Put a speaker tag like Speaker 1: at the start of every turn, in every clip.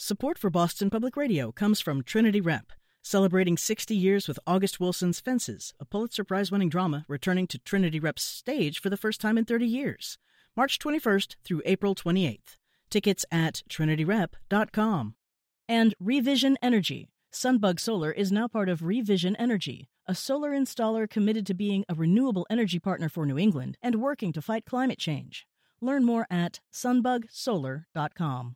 Speaker 1: Support for Boston Public Radio comes from Trinity Rep, celebrating 60 years with August Wilson's Fences, a Pulitzer Prize winning drama returning to Trinity Rep's stage for the first time in 30 years, March 21st through April 28th. Tickets at trinityrep.com. And Revision Energy. Sunbug Solar is now part of Revision Energy, a solar installer committed to being a renewable energy partner for New England and working to fight climate change. Learn more at sunbugsolar.com.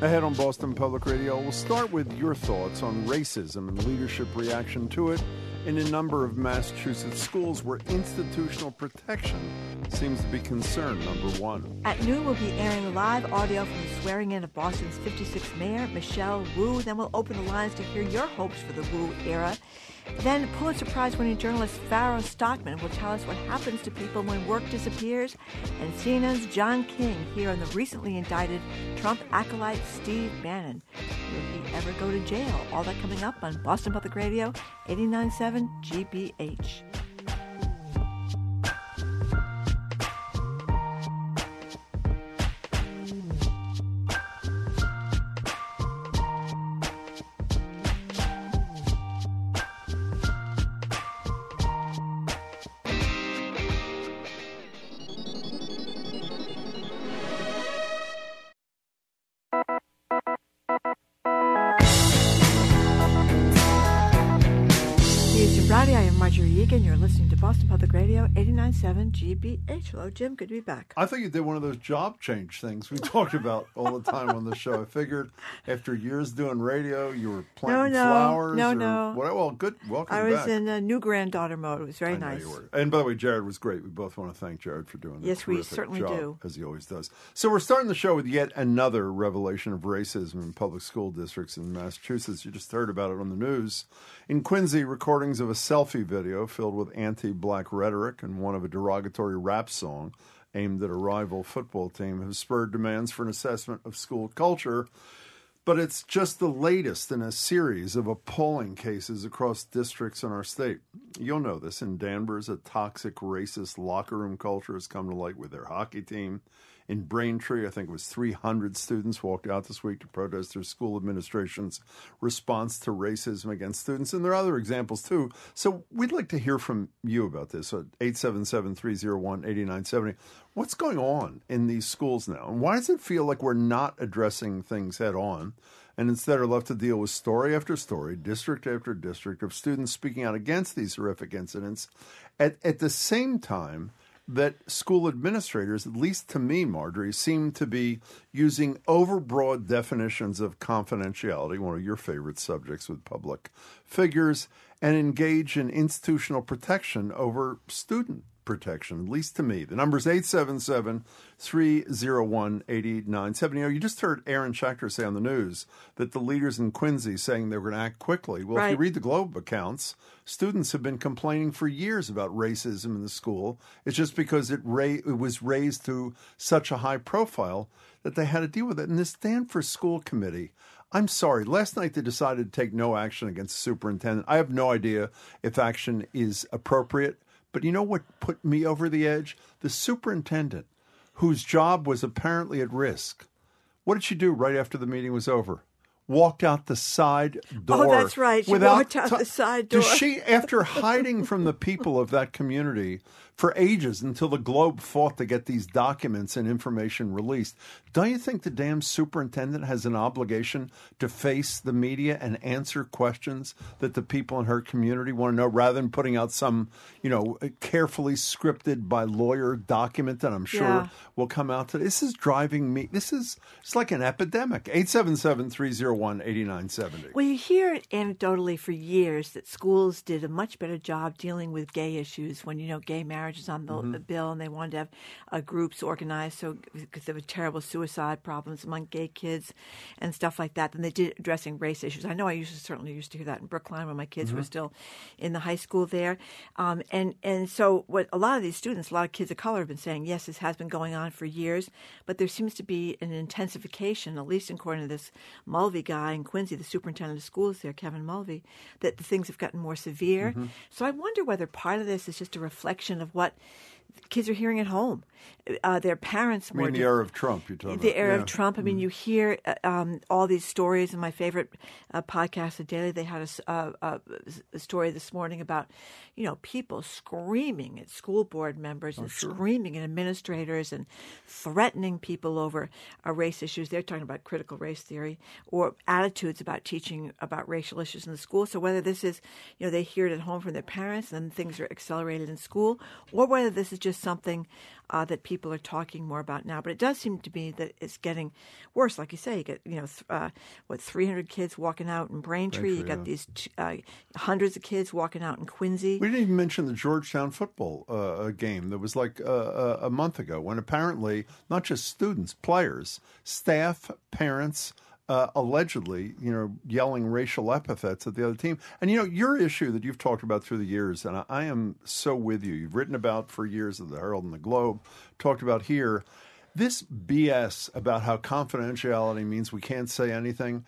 Speaker 2: Ahead on Boston Public Radio, we'll start with your thoughts on racism and leadership reaction to it in a number of Massachusetts schools where institutional protection seems to be concern number one.
Speaker 3: At noon, we'll be airing live audio from the swearing in of Boston's 56th mayor, Michelle Wu. Then we'll open the lines to hear your hopes for the Wu era. Then Pulitzer Prize winning journalist Farah Stockman will tell us what happens to people when work disappears. And CNN's John King here on the recently indicted Trump acolyte Steve Bannon. Will he ever go to jail? All that coming up on Boston Public Radio 897 GBH. 89.7 GBH. Hello, Jim. Good to be back.
Speaker 2: I think you did one of those job change things we talked about all the time on the show. I figured after years doing radio, you were planting
Speaker 3: no, no,
Speaker 2: flowers.
Speaker 3: No, no.
Speaker 2: What, well, good. Welcome
Speaker 3: I was
Speaker 2: back.
Speaker 3: in a new granddaughter mode. It was very
Speaker 2: I
Speaker 3: nice.
Speaker 2: you were. And by the way, Jared was great. We both want to thank Jared for doing
Speaker 3: Yes, we
Speaker 2: terrific
Speaker 3: certainly
Speaker 2: job,
Speaker 3: do.
Speaker 2: as he always does. So we're starting the show with yet another revelation of racism in public school districts in Massachusetts. You just heard about it on the news. In Quincy, recordings of a selfie video filled with anti-black rhetoric and one of a derogatory rap song aimed at a rival football team have spurred demands for an assessment of school culture. But it's just the latest in a series of appalling cases across districts in our state. You'll know this. In Danvers, a toxic, racist locker room culture has come to light with their hockey team. In Braintree, I think it was 300 students walked out this week to protest their school administration's response to racism against students. And there are other examples too. So we'd like to hear from you about this at 877 301 8970. What's going on in these schools now? And why does it feel like we're not addressing things head on? and instead are left to deal with story after story, district after district of students speaking out against these horrific incidents at, at the same time that school administrators, at least to me, Marjorie, seem to be using overbroad definitions of confidentiality, one of your favorite subjects with public figures, and engage in institutional protection over student protection, at least to me. The number is 877 301 8897. You know, you just heard Aaron Schachter say on the news that the leaders in Quincy saying they were going to act quickly. Well, if you read the Globe accounts, students have been complaining for years about racism in the school. It's just because it, ra- it was raised to such a high profile that they had to deal with it. And this Stanford School Committee, I'm sorry, last night they decided to take no action against the superintendent. I have no idea if action is appropriate. But you know what put me over the edge? The superintendent, whose job was apparently at risk. What did she do right after the meeting was over? Walked out the side oh, door.
Speaker 3: Oh, that's right. She
Speaker 2: without
Speaker 3: walked out
Speaker 2: t-
Speaker 3: the side door.
Speaker 2: Does she, after hiding from the people of that community for ages until the Globe fought to get these documents and information released, don't you think the damn superintendent has an obligation to face the media and answer questions that the people in her community want to know rather than putting out some, you know, carefully scripted by lawyer document that I'm sure
Speaker 3: Yeah.
Speaker 2: will come out today? This is driving me. This is it's like an epidemic. 877 301 8970.
Speaker 3: Well, you hear anecdotally for years that schools did a much better job dealing with gay issues when you know gay marriage is on the,
Speaker 2: Mm-hmm.
Speaker 3: the bill, and they wanted to have uh, groups organized so because there were terrible suicide problems among gay kids and stuff like that. Than they did addressing race issues. I know I used to certainly used to hear that in Brookline when my kids
Speaker 2: Mm-hmm.
Speaker 3: were still in the high school there, um, and and so what a lot of these students, a lot of kids of color, have been saying, yes, this has been going on for years, but there seems to be an intensification, at least according to this Mulvey guy in Quincy, the superintendent of schools there, Kevin Mulvey, that the things have gotten more severe.
Speaker 2: Mm-hmm.
Speaker 3: So I wonder whether part of this is just a reflection of what kids are hearing at home. Uh, their parents
Speaker 2: I mean, the era of Trump, you're talking
Speaker 3: the
Speaker 2: about.
Speaker 3: era
Speaker 2: yeah.
Speaker 3: Of Trump. I mean, you hear uh, um, all these stories. In my favorite uh, podcast, The Daily, they had a s- uh, uh, a story this morning about, you know, people screaming at school board members
Speaker 2: Oh,
Speaker 3: and screaming at administrators and threatening people over uh, race issues. They're talking about critical race theory or attitudes about teaching about racial issues in the school. So whether this is, you know, they hear it at home from their parents and things are accelerated in school, or whether this is just something uh, that people are talking more about now. But it does seem to me that it's getting worse. Like you say, you get you know th- uh, what 300 kids walking out in Braintree. you got
Speaker 2: yeah.
Speaker 3: these t- uh, hundreds of kids walking out in Quincy.
Speaker 2: We didn't even mention the Georgetown football uh, game that was like uh, uh, a month ago when apparently not just students, players, staff, parents, uh, allegedly, you know, yelling racial epithets at the other team. And, you know, your issue that you've talked about through the years, and I, I am so with you, you've written about for years at the Herald and the Globe, talked about here. This BS about how confidentiality means we can't say anything.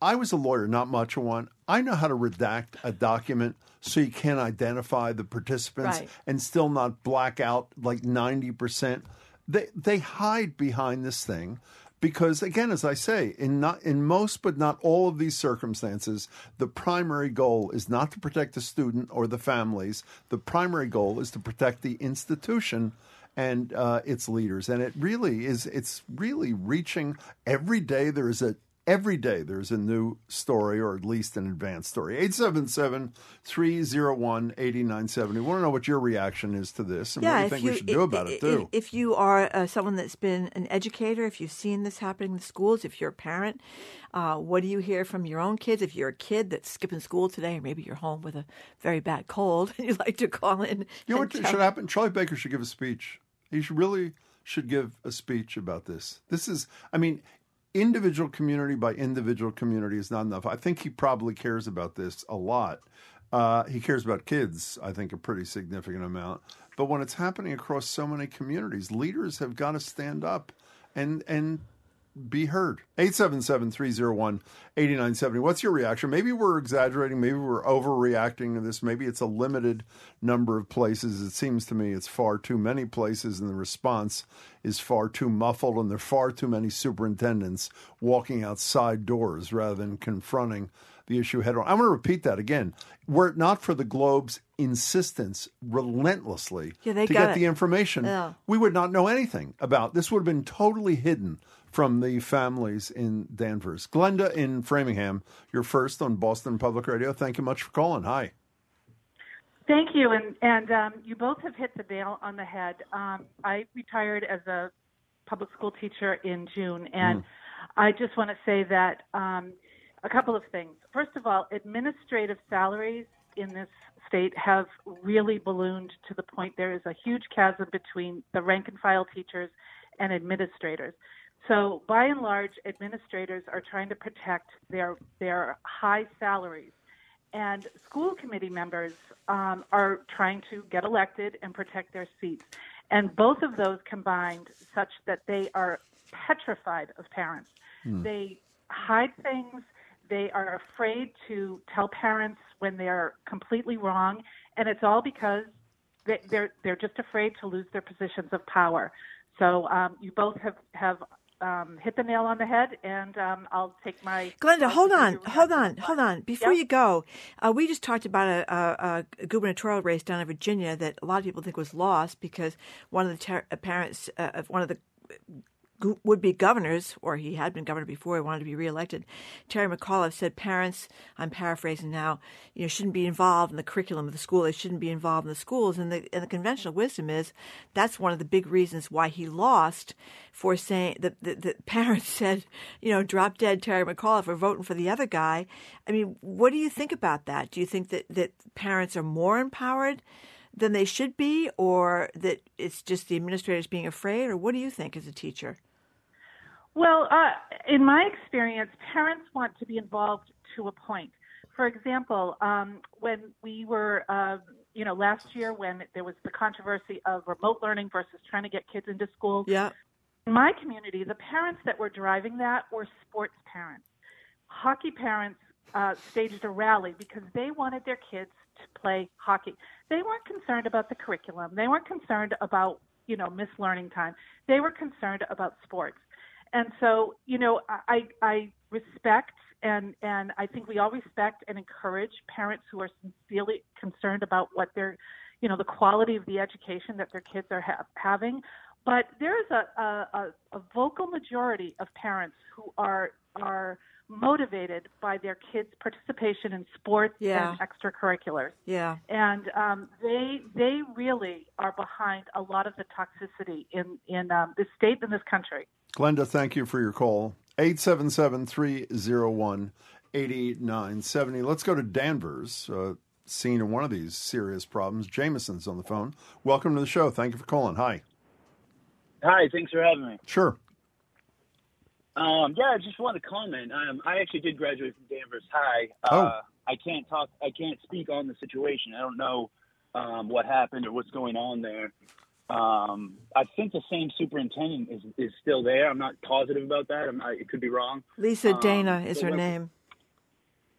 Speaker 2: I was a lawyer, not much of one. I know how to redact a document so you can't identify the participants
Speaker 3: Right.
Speaker 2: and still not black out like 90%. They they hide behind this thing because again as I say, in not in most but not all of these circumstances, the primary goal is not to protect the student or the families. The primary goal is to protect the institution and uh, its leaders. And it really is. It's really reaching every day. There is a every day there's a new story or at least an advanced story. 877-301-8970. We want to know what your reaction is to this and what you think we should do about it too.
Speaker 3: If you are uh, someone that's been an educator, if you've seen this happening in the schools, if you're a parent, uh, what do you hear from your own kids? If you're a kid that's skipping school today, or maybe you're home with a very bad cold, and you'd like to call in.
Speaker 2: You know what should happen? Charlie Baker should give a speech. He should really should give a speech about this. This is, I mean, individual community by individual community is not enough. I think he probably cares about this a lot. Uh, he cares about kids, I think, a pretty significant amount. But when it's happening across so many communities, leaders have got to stand up and and be heard. 877-301-8970. What's your reaction? Maybe we're exaggerating. Maybe we're overreacting to this. Maybe it's a limited number of places. It seems to me it's far too many places and the response is far too muffled and there are far too many superintendents walking outside doors rather than confronting the issue head on. I'm going to repeat that again. Were it not for the Globe's insistence relentlessly
Speaker 3: Yeah,
Speaker 2: to get
Speaker 3: it.
Speaker 2: the information,
Speaker 3: Yeah.
Speaker 2: we would not know anything about this. Would have been totally hidden from the families in Danvers. Glenda in Framingham, you're first on Boston Public Radio. Thank you much for calling. Hi.
Speaker 4: Thank you, and and um, you both have hit the nail on the head. Um, I retired as a public school teacher in June, and I just want to say that um, a couple of things. First of all, administrative salaries in this state have really ballooned to the point there is a huge chasm between the rank and file teachers and administrators. So, by and large, administrators are trying to protect their their high salaries and school committee members um, are trying to get elected and protect their seats. And both of those combined, such that they are petrified of parents. They hide things. They are afraid to tell parents when they are completely wrong, and it's all because they, they're they're just afraid to lose their positions of power. So um, you both have have um, hit the nail on the head, and um, I'll take my.
Speaker 3: Glenda, hold on, hold on, hold on. Before
Speaker 4: Yep.
Speaker 3: you go, uh, we just talked about a, a, a gubernatorial race down in Virginia that a lot of people think was lost because one of the ter- uh, parents, uh, of one of the gu- would-be governors, or he had been governor before, he wanted to be reelected. Terry McAuliffe said parents, I'm paraphrasing now, you know, shouldn't be involved in the curriculum of the school. They shouldn't be involved in the schools. And the, and the conventional wisdom is that's one of the big reasons why he lost for saying that the, the parents said, you know, drop dead Terry McAuliffe or voting for the other guy. I mean, what do you think about that? Do you think that, that parents are more empowered? Than they should be, or that it's just the administrators being afraid, or what do you think as a teacher?
Speaker 4: Well, uh, in my experience, parents want to be involved to a point. For example, um, when we were, uh, you know, last year when there was the controversy of remote learning versus trying to get kids into school,
Speaker 3: Yeah.
Speaker 4: in my community, the parents that were driving that were sports parents. Hockey parents uh, staged a rally because they wanted their kids to play hockey. They weren't concerned about the curriculum. They weren't concerned about you know missed learning time. They were concerned about sports. And so, you know, I, I respect and and I think we all respect and encourage parents who are sincerely concerned about what their, you know, the quality of the education that their kids are ha- having. But there is a, a, a vocal majority of parents who are are motivated by their kids' participation in sports
Speaker 3: Yeah.
Speaker 4: and extracurriculars,
Speaker 3: Yeah.
Speaker 4: and um, they they really are behind a lot of the toxicity in in um, this state and this country.
Speaker 2: Glenda, thank you for your call. 877 301 8970. Let's go to Danvers, uh, scene of one of these serious problems. Jameson's on the phone. Welcome to the show. Thank you for calling. Hi.
Speaker 5: Hi, thanks for having me.
Speaker 2: Sure.
Speaker 5: Um, yeah, I just wanted to comment. Um, I actually did graduate from Danvers High.
Speaker 2: Oh.
Speaker 5: Uh, I can't talk. I can't speak on the situation. I don't know um, what happened or what's going on there. Um, I think the same superintendent is is still there. I'm not positive about that. I'm, I, it could be wrong.
Speaker 3: Lisa
Speaker 5: Um,
Speaker 3: Dana is her name.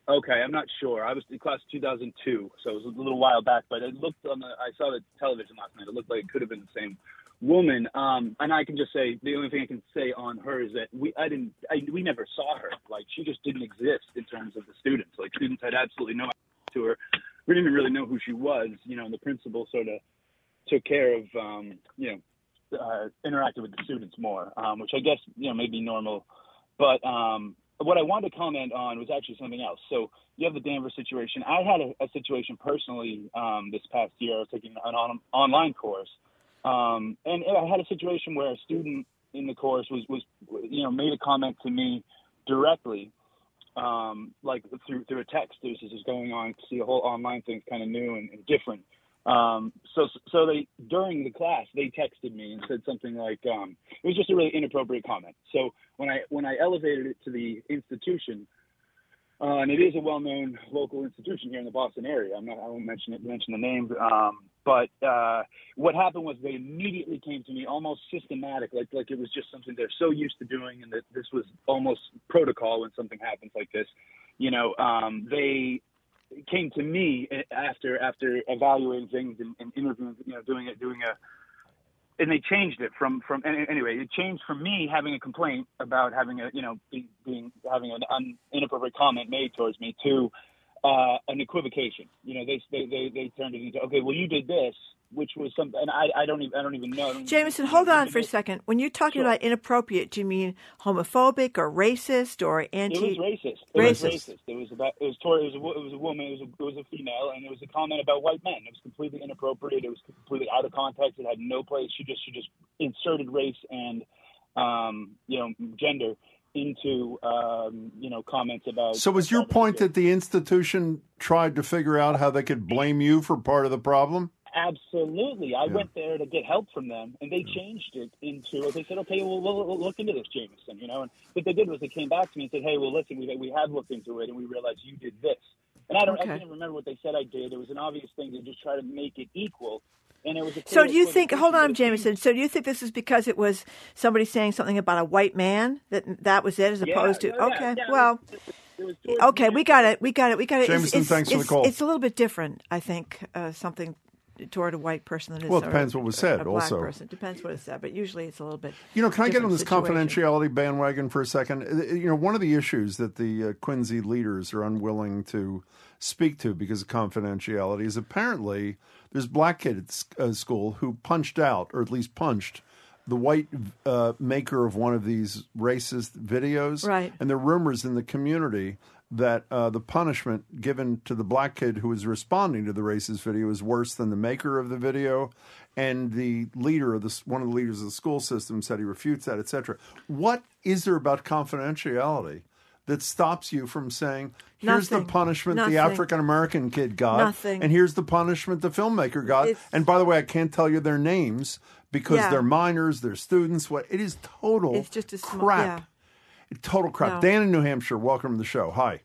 Speaker 5: Okay, I'm not sure. I was in class 2002, so it was a little while back. But it looked on the. I saw the television last night. It looked like it could have been the same woman. Um, and I can just say the only thing I can say on her is that we I didn't I, we never saw her. Like she just didn't exist in terms of the students. Like students had absolutely no to her. We didn't really know who she was. You know, and the principal sort of took care of um, you know uh, interacted with the students more, um, which I guess you know may be normal. But um, what I wanted to comment on was actually something else. So you have the Danvers situation. I had a, a situation personally um, this past year. I was taking an on, online course, um, and I had a situation where a student in the course was was you know made a comment to me directly. Um, like through through a text, this is going on. See, a whole online thing's kind of new and, and different. Um, so, so they during the class they texted me and said something like, um, it was just a really inappropriate comment. So when I when I elevated it to the institution, uh, and it is a well-known local institution here in the Boston area. I'm not, I won't mention it, mention the name. Um, but uh, what happened was they immediately came to me, almost systematic, like like it was just something they're so used to doing, and that this was almost protocol when something happens like this. You know, um, they came to me after after evaluating things and, and interviewing, you know, doing it, doing a, and they changed it from from anyway, it changed from me having a complaint about having a you know being, being having an un, inappropriate comment made towards me to uh, an equivocation. You know, they, they they they turned it into okay, well you did this, which was something, and I I don't even I don't even know. I don't
Speaker 3: Jameson,
Speaker 5: even-
Speaker 3: hold on for a second. When you're talking
Speaker 5: Sure.
Speaker 3: about inappropriate, do you mean homophobic or racist or anti?
Speaker 5: It
Speaker 3: anti?
Speaker 5: was racist. It was
Speaker 3: Racist.
Speaker 5: racist. It was about. It was toward. It was a, it was a woman. It was a, it was a female, and it was a comment about white men. It was completely inappropriate. It was completely out of context. It had no place. She just she just inserted race and um, you know gender into um, you know comments about.
Speaker 2: So, was your point that the institution tried to figure out how they could blame you for part of the problem?
Speaker 5: Absolutely. I
Speaker 2: Yeah.
Speaker 5: went there to get help from them, and they changed it into. They said, "Okay, well, we'll, we'll look into this, Jameson." You know, and what they did was they came back to me and said, "Hey, well, listen, we we have looked into it, and we realized you did this." And I don't,
Speaker 3: Okay.
Speaker 5: I can't remember what they said I did. It was an obvious thing to just try to make it equal, and it was. A
Speaker 3: So do you think? Hold on,
Speaker 5: it
Speaker 3: Jameson. So do you think this is because it was somebody saying something about a white man that that was it, as
Speaker 5: Yeah,
Speaker 3: opposed to?
Speaker 5: yeah, yeah,
Speaker 3: okay,
Speaker 5: yeah, it
Speaker 3: well,
Speaker 5: was- it was
Speaker 3: okay, we got it. We got it. We got it. It's-
Speaker 2: Jameson,
Speaker 3: it's,
Speaker 2: thanks for the call.
Speaker 3: It's a little bit different, I think. Uh, something toward a white person than it is
Speaker 2: Well, it
Speaker 3: a-
Speaker 2: depends what was
Speaker 3: a-
Speaker 2: said
Speaker 3: A black
Speaker 2: also.
Speaker 3: person. Depends what is said, but usually it's a little bit.
Speaker 2: You know, can I get on this
Speaker 3: situation.
Speaker 2: confidentiality bandwagon for a second? Uh, You know, one of the issues that the uh, Quincy leaders are unwilling to speak to because of confidentiality is apparently there's a black kid at uh, school who punched out, or at least punched, the white uh, maker of one of these racist videos.
Speaker 3: Right.
Speaker 2: And there are rumors in the community that uh, the punishment given to the black kid who was responding to the racist video is worse than the maker of the video. And the leader of the one of the leaders of the school system said he refutes that, etc. What is there about confidentiality that stops you from saying, "Here's
Speaker 3: Nothing.
Speaker 2: the punishment the African American kid got,
Speaker 3: Nothing.
Speaker 2: and here's the punishment the filmmaker got"?
Speaker 3: It's-
Speaker 2: and by the way, I can't tell you their names because
Speaker 3: Yeah.
Speaker 2: they're minors, they're students. What it is total
Speaker 3: It's just a small-
Speaker 2: crap.
Speaker 3: yeah.
Speaker 2: Total crap.
Speaker 3: No.
Speaker 2: Dan in New Hampshire, welcome to the show. Hi.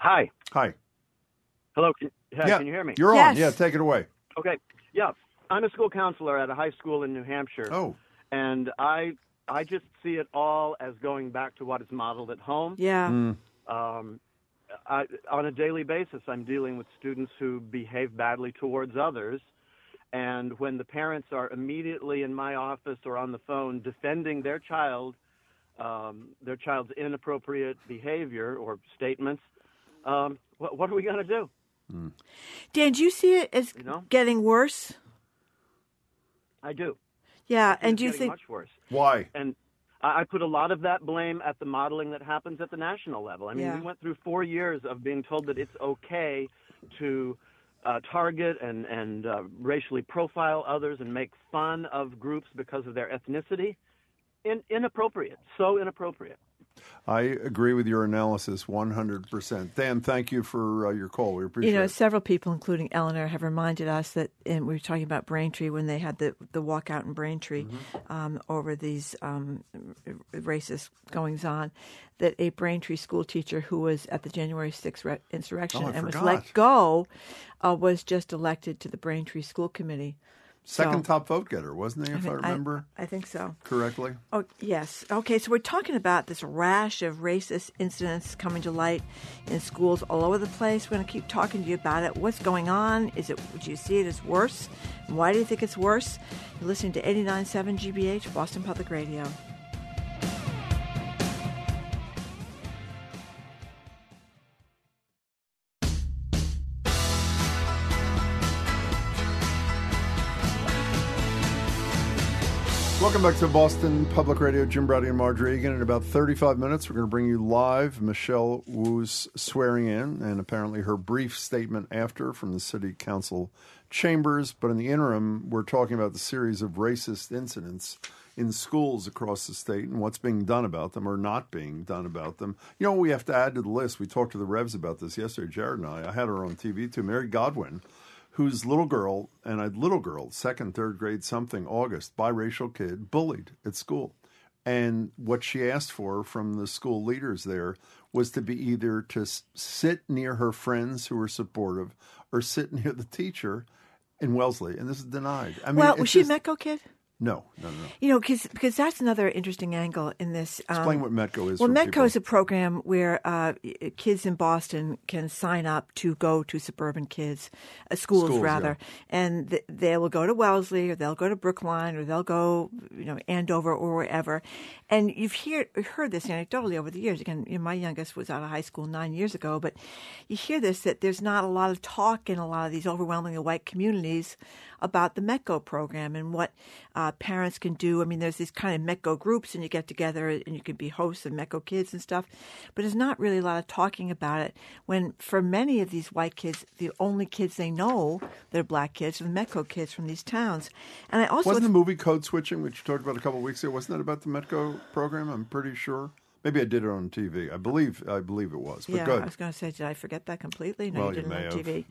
Speaker 6: Hi.
Speaker 2: Hi.
Speaker 6: Hello. Can, hi,
Speaker 2: yeah,
Speaker 6: can you hear me?
Speaker 2: You're on. Yeah, take it away.
Speaker 6: Okay. Yeah. I'm a school counselor at a high school in New Hampshire.
Speaker 2: Oh,
Speaker 6: And I I just see it all as going back to what is modeled at home.
Speaker 3: Yeah.
Speaker 2: Mm.
Speaker 6: Um, I, on a daily basis, I'm dealing with students who behave badly towards others. And when the parents are immediately in my office or on the phone defending their child, um, their child's inappropriate behavior or statements, um, what, what, are we going to do?
Speaker 3: Mm. Dan, do you see it as you know? getting worse?
Speaker 6: I do.
Speaker 3: Yeah, and do you think
Speaker 6: much worse?
Speaker 2: Why?
Speaker 6: And I put a lot of that blame at the modeling that happens at the national level. I mean,
Speaker 3: yeah.
Speaker 6: we went through four years of being told that it's okay to uh, target and and uh, racially profile others and make fun of groups because of their ethnicity. In, inappropriate, so inappropriate.
Speaker 2: I agree with your analysis 100%. Dan, thank you for uh, your call. We appreciate it.
Speaker 3: You know,
Speaker 2: it.
Speaker 3: several people, including Eleanor, have reminded us that, and we were talking about Braintree when they had the, the walkout in Braintree mm-hmm. um, over these um, racist goings on, that a Braintree school teacher who was at the January 6th re- insurrection
Speaker 2: oh,
Speaker 3: and
Speaker 2: forgot.
Speaker 3: was let go uh, was just elected to the Braintree School Committee.
Speaker 2: Second
Speaker 3: so,
Speaker 2: top vote getter, wasn't he, if I, I remember?
Speaker 3: I, I, think so.
Speaker 2: Correctly?
Speaker 3: Oh, yes. Okay, so we're talking about this rash of racist incidents coming to light in schools all over the place. We're going to keep talking to you about it. What's going on? Is it, do you see it as worse? Why do you think it's worse? You're listening to 89.7 GBH, Boston Public Radio.
Speaker 2: Welcome back to Boston Public Radio. Jim Braude and Margery Eagan. In about 35 minutes, we're going to bring you live Michelle Wu's swearing in and apparently her brief statement after from the City Council chambers. But in the interim, we're talking about the series of racist incidents in schools across the state and what's being done about them or not being done about them. You know, we have to add to the list. We talked to the Revs about this yesterday, Jared and I. I had her on TV too, Mary Godwin whose little girl, and a little girl, second, third grade, something, August, biracial kid, bullied at school. And what she asked for from the school leaders there was to be either to sit near her friends who were supportive or sit near the teacher in Wellesley. And this is denied. I mean,
Speaker 3: well, was she
Speaker 2: just,
Speaker 3: a Metco kid?
Speaker 2: No, no, no.
Speaker 3: You know, cause, because that's another interesting angle in this.
Speaker 2: Um, Explain what Metco is.
Speaker 3: Well, Metco
Speaker 2: people.
Speaker 3: is a program where uh, kids in Boston can sign up to go to suburban kids, uh, schools,
Speaker 2: schools,
Speaker 3: rather,
Speaker 2: yeah.
Speaker 3: and th- they will go to Wellesley or they'll go to Brookline or they'll go, you know, Andover or wherever. And you've hear, heard this anecdotally over the years. Again, you know, my youngest was out of high school nine years ago, but you hear this that there's not a lot of talk in a lot of these overwhelmingly white communities about the Metco program and what uh, parents can do. I mean, there's these kind of Metco groups, and you get together and you can be hosts of Metco kids and stuff, but there's not really a lot of talking about it. When for many of these white kids, the only kids they know that are black kids are the Metco kids from these towns. And I also
Speaker 2: wasn't the movie Code Switching, which you talked about a couple of weeks ago, wasn't that about the Metco program? I'm pretty sure. Maybe I did it on TV. I believe I believe it was. But
Speaker 3: yeah. I was going to say, did I forget that completely? No,
Speaker 2: well,
Speaker 3: you didn't
Speaker 2: you
Speaker 3: on
Speaker 2: have.
Speaker 3: TV.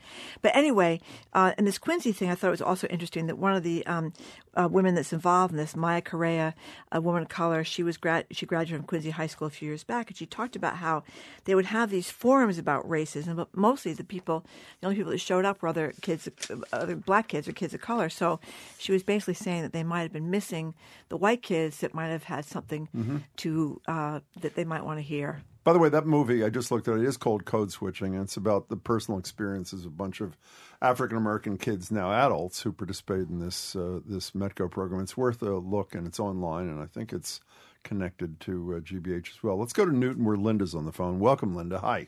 Speaker 3: But anyway, uh, and this Quincy thing, I thought it was also interesting that one of the um, uh, women that's involved in this, Maya Correa, a woman of color, she was grad- she graduated from Quincy High School a few years back, and she talked about how they would have these forums about racism, but mostly the people, the only people that showed up were other kids, other black kids or kids of color. So she was basically saying that they might have been missing the white kids that might have had something
Speaker 2: mm-hmm.
Speaker 3: to uh, that they might want to hear.
Speaker 2: By the way, that movie I just looked at it is called Code Switching, and it's about the personal experiences of a bunch of African American kids, now adults, who participated in this uh, this Metco program. It's worth a look, and it's online, and I think it's connected to uh, GBH as well. Let's go to Newton, where Linda's on the phone. Welcome, Linda. Hi.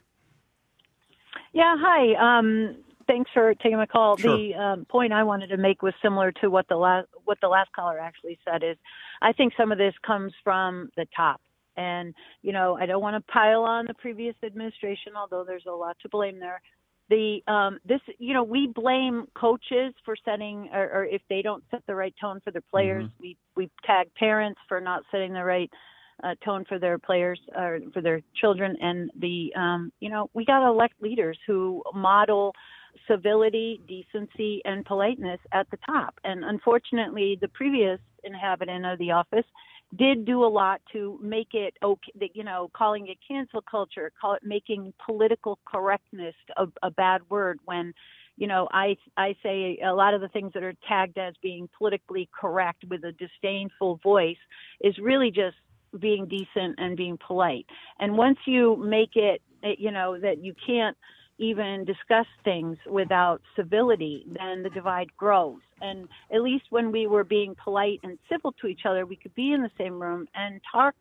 Speaker 7: Yeah, hi. Um, thanks for taking my call.
Speaker 2: Sure.
Speaker 7: The um, point I wanted to make was similar to what the last what the last caller actually said. Is I think some of this comes from the top. And, you know, I don't want to pile on the previous administration, although there's a lot to blame there. The um, this you know we blame coaches for setting or, or if they don't set the right tone for their players.
Speaker 2: Mm-hmm.
Speaker 7: We we tag parents for not setting the right uh, tone for their players or for their children. And the um, you know we got to elect leaders who model civility, decency, and politeness at the top. And unfortunately, the previous inhabitant of the office did do a lot to make it okay, you know, calling it cancel culture, call it making political correctness a, a bad word when, you know, I I say a lot of the things that are tagged as being politically correct with a disdainful voice is really just being decent and being polite. And once you make it eh, you know, that you can't even discuss things without civility, then the divide grows. And at least when we were being polite and civil to each other, we could be in the same room and talk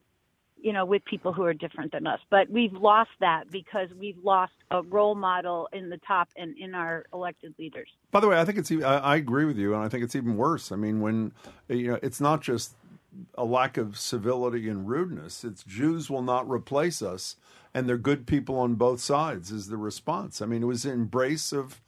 Speaker 7: you know, with people who are different than us. But we've lost that because we've lost a role model in the top and in our elected leaders.
Speaker 2: By the way, I think it's. I, agree with you, and I think it's even worse. I mean, when you know, it's not just a lack of civility and rudeness. It's Jews will not replace us, and they're good people on both sides. Is the response? I mean, it was an embrace of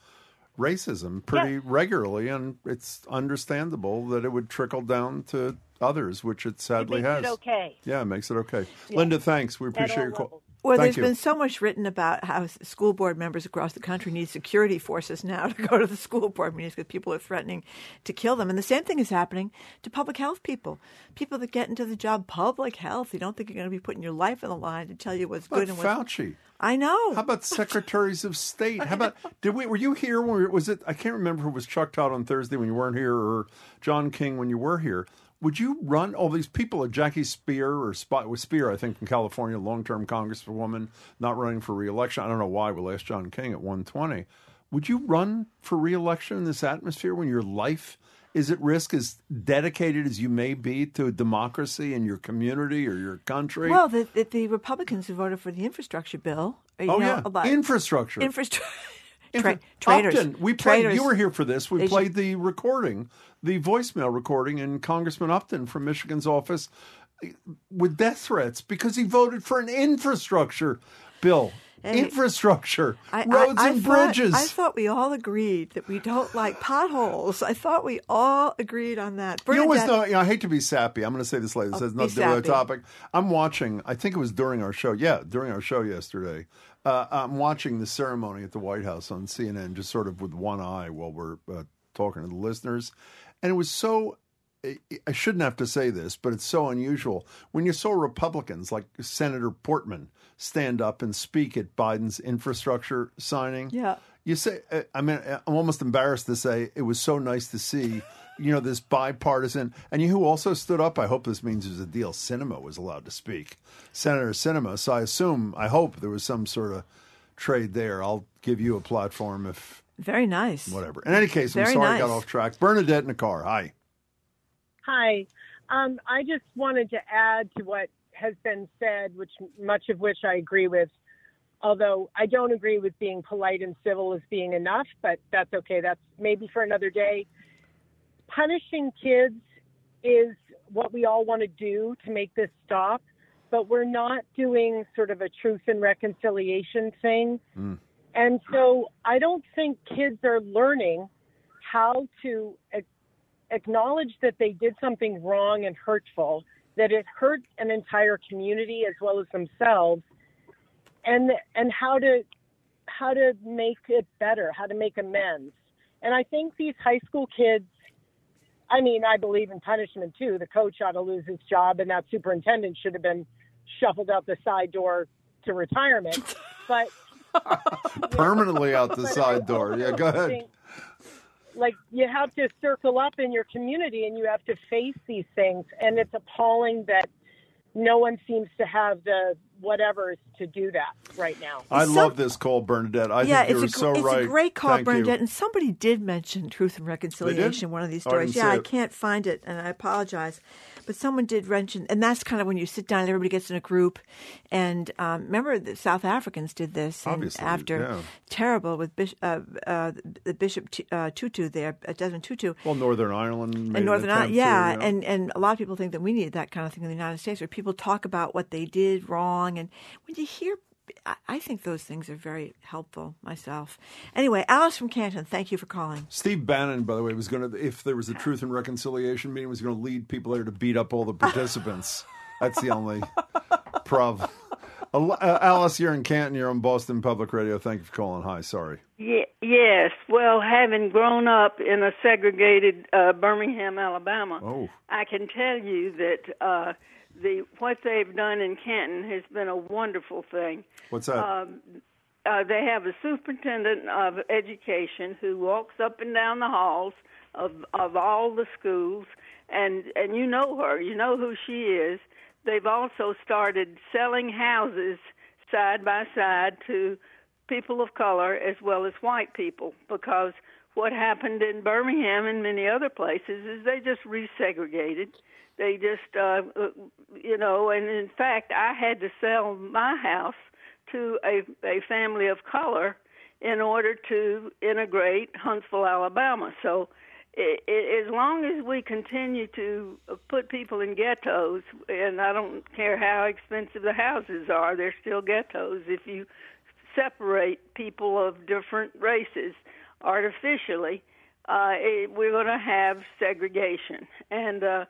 Speaker 2: racism pretty yes. regularly, and it's understandable that it would trickle down to others, which it sadly
Speaker 7: it
Speaker 2: has.
Speaker 7: It okay.
Speaker 2: Yeah, it makes it okay. Linda, thanks. We appreciate your call.
Speaker 3: Well,
Speaker 2: Thank
Speaker 3: there's you. been so much written about how school board members across the country need security forces now to go to the school board meetings because people are threatening to kill them. And the same thing is happening to public health people. People that get into the job public health, you don't think you're going to be putting your life on the line to tell you what's good and
Speaker 2: what's Fauci.
Speaker 3: I know.
Speaker 2: How about secretaries of state? How about did we? Were you here? When, was it? I can't remember. Who was Chuck Todd on Thursday when you weren't here, or John King when you were here would you run all these people? Jackie Speier or Spot with Speier, I think, in California, long-term congresswoman, not running for reelection. I don't know why. We'll ask John King at 120. Would you run for reelection in this atmosphere when your life is at risk, as dedicated as you may be to democracy in your community or your country?
Speaker 3: Well, the, the, the Republicans who voted for the infrastructure bill.
Speaker 2: oh know, yeah, infrastructure.
Speaker 3: Infrastructure. Tra-.
Speaker 2: Upton, we played. You were here for this. We they played should... the recording, the voicemail recording in Congressman Upton from Michigan's office eh, with death threats because he voted for an infrastructure bill. Hey, infrastructure, I, roads I, I and
Speaker 3: thought,
Speaker 2: bridges.
Speaker 3: I thought we all agreed that we don't like potholes. I thought we all agreed on that.
Speaker 2: Bernadette, you know, no, you know, I hate to be sappy. I'm going to say this later. This oh, has nothing to do with the topic. I'm watching. I think it was during our show. Yeah, during our show yesterday. Uh, I'm watching the ceremony at the White House on CNN, just sort of with one eye while we're uh, talking to the listeners, and it was so. I shouldn't have to say this, but it's so unusual when you saw Republicans like Senator Portman stand up and speak at Biden's infrastructure signing.
Speaker 3: Yeah,
Speaker 2: you say. I mean, I'm almost embarrassed to say it was so nice to see you know, this bipartisan. And you who also stood up, I hope this means there's a deal. Sinema was allowed to speak, Senator Sinema. So I assume, I hope there was some sort of trade there. I'll give you a platform if.
Speaker 3: Very nice.
Speaker 2: Whatever. In any case, Very I'm sorry nice. I got off track. Bernadette in the car. Hi.
Speaker 8: Hi. Um, I just wanted to add to what has been said, which much of which I agree with. Although I don't agree with being polite and civil as being enough, but that's okay. That's maybe for another day punishing kids is what we all want to do to make this stop, but we're not doing sort of a truth and reconciliation thing. Mm. And so I don't think kids are learning how to acknowledge that they did something wrong and hurtful, that it hurt an entire community as well as themselves, and and how to how to make it better, how to make amends. And I think these high school kids I mean, I believe in punishment too. The coach ought to lose his job, and that superintendent should have been shuffled out the side door to retirement. But
Speaker 2: permanently out the side door. Yeah, go ahead.
Speaker 8: Think, like you have to circle up in your community, and you have to face these things, and it's appalling that no one seems to have the whatever's to do that right now.
Speaker 2: I Some, love this call, Bernadette. I
Speaker 3: yeah,
Speaker 2: think you're so
Speaker 3: it's
Speaker 2: right.
Speaker 3: It's a great call,
Speaker 2: Thank
Speaker 3: Bernadette.
Speaker 2: You.
Speaker 3: And somebody did mention Truth and Reconciliation, one of these stories. I yeah,
Speaker 2: I
Speaker 3: can't find it, and I apologize. But someone did mention, and that's kind of when you sit down and everybody gets in a group. And um, remember, the South Africans did this
Speaker 2: Obviously,
Speaker 3: after
Speaker 2: yeah.
Speaker 3: terrible with Bishop, uh, uh, the Bishop T- uh, Tutu there, uh, Desmond Tutu.
Speaker 2: Well, Northern Ireland,
Speaker 3: and Northern Ireland,
Speaker 2: yeah,
Speaker 3: too, yeah, and and a lot of people think that we need that kind of thing in the United States, where people talk about what they did wrong, and when you hear I think those things are very helpful myself. Anyway, Alice from Canton, thank you for calling.
Speaker 2: Steve Bannon, by the way, was going to, if there was a Truth and Reconciliation meeting, was going to lead people there to beat up all the participants. That's the only problem. Uh, Alice, you're in Canton. You're on Boston Public Radio. Thank you for calling. Hi, sorry.
Speaker 9: Yeah, yes. Well, having grown up in a segregated uh, Birmingham, Alabama,
Speaker 2: oh.
Speaker 9: I can tell you that uh, the what they've done in Canton has been a wonderful thing.
Speaker 2: What's that?
Speaker 9: Um, uh, they have a superintendent of education who walks up and down the halls of of all the schools, and and you know her, you know who she is. They've also started selling houses side by side to people of color as well as white people because what happened in Birmingham and many other places is they just resegregated. They just, uh, you know, and in fact, I had to sell my house to a, a family of color in order to integrate Huntsville, Alabama. So, as long as we continue to put people in ghettos, and I don't care how expensive the houses are, they're still ghettos. If you separate people of different races artificially, uh, it, we're going to have segregation. And uh,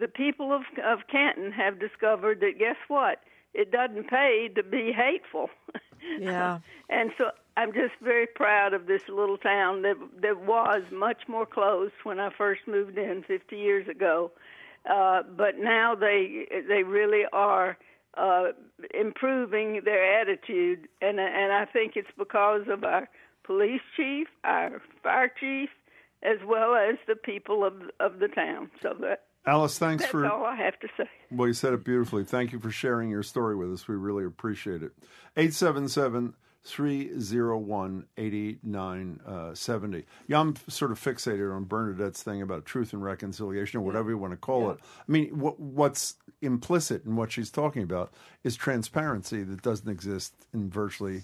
Speaker 9: the people of of Canton have discovered that guess what? It doesn't pay to be hateful.
Speaker 3: Yeah.
Speaker 9: and so I'm just very proud of this little town that that was much more closed when I first moved in 50 years ago. Uh, but now they they really are uh, improving their attitude, and and I think it's because of our police chief, our fire chief, as well as the people of of the town. So that
Speaker 2: Alice, thanks
Speaker 9: that's
Speaker 2: for
Speaker 9: all I have to say.
Speaker 2: Well, you said it beautifully. Thank you for sharing your story with us. We really appreciate it. 877 301 8970. Uh, yeah, I'm sort of fixated on Bernadette's thing about truth and reconciliation, or whatever you want to call
Speaker 3: Yeah.
Speaker 2: it. I mean, what, what's implicit in what she's talking about is transparency that doesn't exist in virtually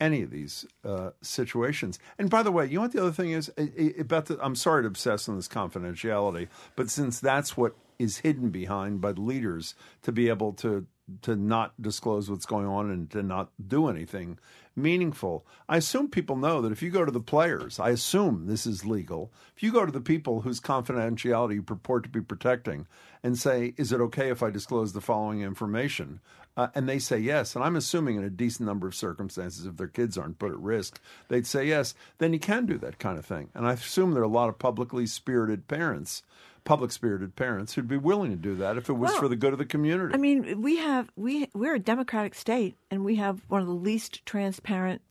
Speaker 2: any of these uh, situations. And by the way, you know what the other thing is about the, I'm sorry to obsess on this confidentiality, but since that's what is hidden behind by the leaders to be able to to not disclose what's going on and to not do anything meaningful. I assume people know that if you go to the players, I assume this is legal. If you go to the people whose confidentiality you purport to be protecting and say, "Is it okay if I disclose the following information?" Uh, and they say yes, and I'm assuming in a decent number of circumstances, if their kids aren't put at risk, they'd say yes. Then you can do that kind of thing. And I assume there are a lot of publicly spirited parents, public spirited parents, who'd be willing to do that if it was
Speaker 3: Well,
Speaker 2: for the good of the community.
Speaker 3: I mean, we have we we're a democratic state, and we have one of the least transparent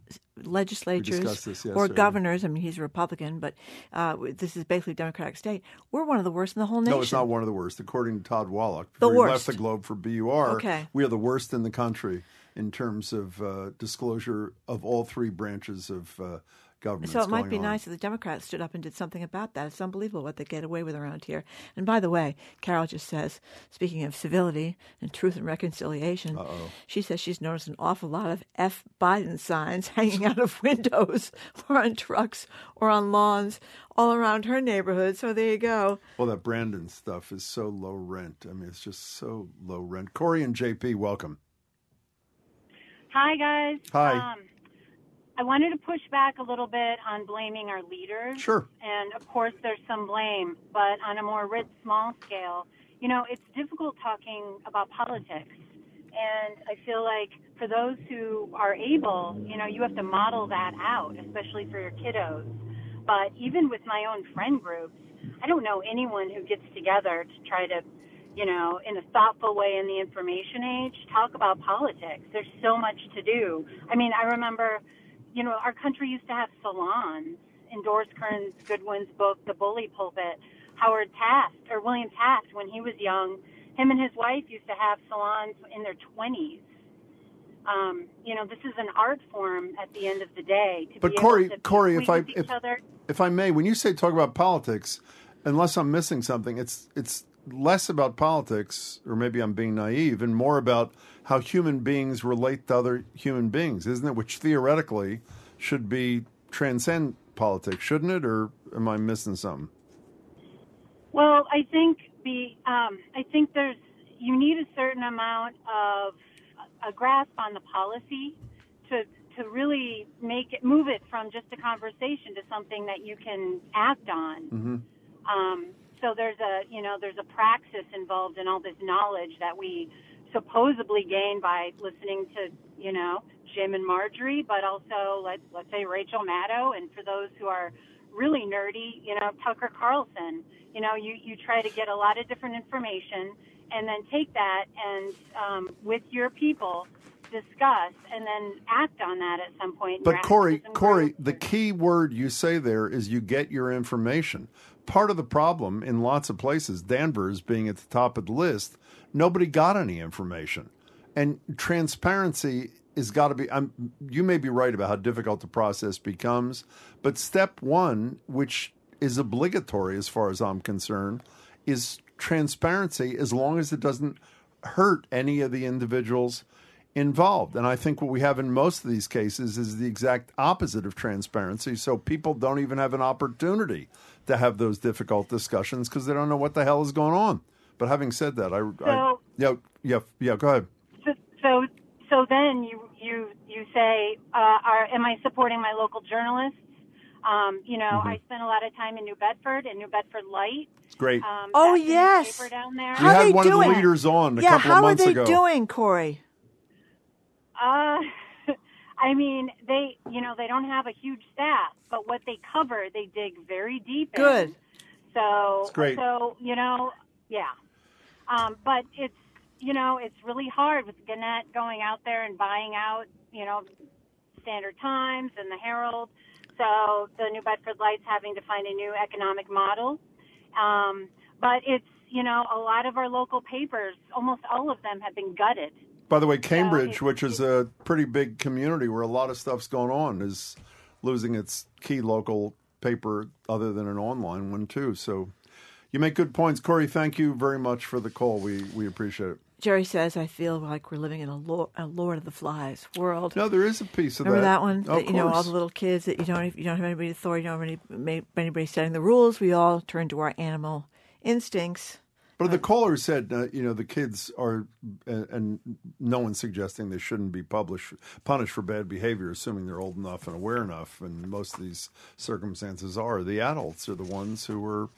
Speaker 3: legislatures or governors. I mean, he's a Republican, but uh, this is basically a democratic state. We're one of the worst in the whole nation.
Speaker 2: No, it's not one of the worst. According to Todd Wallack,
Speaker 3: The worst.
Speaker 2: left the Globe for BUR,
Speaker 3: Okay.
Speaker 2: we are the worst in the country in terms of uh, disclosure of all three branches of uh, government.
Speaker 3: So it might be
Speaker 2: on.
Speaker 3: nice if the Democrats stood up and did something about that. It's unbelievable what they get away with around here. And by the way, Carol just says, speaking of civility and truth and reconciliation, she says she's noticed an awful lot of F Biden signs hanging out of windows or on trucks or on lawns all around her neighborhood. So there you go.
Speaker 2: Well, that Brandon stuff is so low rent. I mean, it's just so low rent. Corey and JP, welcome.
Speaker 10: Hi, guys.
Speaker 2: Hi.
Speaker 10: Um, I wanted to push back a little bit on blaming our leaders.
Speaker 2: Sure.
Speaker 10: And of course, there's some blame, but on a more writ small scale, you know, it's difficult talking about politics. And I feel like for those who are able, you know, you have to model that out, especially for your kiddos. But even with my own friend groups, I don't know anyone who gets together to try to, you know, in a thoughtful way in the information age, talk about politics. There's so much to do. I mean, I remember, you know, our country used to have salons. In Doris Kearns Goodwin's book, The Bully Pulpit, Howard Taft, or William Taft, when he was young, him and his wife used to have salons in their 20s. Um, you know, this is an art form at the end of the day. To
Speaker 2: But Corey, Corey, if I if, if I may, when you say talk about politics, unless I'm missing something, it's it's less about politics, or maybe I'm being naive, and more about how human beings relate to other human beings, isn't it? Which theoretically should be transcend politics, shouldn't it? Or am I missing something?
Speaker 10: Well, I think the um, I think there's you need a certain amount of a grasp on the policy to to really make it move it from just a conversation to something that you can act on.
Speaker 2: Mm-hmm.
Speaker 10: Um, so there's a you know there's a praxis involved in all this knowledge that we supposedly gain by listening to you know Jim and Marjorie, but also let let's say Rachel Maddow, and for those who are really nerdy, you know Tucker Carlson. You know you you try to get a lot of different information and then take that and um, with your people discuss and then act on that at some point.
Speaker 2: But Corey, Corey, the key word you say there is you get your information. Part of the problem in lots of places, Danvers being at the top of the list, nobody got any information. And transparency is got to be. I'm, you may be right about how difficult the process becomes, but step one, which is obligatory as far as I'm concerned, is transparency. As long as it doesn't hurt any of the individuals involved. And I think what we have in most of these cases is the exact opposite of transparency. So people don't even have an opportunity to have those difficult discussions because they don't know what the hell is going on. But having said that, I,
Speaker 10: So-
Speaker 2: I yeah, yeah, yeah. Go ahead.
Speaker 10: So, so, so then you you you say, uh, are, am I supporting my local journalists? Um, you know,
Speaker 2: Mm-hmm.
Speaker 10: I spent a lot of time in New Bedford and New Bedford Light.
Speaker 2: It's great.
Speaker 10: Um,
Speaker 3: Oh, yes.
Speaker 10: newspaper down there.
Speaker 2: we
Speaker 3: How are
Speaker 2: had
Speaker 3: they
Speaker 2: one of
Speaker 3: doing?
Speaker 2: the leaders on a
Speaker 3: yeah,
Speaker 2: couple
Speaker 3: how
Speaker 2: of months
Speaker 3: are they
Speaker 2: ago.
Speaker 3: doing, Corey?
Speaker 10: Uh, I mean, they you know they don't have a huge staff, but what they cover, they dig very deep. in.
Speaker 3: Good.
Speaker 10: So
Speaker 2: It's great.
Speaker 10: So you know, yeah. Um, but it's you know it's really hard with Gannett going out there and buying out you know Standard Times and the Herald. So the New Bedford Lights having to find a new economic model. Um, but it's you know a lot of our local papers, almost all of them have been gutted.
Speaker 2: By the way, Cambridge,
Speaker 10: it-
Speaker 2: which is a pretty big community where a lot of stuff's going on, is losing its key local paper other than an online one too. So you make good points, Corey. Thank you very much for the call. We we appreciate it.
Speaker 3: Jerry says, I feel like we're living in a, Lord, a Lord of the Flies world.
Speaker 2: No, there is a piece of
Speaker 3: Remember
Speaker 2: that.
Speaker 3: Remember that one? That, you know, all the little kids that you don't you don't have anybody authority, you don't have any, anybody setting the rules. We all turn to our animal instincts.
Speaker 2: But the caller said, uh, you know, the kids are, and, and no one's suggesting they shouldn't be published, punished for bad behavior, assuming they're old enough and aware enough. And most of these circumstances are the adults are the ones who are,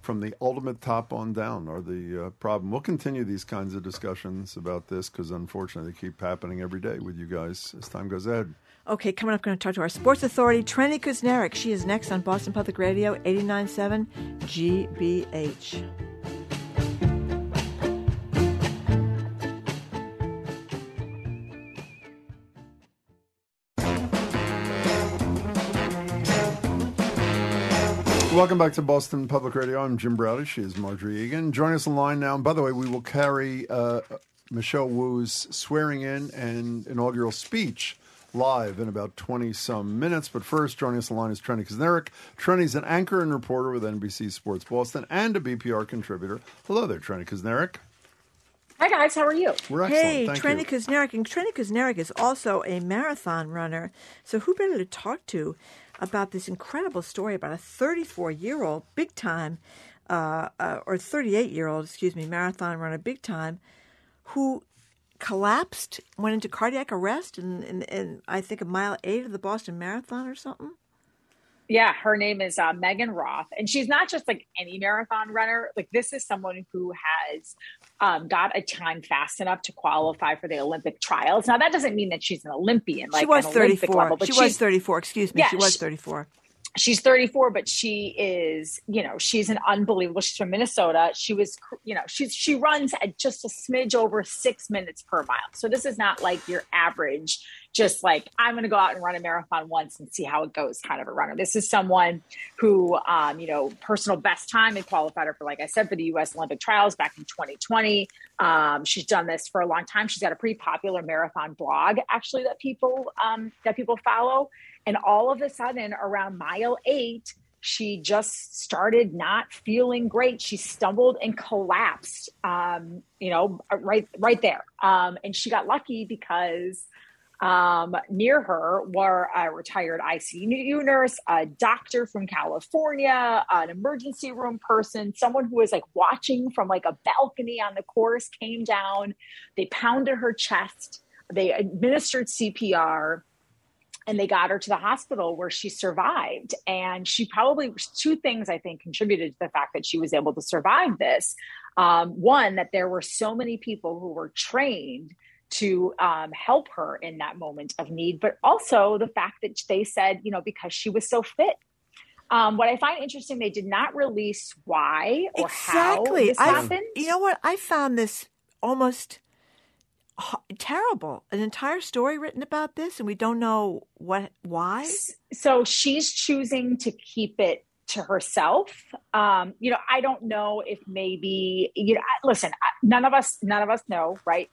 Speaker 2: from the ultimate top on down, are the uh, problem. We'll continue these kinds of discussions about this because unfortunately they keep happening every day with you guys as time goes ahead.
Speaker 3: Okay, coming up, going to talk to our sports authority, Trenni Kusnierek. She is next on Boston Public Radio, 89.7 GBH.
Speaker 2: Welcome back to Boston Public Radio. I'm Jim Braude. She is Margery Eagan. Join us online now. And by the way, we will carry uh, Michelle Wu's swearing in and inaugural speech live in about 20 some minutes. But first, joining us online is Trenni Kusnierek. Trenni's an anchor and reporter with NBC Sports Boston and a BPR contributor. Hello there, Trenni Kusnierek.
Speaker 11: Hi guys, how are you?
Speaker 2: We're excellent.
Speaker 3: Hey,
Speaker 2: Thank
Speaker 3: Trenni
Speaker 2: you.
Speaker 3: Kusnierek. And Trenni Kusnierek is also a marathon runner. So who better to talk to about this incredible story about a 34-year-old big time, uh, uh, or 38-year-old, excuse me, marathon runner big time, who collapsed, went into cardiac arrest in, in, in I think a mile eight of the Boston Marathon or something.
Speaker 11: Yeah, her name is uh, Megan Roth, and she's not just like any marathon runner. Like this is someone who has um, got a time fast enough to qualify for the Olympic trials. Now that doesn't mean that she's an Olympian. Like
Speaker 3: she was 34.
Speaker 11: Level,
Speaker 3: she was 34. Excuse me.
Speaker 11: Yeah,
Speaker 3: she was 34.
Speaker 11: she's 34 but she is you know she's an unbelievable she's from minnesota she was you know she's she runs at just a smidge over six minutes per mile so this is not like your average just like i'm going to go out and run a marathon once and see how it goes kind of a runner this is someone who um, you know personal best time and qualified her for like i said for the us olympic trials back in 2020 um, she's done this for a long time she's got a pretty popular marathon blog actually that people um, that people follow and all of a sudden, around mile eight, she just started not feeling great. She stumbled and collapsed, um, you know, right, right there. Um, and she got lucky because um, near her were a retired ICU nurse, a doctor from California, an emergency room person, someone who was like watching from like a balcony on the course came down. They pounded her chest. They administered CPR and they got her to the hospital where she survived. And she probably, two things I think contributed to the fact that she was able to survive this. Um, one, that there were so many people who were trained to um, help her in that moment of need, but also the fact that they said, you know, because she was so fit. Um, what I find interesting, they did not release why or
Speaker 3: exactly.
Speaker 11: how this
Speaker 3: I,
Speaker 11: happened.
Speaker 3: You know what? I found this almost terrible. An entire story written about this, and we don't know what why.
Speaker 11: So she's choosing to keep it to herself. Um, you know, I don't know if maybe you know. Listen, none of us, none of us know, right?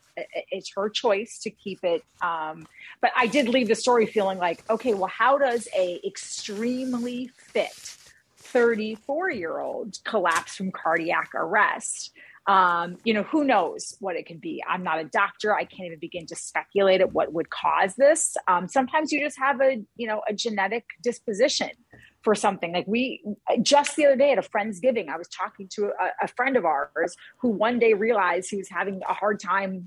Speaker 11: It's her choice to keep it. Um, but I did leave the story feeling like, okay, well, how does a extremely fit 34 year old collapse from cardiac arrest? Um, you know, who knows what it could be? I'm not a doctor. I can't even begin to speculate at what would cause this. Um, sometimes you just have a, you know, a genetic disposition for something. Like we just the other day at a friend's giving, I was talking to a, a friend of ours who one day realized he was having a hard time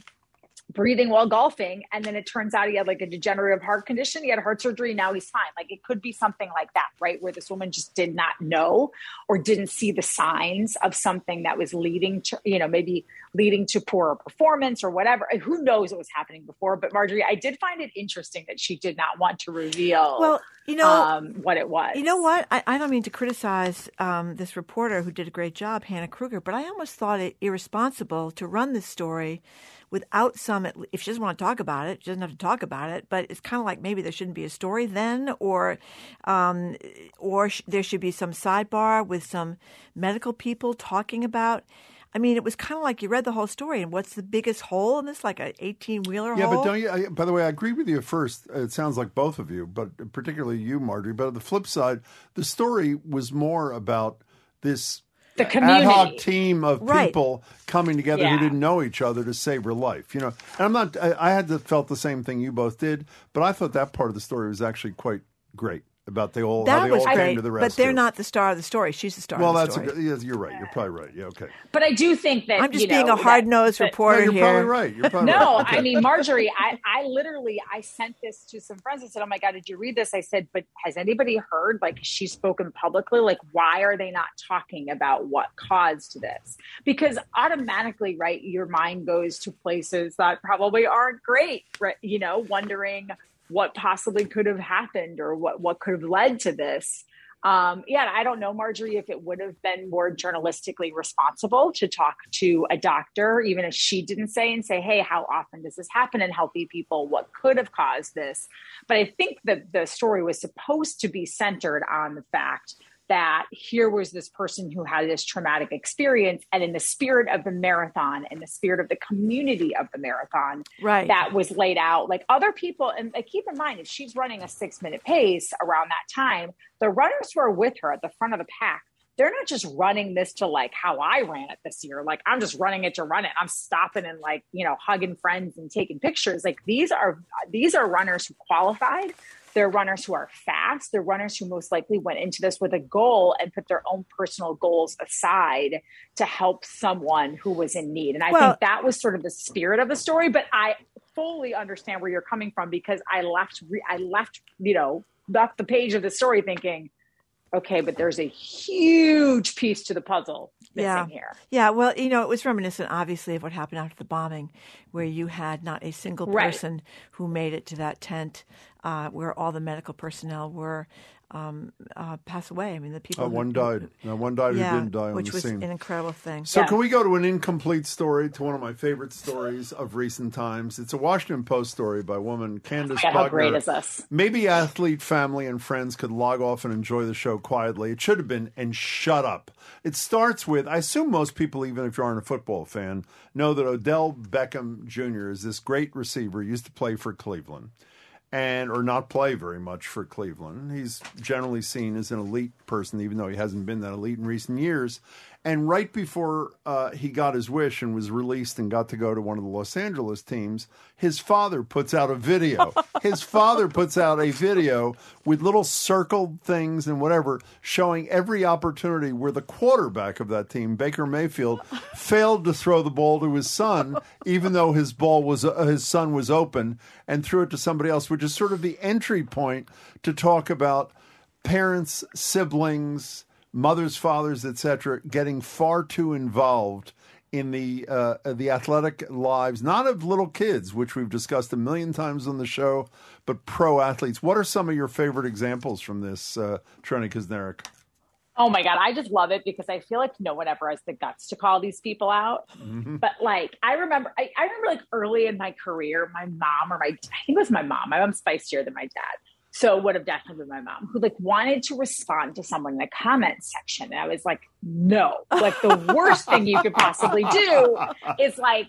Speaker 11: breathing while golfing and then it turns out he had like a degenerative heart condition. He had heart surgery now he's fine. Like it could be something like that right where this woman just did not know or didn't see the signs of something that was leading to you know maybe leading to poorer performance or whatever. Who knows what was happening before? But margery i did find it interesting that she did not want to reveal
Speaker 3: well you know
Speaker 11: um, what it was.
Speaker 3: you know what? I, I don't mean to criticize um, this reporter who did a great job hannah kruger but i almost thought it irresponsible to run this story without some, if she doesn't want to talk about it, she doesn't have to talk about it. But it's kind of like maybe there shouldn't be a story then, or um, or sh- there should be some sidebar with some medical people talking about. I mean, it was kind of like you read the whole story, and what's the biggest hole in this? Like an eighteen wheeler hole?
Speaker 2: yeah,
Speaker 3: hole.
Speaker 2: but don't you? I, by the way, I agree with you at first. It sounds like both of you, but particularly you, Margery. But on the flip side, the story was more about this
Speaker 11: the community.
Speaker 2: ad hoc team of
Speaker 3: Right.
Speaker 2: people coming together
Speaker 11: Yeah.
Speaker 2: who didn't know each other to save her life. You know, and I'm not. I, I had to felt the same thing you both did, but I thought that part of the story was actually quite great about they all how
Speaker 3: that
Speaker 2: they
Speaker 3: was
Speaker 2: all
Speaker 3: great,
Speaker 2: came to the
Speaker 3: but they're not the star of the story. She's the star.
Speaker 2: Well,
Speaker 3: of the
Speaker 2: that's a
Speaker 3: story.
Speaker 2: good, yes, you're right. You're probably right. Yeah, okay.
Speaker 11: but i do think that
Speaker 3: I'm just
Speaker 11: you
Speaker 3: being
Speaker 11: know,
Speaker 3: a hard nosed
Speaker 11: that- that-
Speaker 3: reporter
Speaker 2: no, you're
Speaker 3: here.
Speaker 2: probably right. You're probably
Speaker 11: no,
Speaker 2: right. Okay.
Speaker 11: I mean, Margery, I, I literally, I sent this to some friends. I said, oh my God, did you read this? I said, but has anybody heard, like, she's spoken publicly? Like, why are they not talking about what caused this? Because automatically, right, your mind goes to places that probably aren't great, right? You know, wondering what possibly could have happened or what, what could have led to this. Um, yeah, I don't know, Margery, if it would have been more journalistically responsible to talk to a doctor, even if she didn't say and say, hey, how often does this happen in healthy people? What could have caused this? But I think that the story was supposed to be centered on the fact that here was this person who had this traumatic experience and in the spirit of the marathon in the spirit of the community of the marathon
Speaker 3: Right.
Speaker 11: that was laid out like other people and like, keep in mind if she's running a six minute pace around that time the runners who are with her at the front of the pack they're not just running this to like how I ran it this year. Like I'm just running it to run it. I'm stopping and like, you know, hugging friends and taking pictures. Like these are these are runners who qualified. They're runners who are fast. They're runners who most likely went into this with a goal and put their own personal goals aside to help someone who was in need. And I
Speaker 3: Well-
Speaker 11: think that was sort of the spirit of the story. But I fully understand where you're coming from because I left, re- I left, you know, left the page of the story thinking, okay, but there's a huge piece to the puzzle missing
Speaker 3: Yeah.
Speaker 11: here.
Speaker 3: Yeah, well, you know, it was reminiscent, obviously, of what happened after the bombing, where you had not a single
Speaker 11: Right.
Speaker 3: person who made it to that tent uh, where all the medical personnel were um, uh, pass away. I mean, the people.
Speaker 2: Uh,
Speaker 3: who-
Speaker 2: one died. No, one died
Speaker 3: yeah,
Speaker 2: who didn't die on the scene.
Speaker 3: which was an incredible thing.
Speaker 2: So,
Speaker 11: Yeah.
Speaker 2: can we go to an incomplete story to one of my favorite stories of recent times? It's a Washington Post story by woman, Candace
Speaker 11: God, how great is this?
Speaker 2: Maybe athlete, family, and friends could log off and enjoy the show quietly. It should have been, and shut up. It starts with I assume most people, even if you aren't a football fan, know that Odell Beckham Jr. is this great receiver, used to play for Cleveland. And or not play very much for Cleveland. He's generally seen as an elite person, even though he hasn't been that elite in recent years. And right before uh, he got his wish and was released and got to go to one of the Los Angeles teams, his father puts out a video. his father puts out a video with little circled things and whatever showing every opportunity where the quarterback of that team, Baker Mayfield, failed to throw the ball to his son, even though his ball was uh, his son was open, and threw it to somebody else, which is sort of the entry point to talk about parents, siblings, mothers, fathers, etc., getting far too involved in the uh, the athletic lives, not of little kids, which we've discussed a million times on the show, but pro athletes. What are some of your favorite examples from this, uh, Trenni Kusnierek?
Speaker 11: Oh my God, I just love it because I feel like no one ever has the guts to call these people out. But like, I remember, I, I remember like early in my career, my mom or my, I think it was my mom, my mom's spicier than my dad, So it would have definitely been my mom who like wanted to respond to someone in the comment section. And I was like, no, like the worst thing you could possibly do is like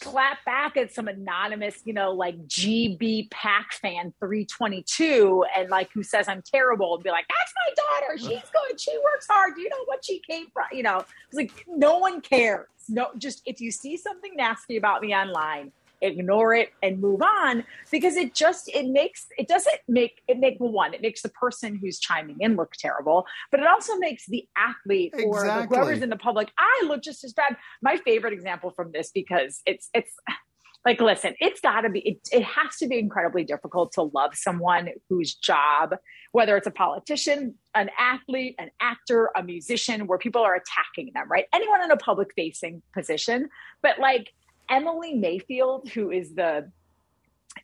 Speaker 11: clap back at some anonymous, you know, like GB Pack fan 322 and like who says I'm terrible and be like, that's my daughter. She's good. She works hard. Do you know what she came from? You know, it's like no one cares. No, just if you see something nasty about me online, ignore it and move on because it just it makes it doesn't make it make well, one it makes the person who's chiming in look terrible but it also makes the athlete or the,
Speaker 2: Exactly.
Speaker 11: whoever's in the public eye look just as bad my favorite example from this because it's it's like listen it's got to be it, it has to be incredibly difficult to love someone whose job whether it's a politician an athlete an actor a musician where people are attacking them right anyone in a public facing position but like emily mayfield who is the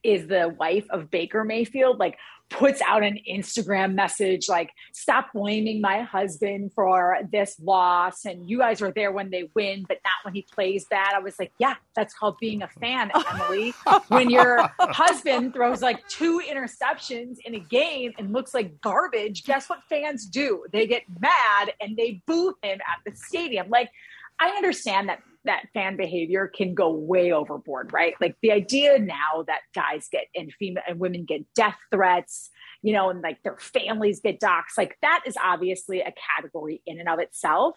Speaker 11: is the wife of baker mayfield like puts out an instagram message like stop blaming my husband for this loss and you guys are there when they win but not when he plays bad. I was like yeah that's called being a fan emily. When your husband throws like two interceptions in a game and looks like garbage guess what fans do? They get mad and they boo him at the stadium. Like i understand that that fan behavior can go way overboard, right? Like the idea now that guys get and female and women get death threats, you know, and like their families get docs, like that is obviously a category in and of itself.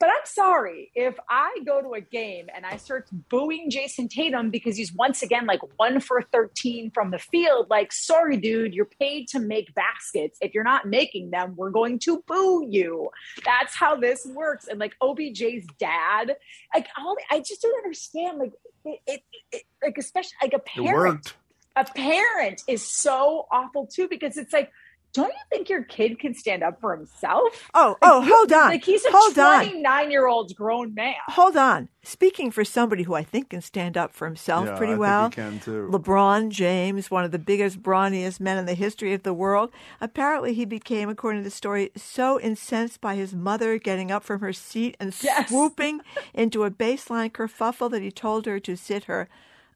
Speaker 11: But I'm sorry if I go to a game and I start booing Jayson Tatum because he's once again like one for 13 from the field. Like, sorry, dude, you're paid to make baskets. If you're not making them, we're going to boo you. That's how this works. And like OBJ's dad, like, all, I just don't understand. Like, it, it, it like, especially like a parent a parent is so awful too because it's like don't you think your kid can stand up for himself
Speaker 3: Oh,
Speaker 11: Like,
Speaker 3: oh, hold on.
Speaker 11: like he's a
Speaker 3: Hold on.
Speaker 11: 29 year old grown man
Speaker 3: Hold on. Speaking for somebody who I think can stand up for himself
Speaker 2: Yeah,
Speaker 3: pretty
Speaker 2: I think
Speaker 3: well.
Speaker 2: he can, too.
Speaker 3: LeBron James, one of the biggest, brawniest men in the history of the world. Apparently, he became, according to the story, so incensed by his mother getting up from her seat and
Speaker 11: Yes.
Speaker 3: swooping into a baseline kerfuffle that he told her to sit her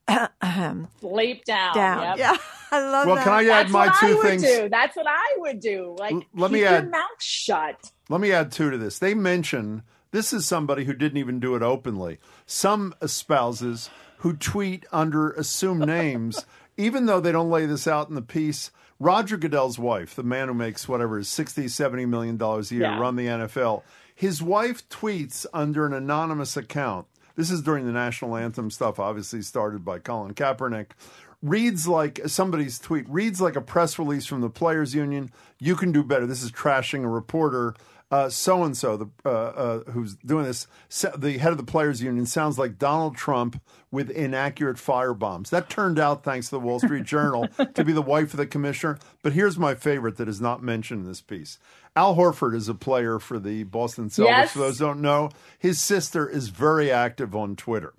Speaker 11: sleep down
Speaker 3: down.
Speaker 11: Yep.
Speaker 3: Yeah, I love
Speaker 2: Well,
Speaker 3: that.
Speaker 2: can I add
Speaker 11: That's
Speaker 2: my
Speaker 11: what
Speaker 2: two
Speaker 11: I would
Speaker 2: things?
Speaker 11: do. That's what I would do. Like,
Speaker 2: L- let
Speaker 11: keep
Speaker 2: me
Speaker 11: your
Speaker 2: add-
Speaker 11: mouth shut.
Speaker 2: Let me add two to this. They mention this is somebody who didn't even do it openly. Some spouses who tweet under assumed names, even though they don't lay this out in the piece. Roger Goodell's wife, the man who makes whatever is 60, 70 million dollars a year,
Speaker 11: Yeah.
Speaker 2: run the NFL. His wife tweets under an anonymous account. This is during the national anthem stuff, obviously started by Colin Kaepernick. Reads like somebody's tweet, reads like a press release from the Players Union. You can do better. This is trashing a reporter. So and so, who's doing this, the head of the Players Union, sounds like Donald Trump with inaccurate fire bombs. That turned out, thanks to the Wall Street Journal, to be the wife of the commissioner. But here's my favorite that is not mentioned in this piece. Al Horford is a player for the Boston Celtics.
Speaker 11: Yes.
Speaker 2: For those who don't know, his sister is very active on Twitter.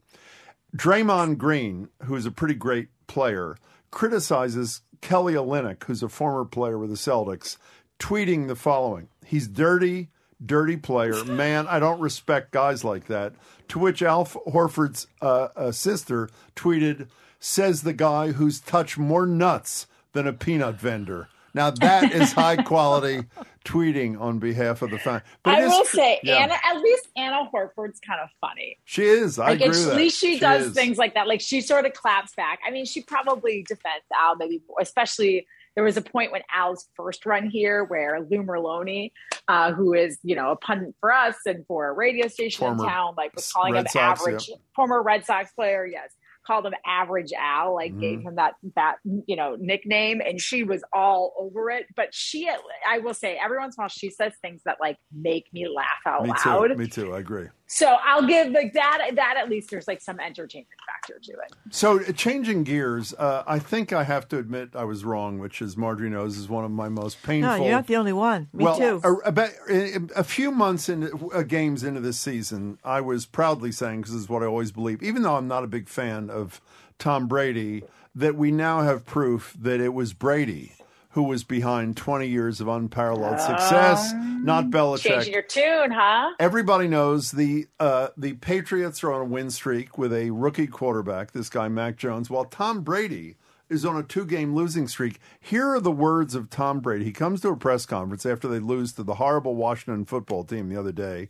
Speaker 2: Draymond Green, who's a pretty great player, criticizes Kelly Olynyk, who's a former player with the Celtics, tweeting the following: "He's dirty, dirty player. Man, I don't respect guys like that." To which Al Horford's uh, uh, sister tweeted, "Says the guy who's touched more nuts than a peanut vendor." Now that is high quality tweeting on behalf of the fan. But
Speaker 11: I will say,
Speaker 2: yeah,
Speaker 11: Anna. At least Anna Horford's kind of funny.
Speaker 2: she is. I
Speaker 11: like
Speaker 2: agree
Speaker 11: at least she, does
Speaker 2: is.
Speaker 11: things like that. Like she sort of claps back. I mean, she probably defends Al maybe, more, especially there was a point when Al's first run here where Lou Merloni, uh, who is you know a pundit for us and for a radio station
Speaker 2: Former
Speaker 11: in town, like was calling
Speaker 2: Red
Speaker 11: him
Speaker 2: Sox,
Speaker 11: average,
Speaker 2: yeah.
Speaker 11: former Red Sox player, yes. Called him Average Al, like gave
Speaker 2: Mm-hmm.
Speaker 11: him that that you know nickname, and she was all over it. But she, I will say, every once in a while, she says things that like make me laugh out
Speaker 2: Me
Speaker 11: loud.
Speaker 2: too. Me too. I agree.
Speaker 11: So I'll give like that. That at least there's like some entertainment factor to it.
Speaker 2: So uh, changing gears, uh, I think I have to admit I was wrong, which is Margery knows is one of my most painful.
Speaker 3: No, you're not the only one. Me
Speaker 2: well,
Speaker 3: too.
Speaker 2: A, about, a, a few months into uh, games into this season, I was proudly saying, because this is what I always believe, even though I'm not a big fan of Tom Brady, that we now have proof that it was Brady who was behind 20 years of unparalleled success, not Belichick.
Speaker 11: Changing your tune, huh?
Speaker 2: Everybody knows the uh, the Patriots are on a win streak with a rookie quarterback, this guy Mac Jones, while Tom Brady is on a two game losing streak. Here are the words of Tom Brady. He comes to a press conference after they lose to the horrible Washington football team the other day.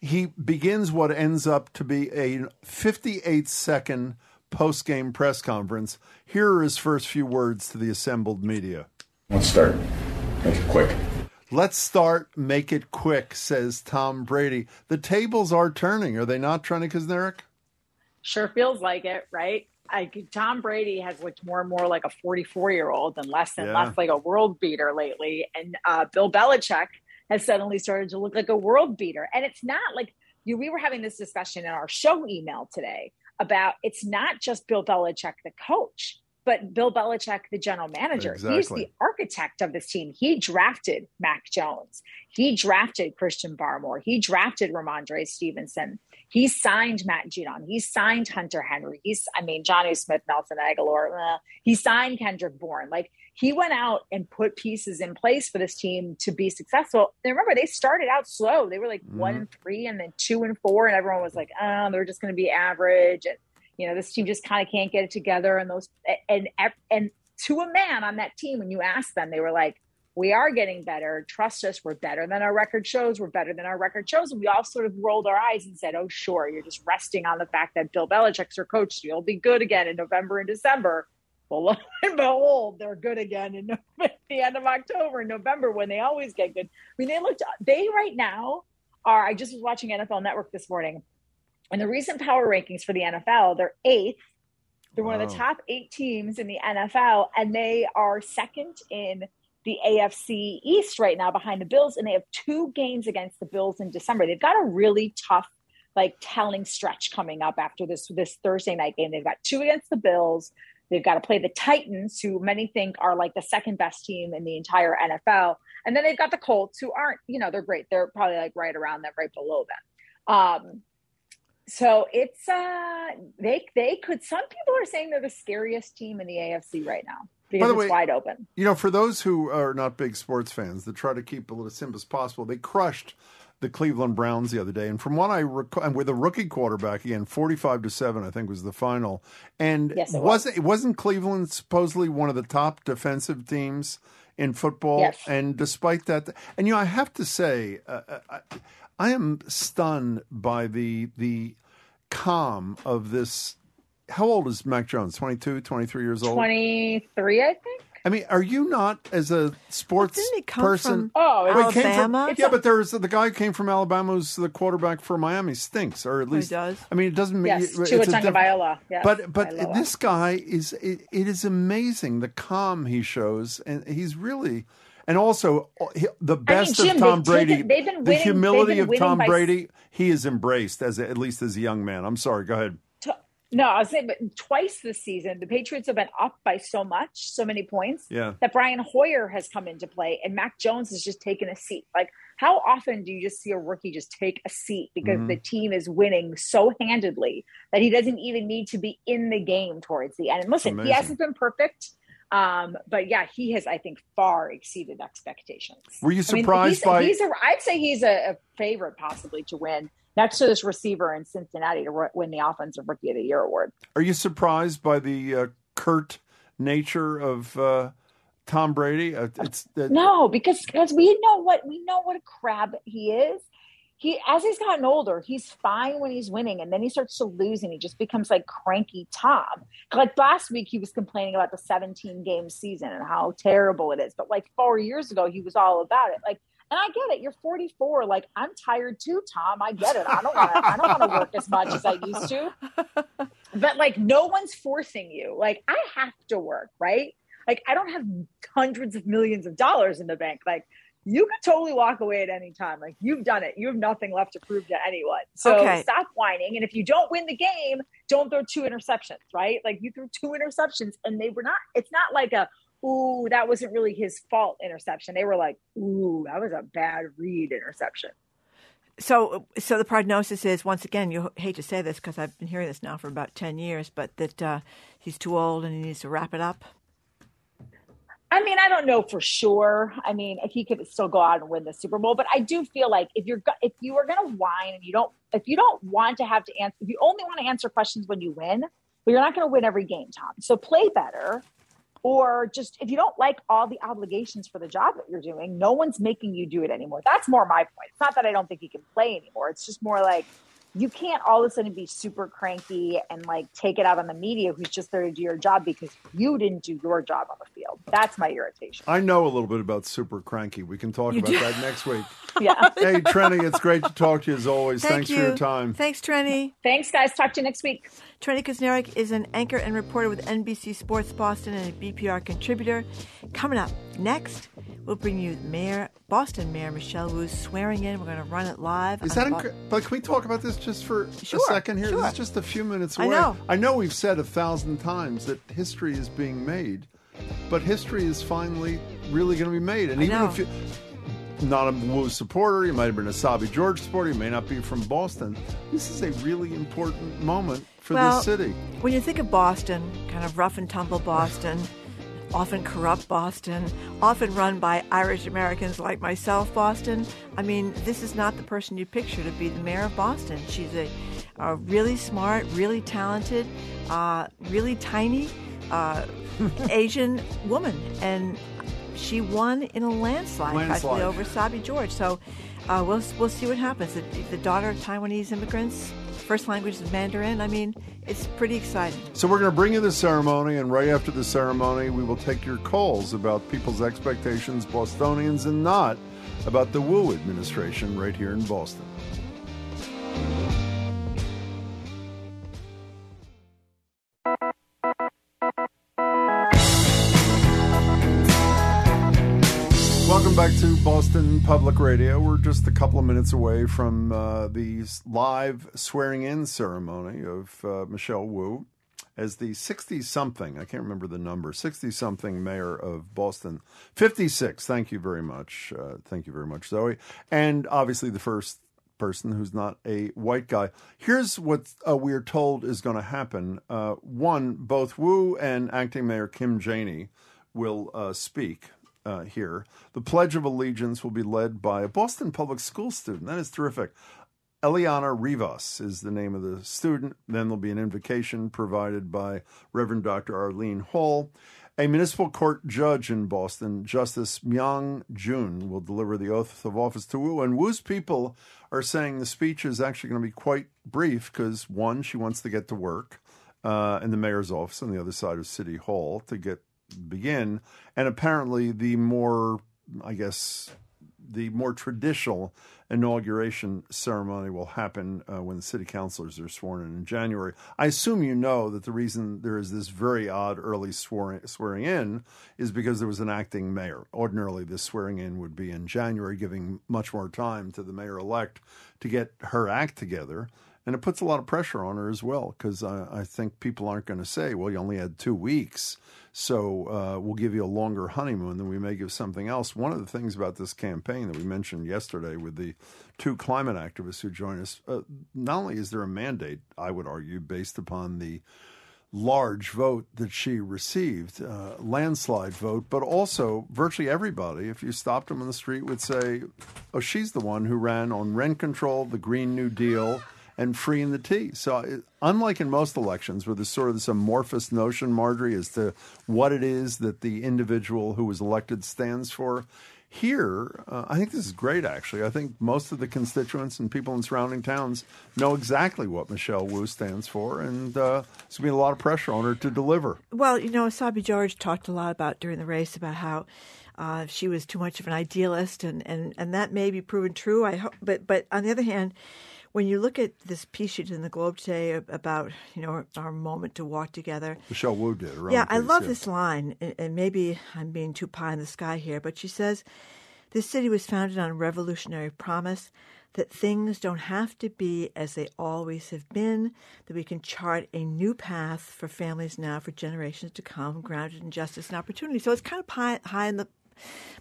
Speaker 2: He begins what ends up to be a 58 second post game press conference. Here are his first few words to the assembled media.
Speaker 12: Let's start. Make it quick.
Speaker 2: Let's start, make it quick, says Tom Brady. The tables are turning, are they not, Trenni Kusnierek?
Speaker 11: Sure feels like it, right? I, Tom Brady has looked more and more like a 44 year old and less and
Speaker 2: Yeah.
Speaker 11: less like a world beater lately. And uh, Bill Belichick has suddenly started to look like a world beater. And it's not like you, we were having this discussion in our show email today about it's not just Bill Belichick, the coach, but Bill Belichick, the general manager. He's the architect of this team. He drafted Mac Jones. He drafted Christian Barmore. He drafted Rhamondre Stevenson. He signed Matt Judon. He signed Hunter Henry. He's, I mean, Jonnu Smith, Nelson Agholor. eh. He signed Kendrick Bourne. Like he went out and put pieces in place for this team to be successful. And remember, they started out slow. They were like one and three, and then two and four, and everyone was like, "Oh, they're just going to be average." And you know, this team just kind of can't get it together. And those and and to a man on that team, when you asked them, they were like, "We are getting better. Trust us. We're better than our record shows. We're better than our record shows." And we all sort of rolled our eyes and said, "Oh, sure, you're just resting on the fact that Bill Belichick's your coach. so You'll be good again in November and December." Well, lo and behold, they're good again in the end of October and November when they always get good. I mean, they looked. They right now are. I just was watching NFL Network this morning, and the recent power rankings for the NFL, they're eighth. They're one of the top eight teams in the NFL, and they are second in the AFC East right now behind the Bills, and they have two games against the Bills in December. They've got a really tough, like telling stretch coming up after this this Thursday night game. They've got two against the Bills. They've got to play the Titans, who many think are like the second best team in the entire NFL, and then they've got the Colts, who aren't, you know, they're great. They're probably like right around them, right below them. Um, so it's uh they they could some people are saying they're the scariest team in the AFC right now because
Speaker 2: the
Speaker 11: it's
Speaker 2: way-
Speaker 11: wide open.
Speaker 2: You know, for those who are not big sports fans that try to keep it as simple as possible, they crushed the Cleveland Browns the other day, and from what I recall, and with a rookie quarterback again, forty-five to seven, I think was the final. And
Speaker 11: Yes, it was.
Speaker 2: wasn't it wasn't Cleveland supposedly one of the top defensive teams in football?
Speaker 11: Yes.
Speaker 2: And despite that, and you know, I have to say, uh, I, I am stunned by the the calm of this. How old is Mac Jones? 22, 23 years old.
Speaker 11: Twenty three, I think.
Speaker 2: I mean, are you not as a sports
Speaker 3: Didn't come
Speaker 2: person?
Speaker 3: from
Speaker 11: Oh,
Speaker 2: Wait, came from-
Speaker 3: Alabama?
Speaker 2: yeah, but there's the guy who came from Alabama who's the quarterback for Miami stinks, or at
Speaker 3: Oh, he
Speaker 2: least
Speaker 3: does?
Speaker 2: I mean, it doesn't mean
Speaker 11: Yes,
Speaker 2: it's
Speaker 11: Tua
Speaker 2: a diff-
Speaker 11: Yes,
Speaker 2: but but
Speaker 11: Vailoa.
Speaker 2: this guy is it, it is amazing the calm he shows, and he's really. And also, the best
Speaker 11: Jim,
Speaker 2: of Tom
Speaker 11: taken-
Speaker 2: Brady,
Speaker 11: they've been
Speaker 2: the humility of Tom Brady, he is embraced as a, at least as a young man. I'm sorry, go ahead.
Speaker 11: No, I was saying, but twice this season, the Patriots have been up by so much, so many points,
Speaker 2: Yeah.
Speaker 11: that Brian Hoyer has come into play and Mac Jones has just taken a seat. Like, how often do you just see a rookie just take a seat because
Speaker 2: Mhm.
Speaker 11: the team is winning so handedly that he doesn't even need to be in the game towards the end? And listen, he hasn't been perfect. Um, but yeah, he has, I think, far exceeded expectations.
Speaker 2: Were you
Speaker 11: I mean,
Speaker 2: surprised
Speaker 11: he's,
Speaker 2: by?
Speaker 11: He's a, I'd say he's a, a favorite possibly to win next to this receiver in Cincinnati to win the Offensive Rookie of the Year award.
Speaker 2: Are you surprised by the uh, curt nature of uh, Tom Brady? Uh, it's
Speaker 11: No, because because we know what we know what a crab he is. He as he's gotten older, he's fine when he's winning, and then he starts to lose, and he just becomes like cranky Tom. Like last week, he was complaining about the 17 game season and how terrible it is. But like four years ago, he was all about it. Like, and I get it. You're 44. Like I'm tired too, Tom. I get it. I don't want to. I don't want to work as much as I used to. But like, no one's forcing you. Like I have to work, right? Like I don't have hundreds of millions of dollars in the bank. Like you could totally walk away at any time. Like you've done it. You have nothing left to prove to anyone. So
Speaker 3: Okay.
Speaker 11: stop whining. And if you don't win the game, don't throw two interceptions, right? Like you threw two interceptions and they were not, it's not like a, ooh, that wasn't really his fault interception. They were like, ooh, that was a bad read interception.
Speaker 3: So, so the prognosis is once again. You hate to say this because I've been hearing this now for about ten years, but that uh, he's too old and he needs to wrap it up.
Speaker 11: I mean, I don't know for sure. I mean, he could still go out and win the Super Bowl, but I do feel like if you're if you are going to whine and you don't if you don't want to have to answer if you only want to answer questions when you win, well, you're not going to win every game, Tom. So play better, or just if you don't like all the obligations for the job that you're doing, no one's making you do it anymore. That's more my point. It's not that I don't think he can play anymore. It's just more like you can't all of a sudden be super cranky and like take it out on the media who's just there to do your job because you didn't do your job on the field. That's my irritation.
Speaker 2: I know a little bit about super cranky. We can talk
Speaker 3: You
Speaker 2: about
Speaker 3: do?
Speaker 2: that next week.
Speaker 11: Yeah.
Speaker 2: hey, Trenni, it's great to talk to you as always.
Speaker 3: Thank
Speaker 2: Thanks
Speaker 3: you.
Speaker 2: for your time.
Speaker 3: Thanks, Trenni.
Speaker 11: Thanks, guys. Talk to you next week.
Speaker 3: Trenni Kusnierek is an anchor and reporter with NBC Sports Boston and a BPR contributor. Coming up next, we'll bring you Mayor Boston Mayor Michelle Wu's swearing in. We're going to run it live.
Speaker 2: Is that
Speaker 3: Bo-
Speaker 2: but can we talk about this just for
Speaker 3: Sure,
Speaker 2: a second here?
Speaker 3: sure.
Speaker 2: This is just a few minutes away.
Speaker 3: I know.
Speaker 2: I know we've said a thousand times that history is being made, but history is finally really going to be made. And even if you're not a Wu supporter, you might have been a Sabi George supporter, you may not be from Boston. This is a really important moment for
Speaker 3: well,
Speaker 2: city.
Speaker 3: When you think of Boston, kind of rough and tumble Boston, often corrupt Boston, often run by Irish Americans like myself, Boston, I mean, this is not the person you picture to be the mayor of Boston. She's a, a really smart, really talented, uh, really tiny uh, Asian woman. And she won in a landslide,
Speaker 2: Landslide.
Speaker 3: over Sabi George. So uh, we'll, we'll see what happens. The, the daughter of Taiwanese immigrants, first language is Mandarin. I mean, it's pretty exciting.
Speaker 2: So we're going to bring you the ceremony, and right after the ceremony, we will take your calls about people's expectations, Bostonians and not, about the Wu administration right here in Boston. Welcome back to Boston Public Radio. We're just a couple of minutes away from uh, the live swearing in ceremony of uh, Michelle Wu as the 60 something, I can't remember the number, 60 something mayor of Boston. 56, thank you very much. Uh, thank you very much, Zoe. And obviously the first person who's not a white guy. Here's what uh, we're told is going to happen. Uh, one, both Wu and acting mayor Kim Janey will uh, speak uh, here. The Pledge of Allegiance will be led by a Boston Public School student. That is terrific. Eliana Rivas is the name of the student. Then there'll be an invocation provided by Reverend Dr. Arlene Hall. A municipal court judge in Boston, Justice Myung Jun, will deliver the oath of office to Wu. And Wu's people are saying the speech is actually going to be quite brief because, one, she wants to get to work uh, in the mayor's office on the other side of City Hall to get begin. And apparently, the more, I guess, the more traditional inauguration ceremony will happen uh, when the city councilors are sworn in in January. I assume you know that the reason there is this very odd early swearing, swearing in is because there was an acting mayor. Ordinarily, this swearing in would be in January, giving much more time to the mayor elect to get her act together. And it puts a lot of pressure on her as well, because I, I think people aren't going to say, well, you only had two weeks, so uh, we'll give you a longer honeymoon than we may give something else. One of the things about this campaign that we mentioned yesterday with the two climate activists who joined us, uh, not only is there a mandate, I would argue, based upon the large vote that she received, uh, landslide vote, but also virtually everybody, if you stopped them on the street, would say, oh, she's the one who ran on rent control, the Green New Deal, and freeing the T. So, it, unlike in most elections, where there's sort of this amorphous notion, Margery, as to what it is that the individual who was elected stands for, here, uh, I think this is great, actually. I think most of the constituents and people in surrounding towns know exactly what Michelle Wu stands for, and uh, there's going to be a lot of pressure on her to deliver.
Speaker 3: Well, you know, Sabi George talked a lot about during the race about how uh, she was too much of an idealist, and, and, and that may be proven true. I hope, but but on the other hand, when you look at this piece she did in the Globe today about you know our moment to walk together,
Speaker 2: Michelle Wu did.
Speaker 3: Yeah, I love
Speaker 2: yeah.
Speaker 3: this line, and, and maybe I'm being too pie in the sky here, but she says, "This city was founded on revolutionary promise." That things don't have to be as they always have been, that we can chart a new path for families now, for generations to come, grounded in justice and opportunity. So it's kind of pie, high in the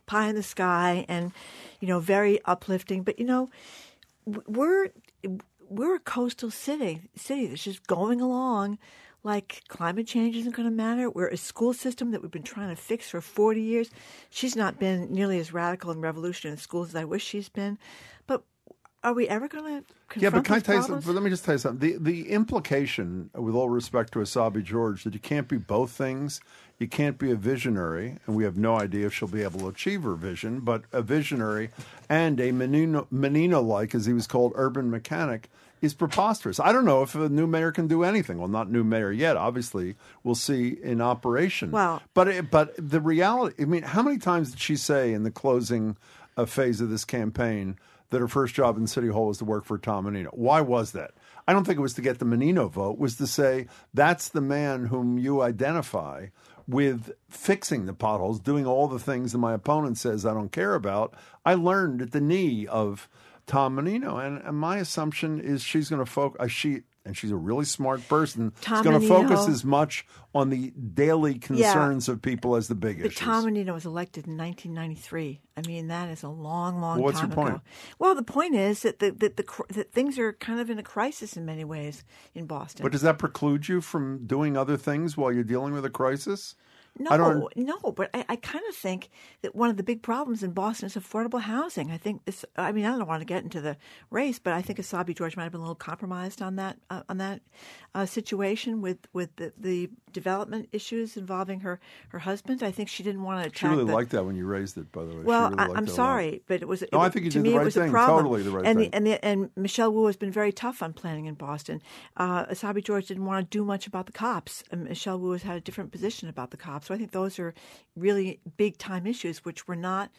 Speaker 3: pie in the sky, and you know, very uplifting. But you know, we're we're a coastal city city that's just going along like climate change isn't going to matter. We're a school system that we've been trying to fix for 40 years. She's not been nearly as radical and revolutionary in schools as I wish she's been. But are we ever going to?
Speaker 2: Yeah, but can I tell you something? Let me just tell you something. The the implication, with all respect to Essaibi George, that you can't be both things. You can't be a visionary, and we have no idea if she'll be able to achieve her vision. But a visionary and a Menino, Menino-like, as he was called, urban mechanic, is preposterous. I don't know if a new mayor can do anything. Well, not new mayor yet. Obviously, we'll see in operation.
Speaker 3: Well-
Speaker 2: but it, but the reality. I mean, how many times did she say in the closing uh, phase of this campaign? That her first job in City Hall was to work for Tom Menino. Why was that? I don't think it was to get the Menino vote, was to say that's the man whom you identify with fixing the potholes, doing all the things that my opponent says I don't care about. I learned at the knee of Tom Menino, and, and my assumption is she's going to focus. Uh, she and she's a really smart person.
Speaker 3: Tom
Speaker 2: she's going to focus as much on the daily concerns of people as the big
Speaker 3: But
Speaker 2: issues.
Speaker 3: Tom Menino was elected in 1993. I mean, that is a long, long
Speaker 2: What's
Speaker 3: time
Speaker 2: your point?
Speaker 3: ago. Well, the point is that the, that the that things are kind of in a crisis in many ways in Boston.
Speaker 2: But does that preclude you from doing other things while you're dealing with a crisis?
Speaker 3: No, no, but I, I kind of think that one of the big problems in Boston is affordable housing. I think this. I mean, I don't want to get into the race, but I think Essaibi George might have been a little compromised on that uh, on that uh, situation with with the, the development issues involving her her husband. I think she didn't want to.
Speaker 2: She really
Speaker 3: the,
Speaker 2: liked that when you raised it, by the way.
Speaker 3: Well,
Speaker 2: really
Speaker 3: I,
Speaker 2: liked
Speaker 3: I'm
Speaker 2: that a lot.
Speaker 3: sorry, but it was.
Speaker 2: No, I think you
Speaker 3: to
Speaker 2: did
Speaker 3: me,
Speaker 2: the
Speaker 3: it
Speaker 2: right
Speaker 3: was
Speaker 2: thing. Totally the right
Speaker 3: and
Speaker 2: thing.
Speaker 3: The, and the, and Michelle Wu has been very tough on planning in Boston. Uh, Essaibi George didn't want to do much about the cops, and Michelle Wu has had a different position about the cops. So I think those are really big time issues, which were not.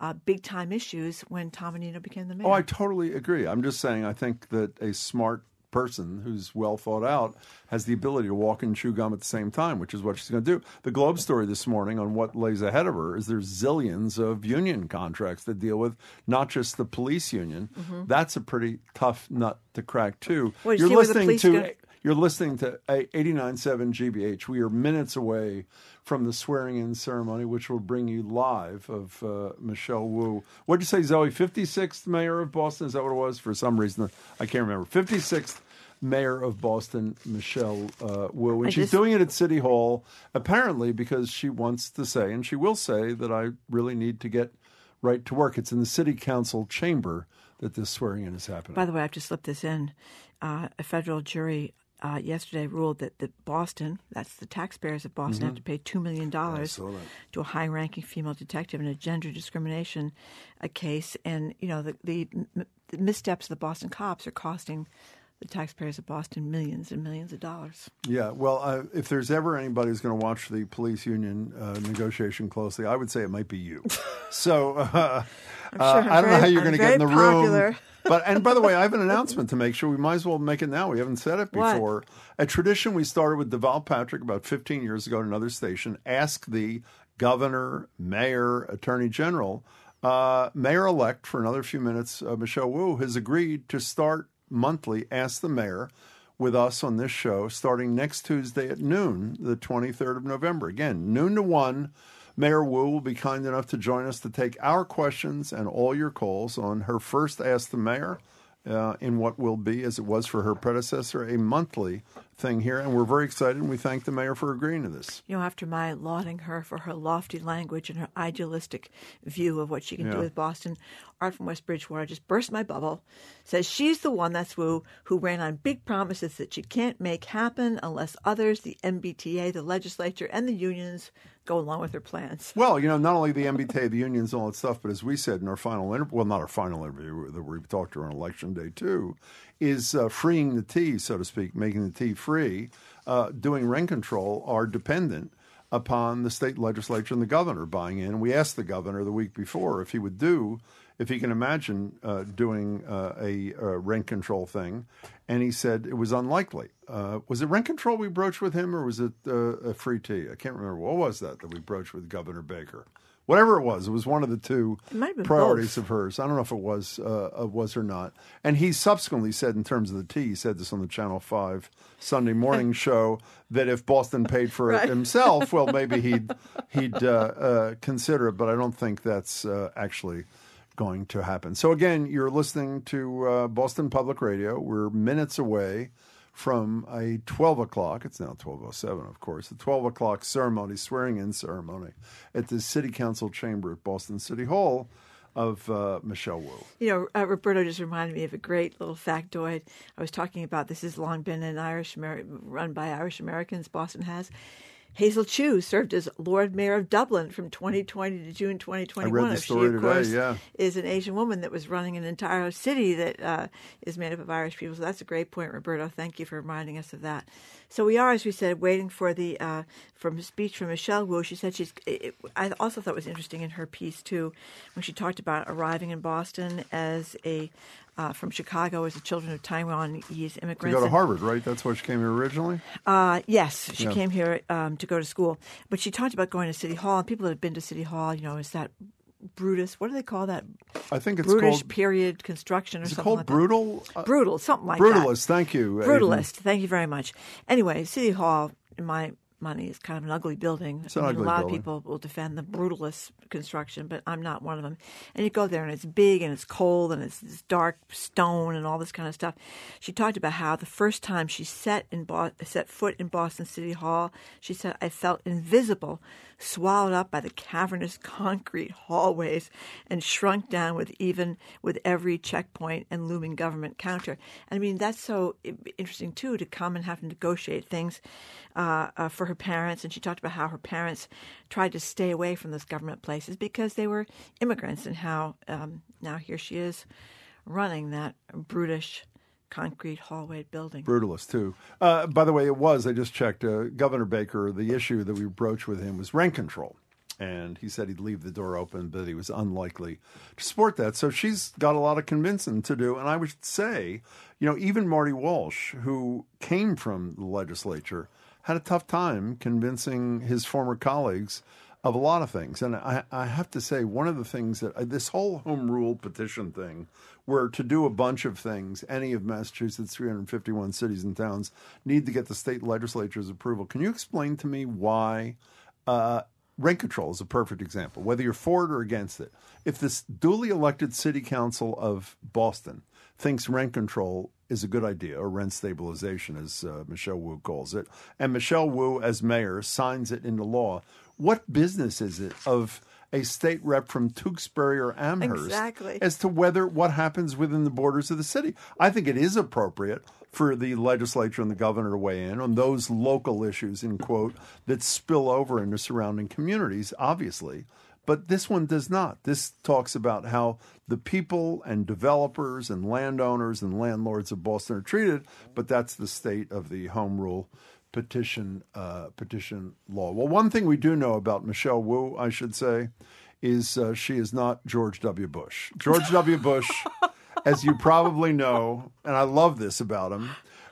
Speaker 3: Uh, big time issues when Tom Menino became the mayor.
Speaker 2: Oh, I totally agree. I'm just saying, I think that a smart person who's well thought out has the ability to walk and chew gum at the same time, which is what she's going to do. The Globe story this morning on what lays ahead of her is there's zillions of union contracts that deal with not just the police union.
Speaker 3: Mhm.
Speaker 2: That's a pretty tough nut to crack too.
Speaker 3: Well,
Speaker 2: You're
Speaker 3: see where the
Speaker 2: listening to
Speaker 3: go-
Speaker 2: you're listening to 89.7 GBH. We are minutes away from the swearing-in ceremony, which will bring you live of uh, Michelle Wu. What did you say, Zoe? 56th mayor of Boston? Is that what it was? For some reason, I can't remember. 56th mayor of Boston, Michelle uh, Wu. And
Speaker 3: I
Speaker 2: she's
Speaker 3: just-
Speaker 2: doing it at City Hall, apparently because she wants to say, and she will say, that I really need to get right to work. It's in the city council chamber that this swearing-in is happening.
Speaker 3: By the way, I have to slip this in. Uh, a federal jury uh, yesterday ruled that, the Boston, that's the taxpayers of Boston, have
Speaker 2: Mhm.
Speaker 3: to pay $2 million to a high ranking female detective in a gender discrimination uh, case. And, you know, the, the, the missteps of the Boston cops are costing the taxpayers of Boston millions and millions of dollars.
Speaker 2: Yeah, well, uh, if there's ever anybody who's going to watch the police union uh, negotiation closely, I would say it might be you. so uh,
Speaker 3: sure I'm
Speaker 2: don't know how you're going to get in the
Speaker 3: popular.
Speaker 2: room. But and by the way, I have an announcement to make sure. We might as well make it now. We haven't said it
Speaker 3: What?
Speaker 2: before. A tradition we started with Deval Patrick about 15 years ago at another station. Ask the governor, mayor, attorney general, uh, mayor elect for another few minutes. Uh, Michelle Wu has agreed to start monthly. Ask the mayor with us on this show starting next Tuesday at noon, the 23rd of November. Again, noon to 1. Mayor Wu will be kind enough to join us to take our questions and all your calls on her first Ask the Mayor uh, in what will be, as it was for her predecessor, a monthly thing here. And we're very excited and we thank the mayor for agreeing to this.
Speaker 3: You know, after my lauding her for her lofty language and her idealistic view of what she can do with Boston, Art from West Bridgewater just burst my bubble. Says she's the one, that's Wu, who ran on big promises that she can't make happen unless others, the MBTA, the legislature, and the unions go along with her plans.
Speaker 2: Well, you know, not only the MBTA, the unions, and all that stuff, but as we said in our final interview, well, not our final interview that we talked to her on election day too, is uh, freeing the T, so to speak, making the T free, uh, doing rent control are dependent upon the state legislature and the governor buying in. We asked the governor the week before if he would do, if he can imagine uh, doing uh, a, uh rent control thing, and he said it was unlikely. Uh, was it rent control we broached with him, or was it uh, a free T? I can't remember. What was that that we broached with Governor Baker? Whatever it was, it was one of the two
Speaker 3: It might have been
Speaker 2: priorities
Speaker 3: both.
Speaker 2: of hers. I don't know if it was uh, was or not. And he subsequently said, in terms of the T, he said this on the Channel Five Sunday morning show that if Boston paid for it himself, well, maybe he'd he'd uh, uh, consider it. But I don't think that's uh, actually going to happen. So again, you're listening to uh, Boston Public Radio. We're minutes away from a 12 o'clock, it's now 12.07, of course, a 12 o'clock ceremony, swearing in ceremony at the City Council chamber at Boston City Hall. of uh, Michelle Wu.
Speaker 3: You know, uh, Roberto just reminded me of a great little factoid. I was talking about this has long been an Irish run by Irish Americans. Boston has. Hazel Chu served as Lord Mayor of Dublin from 2020 to June 2021.
Speaker 2: I read the story
Speaker 3: she, of
Speaker 2: today,
Speaker 3: course,
Speaker 2: yeah.
Speaker 3: is an Asian woman that was running an entire city that uh, is made up of Irish people. So that's a great point, Roberto. Thank you for reminding us of that. So we are, as we said, waiting for the uh, from speech from Michelle Wu. She said she's. It, I also thought it was interesting in her piece too, when she talked about arriving in Boston as a uh, from Chicago as the children of Taiwanese immigrants.
Speaker 2: To go to Harvard, right? That's why she came here originally?
Speaker 3: Uh, yes, she
Speaker 2: Yeah.
Speaker 3: came here um, to go to school. But she talked about going to City Hall, and people that have been to City Hall, you know, is that Brutus? What do they call that?
Speaker 2: I think it's
Speaker 3: Brutish
Speaker 2: called.
Speaker 3: period construction or
Speaker 2: Is it
Speaker 3: something
Speaker 2: called
Speaker 3: like
Speaker 2: brutal? Uh,
Speaker 3: Brutal, something like that.
Speaker 2: Brutalist. Thank you. Aiden.
Speaker 3: Brutalist. Thank you very much. Anyway, City Hall, in my money, is kind of an ugly building.
Speaker 2: It's
Speaker 3: I mean,
Speaker 2: ugly
Speaker 3: a lot
Speaker 2: building.
Speaker 3: of people will defend the brutalist construction, but I'm not one of them. And you go there, and it's big, and it's cold, and it's this dark stone, and all this kind of stuff. She talked about how the first time she set in Bo- set foot in Boston City Hall, she said, "I felt invisible." Swallowed up by the cavernous concrete hallways and shrunk down with even with every checkpoint and looming government counter. And I mean that's so interesting too to come and have to negotiate things uh, uh, for her parents. And she talked about how her parents tried to stay away from those government places because they were immigrants, and how um, now here she is running that brutish concrete hallway building.
Speaker 2: Brutalist too. Uh, by the way, it was. I just checked. Uh, Governor Baker. The issue that we broached with him was rent control, and he said he'd leave the door open, but he was unlikely to support that. So she's got a lot of convincing to do. And I would say, you know, even Marty Walsh, who came from the legislature, had a tough time convincing his former colleagues of a lot of things. And I, I have to say, one of the things that uh, this whole home rule petition thing, where to do a bunch of things, any of Massachusetts' 351 cities and towns need to get the state legislature's approval. Can you explain to me why? Uh, rent control is a perfect example, whether you're for it or against it. If this duly elected city council of Boston thinks rent control is a good idea, or rent stabilization, as uh, Michelle Wu calls it, and Michelle Wu, as mayor, signs it into law, what business is it of a state rep from Tewksbury or Amherst
Speaker 3: Exactly.
Speaker 2: as to whether what happens within the borders of the city? I think it is appropriate for the legislature and the governor to weigh in on those local issues, in quote, that spill over into surrounding communities, obviously. But this one does not. This talks about how the people and developers and landowners and landlords of Boston are treated, but that's the state of the home rule petition uh, petition law. Well, one thing we do know about Michelle Wu, I should say, is uh, she is not George W. Bush. George W. Bush, as you probably know, and I love this about him.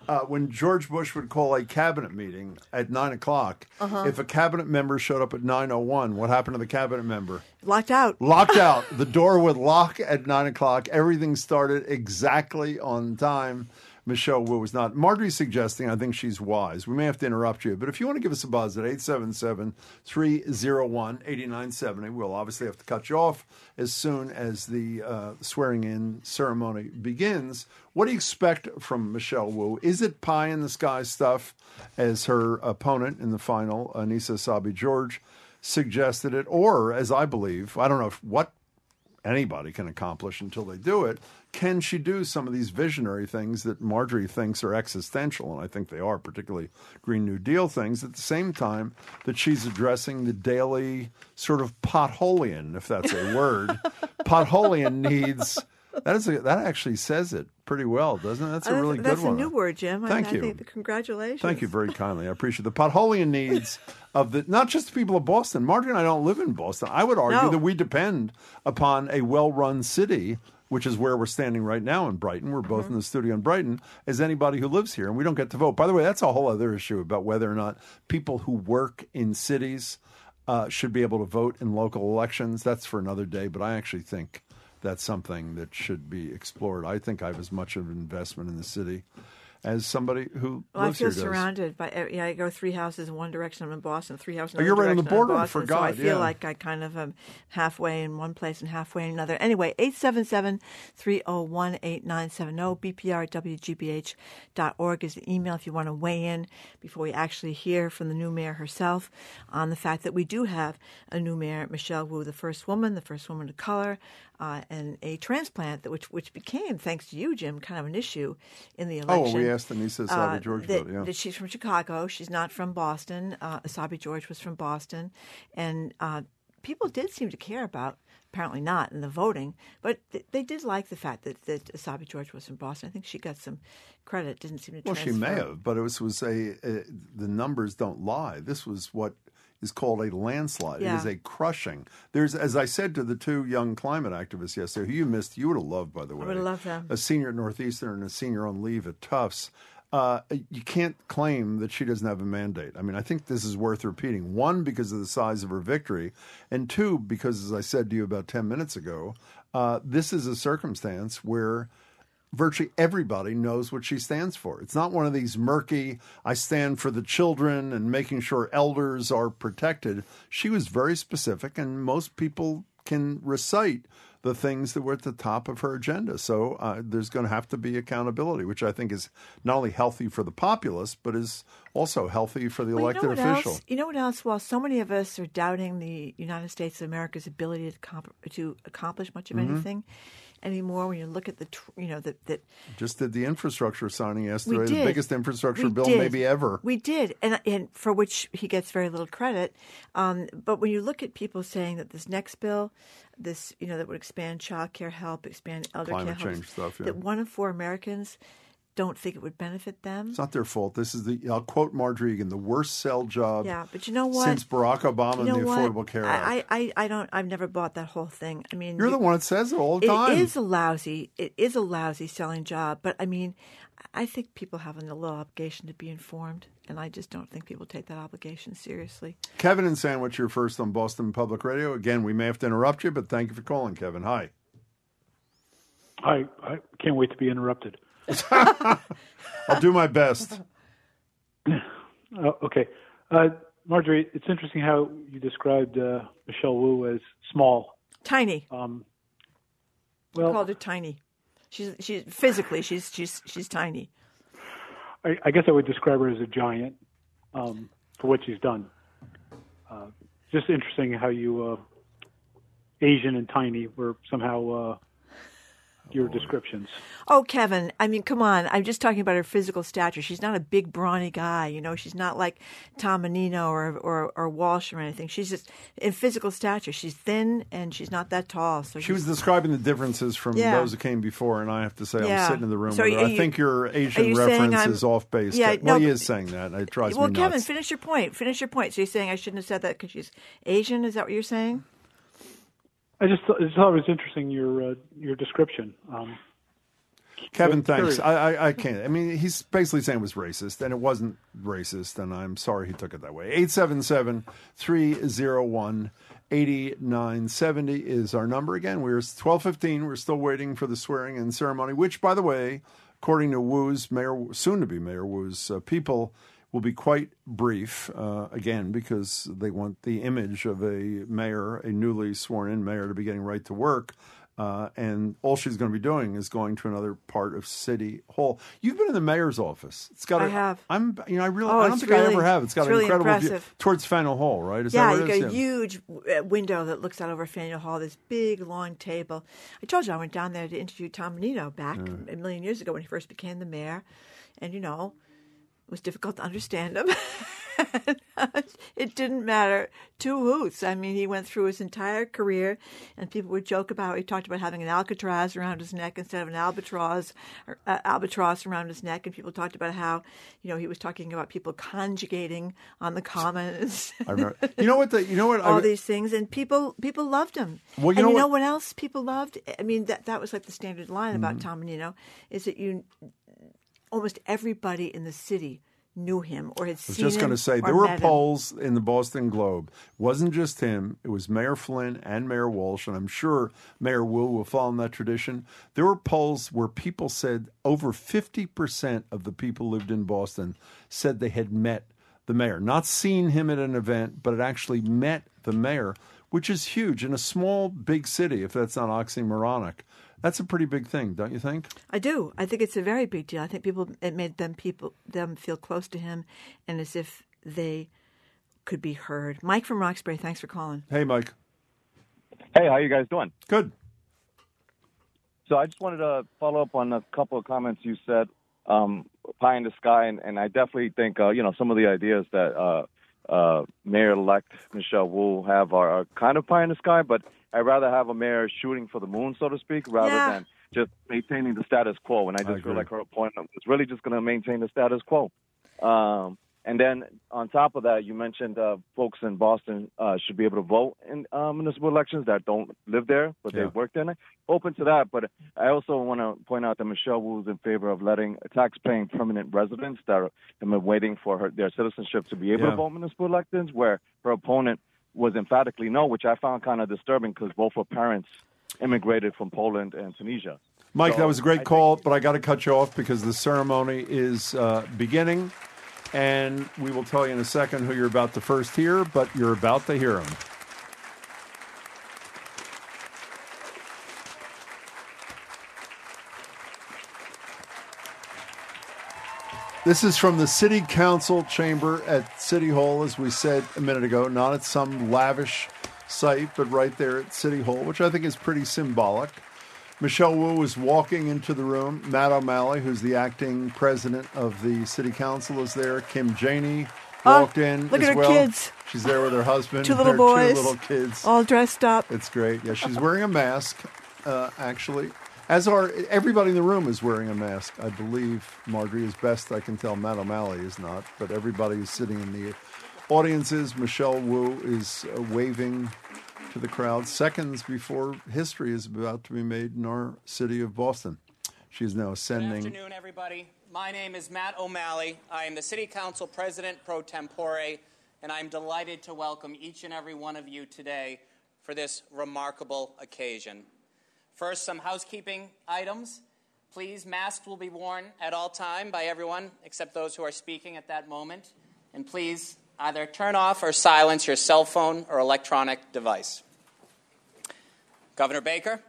Speaker 2: Uh, when George Bush would call a cabinet meeting at nine o'clock,
Speaker 3: Uh-huh.
Speaker 2: if a cabinet member showed up at nine o one, what happened to the cabinet member?
Speaker 3: Locked out.
Speaker 2: Locked out. The door would lock at nine o'clock. Everything started exactly on time. Michelle Wu was not. Margery's suggesting, I think she's wise. We may have to interrupt you, but if you want to give us a buzz at 877 301 8970, we'll obviously have to cut you off as soon as the uh, swearing in ceremony begins. What do you expect from Michelle Wu? Is it pie in the sky stuff, as her opponent in the final, Annissa Essaibi George, suggested it, or as I believe, I don't know if, what anybody can accomplish until they do it. Can she do some of these visionary things that Margery thinks are existential? And I think they are, particularly Green New Deal things, at the same time that she's addressing the daily sort of potholian, if that's a word. potholian needs. That is a, that actually says it pretty well, doesn't it? That's a
Speaker 3: Uh,
Speaker 2: really
Speaker 3: that's
Speaker 2: good one.
Speaker 3: That's a new word, Jim.
Speaker 2: Thank
Speaker 3: I,
Speaker 2: you.
Speaker 3: I congratulations.
Speaker 2: Thank you very kindly. I appreciate the potholian needs of the not just the people of Boston. Margery and I don't live in Boston. I would argue
Speaker 3: No.
Speaker 2: that we depend upon a well-run city, which is where we're standing right now in Brighton. We're both in the studio in Brighton, as anybody who lives here, and we don't get to vote. By the way, that's a whole other issue about whether or not people who work in cities uh, should be able to vote in local elections. That's for another day. But I actually think that's something that should be explored. I think I have as much of an investment in the city as somebody who
Speaker 3: Well, I feel
Speaker 2: here does.
Speaker 3: surrounded by. uh, Yeah, I go three houses in one direction. I'm in Boston. Three houses. In
Speaker 2: Oh, you're right on the
Speaker 3: direction, I'm in
Speaker 2: border, I
Speaker 3: Boston, So I feel
Speaker 2: yeah.
Speaker 3: like I kind of am halfway in one place and halfway in another. Anyway, 877-301-8970. BPR at WGBH.org is the email if you want to weigh in before we actually hear from the new mayor herself on the fact that we do have a new mayor, Michelle Wu, the first woman, the first woman of color, uh, and a transplant that which which became, thanks to you, Jim, kind of an issue in the
Speaker 2: Oh,
Speaker 3: election.
Speaker 2: Asked Annissa Essaibi
Speaker 3: Uh,
Speaker 2: George
Speaker 3: that,
Speaker 2: about it, yeah.
Speaker 3: that she's from Chicago. She's not from Boston. Uh, Essaibi George was from Boston, and uh, people did seem to care about. Apparently not in the voting, but th- they did like the fact that, that Essaibi George was from Boston. I think she got some credit. Didn't seem to.
Speaker 2: Well, she may have, but it was, was a, a the numbers don't lie. This was what is called a landslide. It is a crushing. There's, as I said to the two young climate activists yesterday, who you missed, you would have loved, by the way.
Speaker 3: would have loved them.
Speaker 2: A senior at Northeastern and a senior on leave at Tufts. Uh, you can't claim that she doesn't have a mandate. I mean, I think this is worth repeating. One, because of the size of her victory, and two, because, as I said to you about 10 minutes ago, uh, this is a circumstance where virtually everybody knows what she stands for. It's not one of these murky, I stand for the children and making sure elders are protected. She was very specific, and most people can recite the things that were at the top of her agenda. So uh, there's going to have to be accountability, which I think is not only healthy for the populace, but is also healthy for the
Speaker 3: Well,
Speaker 2: elected
Speaker 3: you know
Speaker 2: official.
Speaker 3: Else? You know what else? While so many of us are doubting the United States of America's ability to, comp- to accomplish much of
Speaker 2: Mhm.
Speaker 3: anything anymore, when you look at the, tr- you know, that that
Speaker 2: Just did the infrastructure signing yesterday, the biggest infrastructure
Speaker 3: We
Speaker 2: bill
Speaker 3: did.
Speaker 2: maybe ever.
Speaker 3: We did, and and for which he gets very little credit. Um, but when you look at people saying that this next bill, this you know that would expand child care help, expand elder
Speaker 2: Climate
Speaker 3: care help,
Speaker 2: stuff, yeah.
Speaker 3: that one in four Americans don't think it would benefit them.
Speaker 2: It's not their fault. This is the I'll quote Margery again: the worst sell job
Speaker 3: Yeah, but you know what?
Speaker 2: since Barack Obama
Speaker 3: You know
Speaker 2: and the
Speaker 3: what?
Speaker 2: Affordable Care Act.
Speaker 3: I, I, I don't. I've never bought that whole thing. I mean,
Speaker 2: You're
Speaker 3: you-
Speaker 2: the one that says it all the time.
Speaker 3: It is a lousy. It is a lousy selling job. But I mean, I think people have a little obligation to be informed, and I just don't think people take that obligation seriously.
Speaker 2: Kevin and Sandwich, you're first on Boston Public Radio. Again, we may have to interrupt you, but thank you for calling, Kevin. Hi.
Speaker 13: I, I can't wait to be interrupted.
Speaker 2: I'll do my best.
Speaker 13: Uh, okay. Uh, Margery, it's interesting how you described uh, Michelle Wu as small.
Speaker 3: Tiny.
Speaker 13: Um,
Speaker 3: I
Speaker 13: well,
Speaker 3: called her tiny. She's she's physically she's she's she's tiny.
Speaker 13: I, I guess I would describe her as a giant um, for what she's done. Uh, just interesting how you uh, Asian and tiny were somehow uh, your descriptions.
Speaker 3: Oh, Kevin, I mean, come on. I'm just talking about her physical stature. She's not a big, brawny guy. You know, she's not like Tom Menino or, or, or Walsh or anything. She's just in physical stature. She's thin and she's not that tall. So
Speaker 2: She was describing the differences from
Speaker 3: Yeah.
Speaker 2: those who came before, and I have to say,
Speaker 3: Yeah.
Speaker 2: I'm sitting in the room
Speaker 3: So
Speaker 2: with her.
Speaker 3: are
Speaker 2: I think your Asian
Speaker 3: you
Speaker 2: reference is off base.
Speaker 3: Yeah,
Speaker 2: well,
Speaker 3: no,
Speaker 2: he is saying that. It drives
Speaker 3: well,
Speaker 2: me
Speaker 3: Kevin, finish your point. Finish your point. So you're saying I shouldn't have said that because she's Asian? Is that what you're saying?
Speaker 13: I just, thought- I just thought it was interesting your uh, your description. Um,
Speaker 2: Kevin, thanks. I, I, I can't. I mean, he's basically saying it was racist, and it wasn't racist, and I'm sorry he took it that way. 877 301 8970 is our number. Again, we're 1215. We're still waiting for the swearing in ceremony, which, by the way, according to Wu's mayor, soon to be Mayor Wu's uh, people, will be quite brief, uh, again, because they want the image of a mayor, a newly sworn in mayor, to be getting right to work. Uh, and all she's going to be doing is going to another part of City Hall. You've been in the mayor's office. It's got.
Speaker 3: I
Speaker 2: a-
Speaker 3: have.
Speaker 2: I'm. You know, I really.
Speaker 3: Oh,
Speaker 2: I don't think I ever have. It's got
Speaker 3: it's
Speaker 2: an
Speaker 3: really
Speaker 2: incredible view towards Faneuil Hall, right? Is
Speaker 3: yeah, you got a huge uh, window that looks out over Faneuil Hall. This big, long table. I told you I went down there to interview Tom Menino back a million years ago when he first became the mayor, and you know, was difficult to understand him. it didn't matter two hoots. I mean, he went through his entire career, and people would joke about. He talked about having an alcatraz around his neck instead of an albatross, or, uh, albatross around his neck, and people talked about how, you know, he was talking about people conjugating on the commons.
Speaker 2: I remember. You know what? The, you know what?
Speaker 3: all
Speaker 2: I,
Speaker 3: these things, and people people loved him.
Speaker 2: Well, you
Speaker 3: and
Speaker 2: know
Speaker 3: you know
Speaker 2: what-
Speaker 3: what else people loved? I mean, that that was like the standard line about
Speaker 2: Mhm.
Speaker 3: Tom Menino, is that you almost everybody in the city knew him or had seen him.
Speaker 2: I was just going to say there were
Speaker 3: met him.
Speaker 2: polls in the Boston Globe. It wasn't just him; it was Mayor Flynn and Mayor Walsh, and I'm sure Mayor Wu will follow in that tradition. There were polls where people said over 50 percent of the people who lived in Boston said they had met the mayor, not seen him at an event, but had actually met the mayor, which is huge in a small, big city. If that's not oxymoronic, that's a pretty big thing, don't you think?
Speaker 3: I do. I think it's a very big deal. I think people it made them people them feel close to him and as if they could be heard. Mike from Roxbury, thanks for calling.
Speaker 2: Hey, Mike.
Speaker 14: Hey, how you guys doing?
Speaker 2: Good.
Speaker 14: So I just wanted to follow up on a couple of comments you said, um, pie in the sky, and, and I definitely think uh, you know some of the ideas that uh, uh, Mayor-elect Michelle Wu have are, are kind of pie in the sky, but I'd rather have a mayor shooting for the moon, so to speak, rather
Speaker 15: Yeah.
Speaker 14: than just maintaining the status quo. And I just feel like her appointment was really just going to maintain the status quo. Um, and then on top of that, you mentioned uh, folks in Boston uh, should be able to vote in uh, municipal elections that don't live there, but
Speaker 2: Yeah.
Speaker 14: they've worked in it. Open to that, but I also want to point out that Michelle Wu is in favor of letting tax-paying permanent residents that are have been waiting for her, their citizenship to be able
Speaker 2: Yeah.
Speaker 14: to vote municipal elections, where her opponent was emphatically no, which I found kind of disturbing because both her parents immigrated from Poland and Tunisia.
Speaker 2: Mike,
Speaker 14: So
Speaker 2: that was a great
Speaker 14: I
Speaker 2: call, but I got to cut you off because the ceremony is uh, beginning, and we will tell you in a second who you're about to first hear, but you're about to hear him. This is from the City Council chamber at City Hall, as we said a minute ago, not at some lavish site, but right there at City Hall, which I think is pretty symbolic. Michelle Wu was walking into the room. Matt O'Malley, who's the acting president of the City Council, is there. Kim Janey
Speaker 3: Oh,
Speaker 2: walked in
Speaker 3: look
Speaker 2: as
Speaker 3: at her
Speaker 2: well.
Speaker 3: kids.
Speaker 2: She's there with her husband.
Speaker 3: Two little boys.
Speaker 2: Two little kids.
Speaker 3: All dressed up.
Speaker 2: It's great. Yeah, she's wearing a mask, uh, actually. As are everybody in the room is wearing a mask. I believe Margery, as best I can tell, Matt O'Malley is not, but everybody is sitting in the audiences. Michelle Wu is uh, waving to the crowd seconds before history is about to be made in our city of Boston. She is now ascending.
Speaker 15: Good afternoon, everybody. My name is Matt O'Malley. I am the City Council President pro tempore, and I'm delighted to welcome each and every one of you today for this remarkable occasion. First, some housekeeping items. Please, masks will be worn at all time by everyone except those who are speaking at that moment. And please either turn off or silence your cell phone or electronic device. Governor Baker,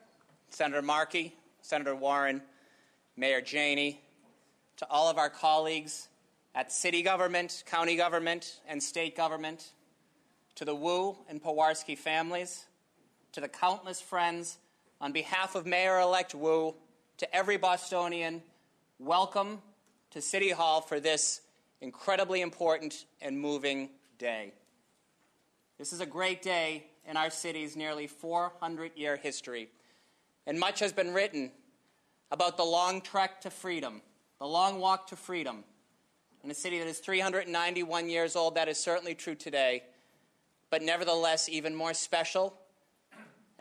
Speaker 15: Senator Markey, Senator Warren, Mayor Janey, to all of our colleagues at city government, county government, and state government, to the Wu and Pewarski families, to the countless friends, on behalf of Mayor elect Wu, to every Bostonian, welcome to City Hall for this incredibly important and moving day. This is a great day in our city's nearly 400 year history, and much has been written about the long trek to freedom, the long walk to freedom. In a city that is 391 years old, that is certainly true today, but nevertheless, even more special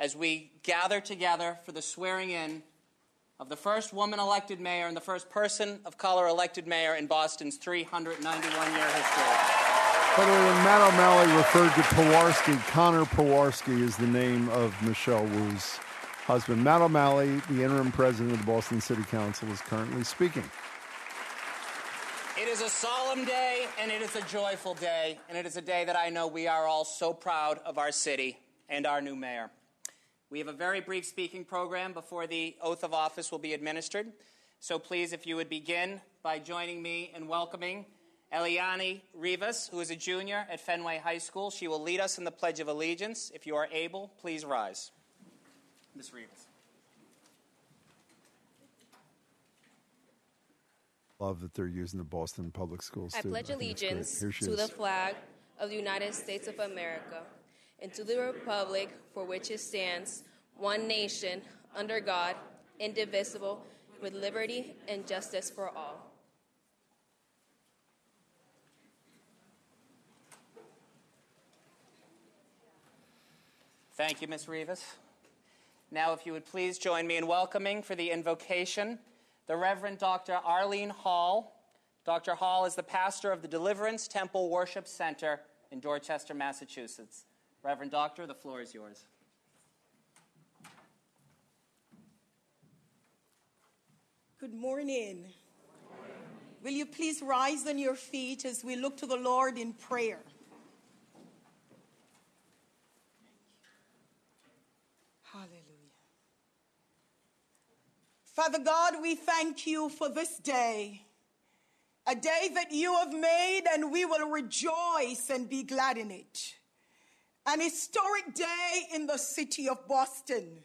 Speaker 15: as we gather together for the swearing in of the first woman elected mayor and the first person of color elected mayor in Boston's 391 year history.
Speaker 2: By the way, when Matt O'Malley referred to Pewarski, Conor Pewarski is the name of Michelle Wu's husband. Matt O'Malley, the interim president of the Boston City Council, is currently speaking.
Speaker 15: It is a solemn day and it is a joyful day, and it is a day that I know we are all so proud of our city and our new mayor. We have a very brief speaking program before the oath of office will be administered. So please, if you would begin by joining me in welcoming Eliani Rivas, who is a junior at Fenway High School. She will lead us in the Pledge of Allegiance. If you are able, please rise. Ms. Rivas.
Speaker 2: Love that they're using the Boston Public Schools.
Speaker 16: I
Speaker 2: too.
Speaker 16: pledge
Speaker 2: think it's great.
Speaker 16: allegiance to
Speaker 2: is.
Speaker 16: the flag of the United States of America and to the republic for which it stands, one nation, under God, indivisible, with liberty and justice for all.
Speaker 15: Thank you, Ms. Rivas. Now, if you would please join me in welcoming for the invocation the Reverend Dr. Arlene Hall, Dr. Hall is the pastor of the Deliverance Temple Worship Center in Dorchester, Massachusetts. Reverend Doctor, the floor is yours.
Speaker 17: Good morning. Will you please rise on your feet as we look to the Lord in prayer? Hallelujah. Father God, we thank you for this day, a day that you have made, and we will rejoice and be glad in it. An historic day in the city of Boston,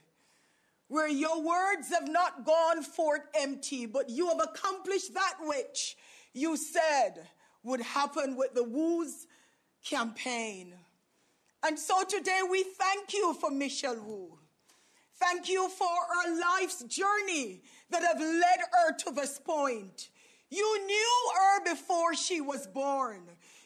Speaker 17: where your words have not gone forth empty, but you have accomplished that which you said would happen with the Wu's campaign. And so today we thank you for Michelle Wu. Thank you for her life's journey that have led her to this point. You knew her before she was born.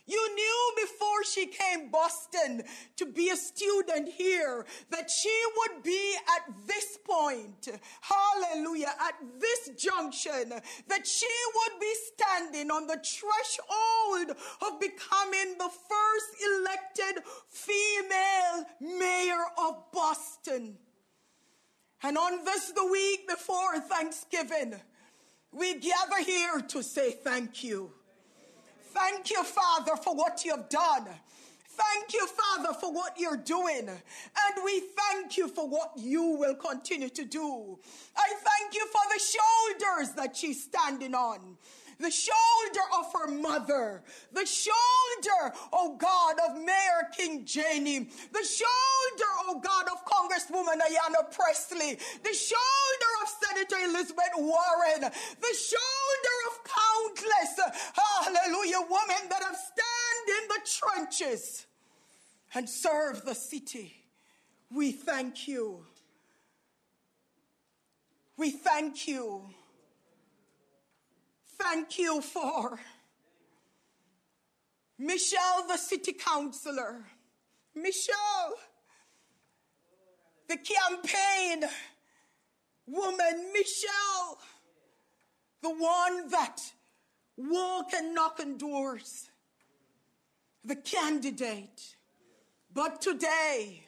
Speaker 17: You knew before she came Boston to be a student here that she would be at this point, hallelujah, at this junction, that she would be standing on the threshold of becoming the first elected female mayor of Boston. And on this, the week before Thanksgiving, we gather here to say thank you. Thank you, Father, for what you have done. Thank you, Father, for what you're doing. And we thank you for what you will continue to do. I thank you for the shoulders that she's standing on the shoulder of her mother, the shoulder, oh God, of Mayor Kim Janey, the shoulder, oh God, of Congresswoman Ayanna Pressley, the shoulder of Senator Elizabeth Warren, the shoulder of countless, hallelujah, women that have stand in the trenches and serve the city. We thank you. We thank you thank you for Michelle, the city councilor, Michelle, the campaign woman, Michelle, the one that walk and knock on doors, the candidate. But today,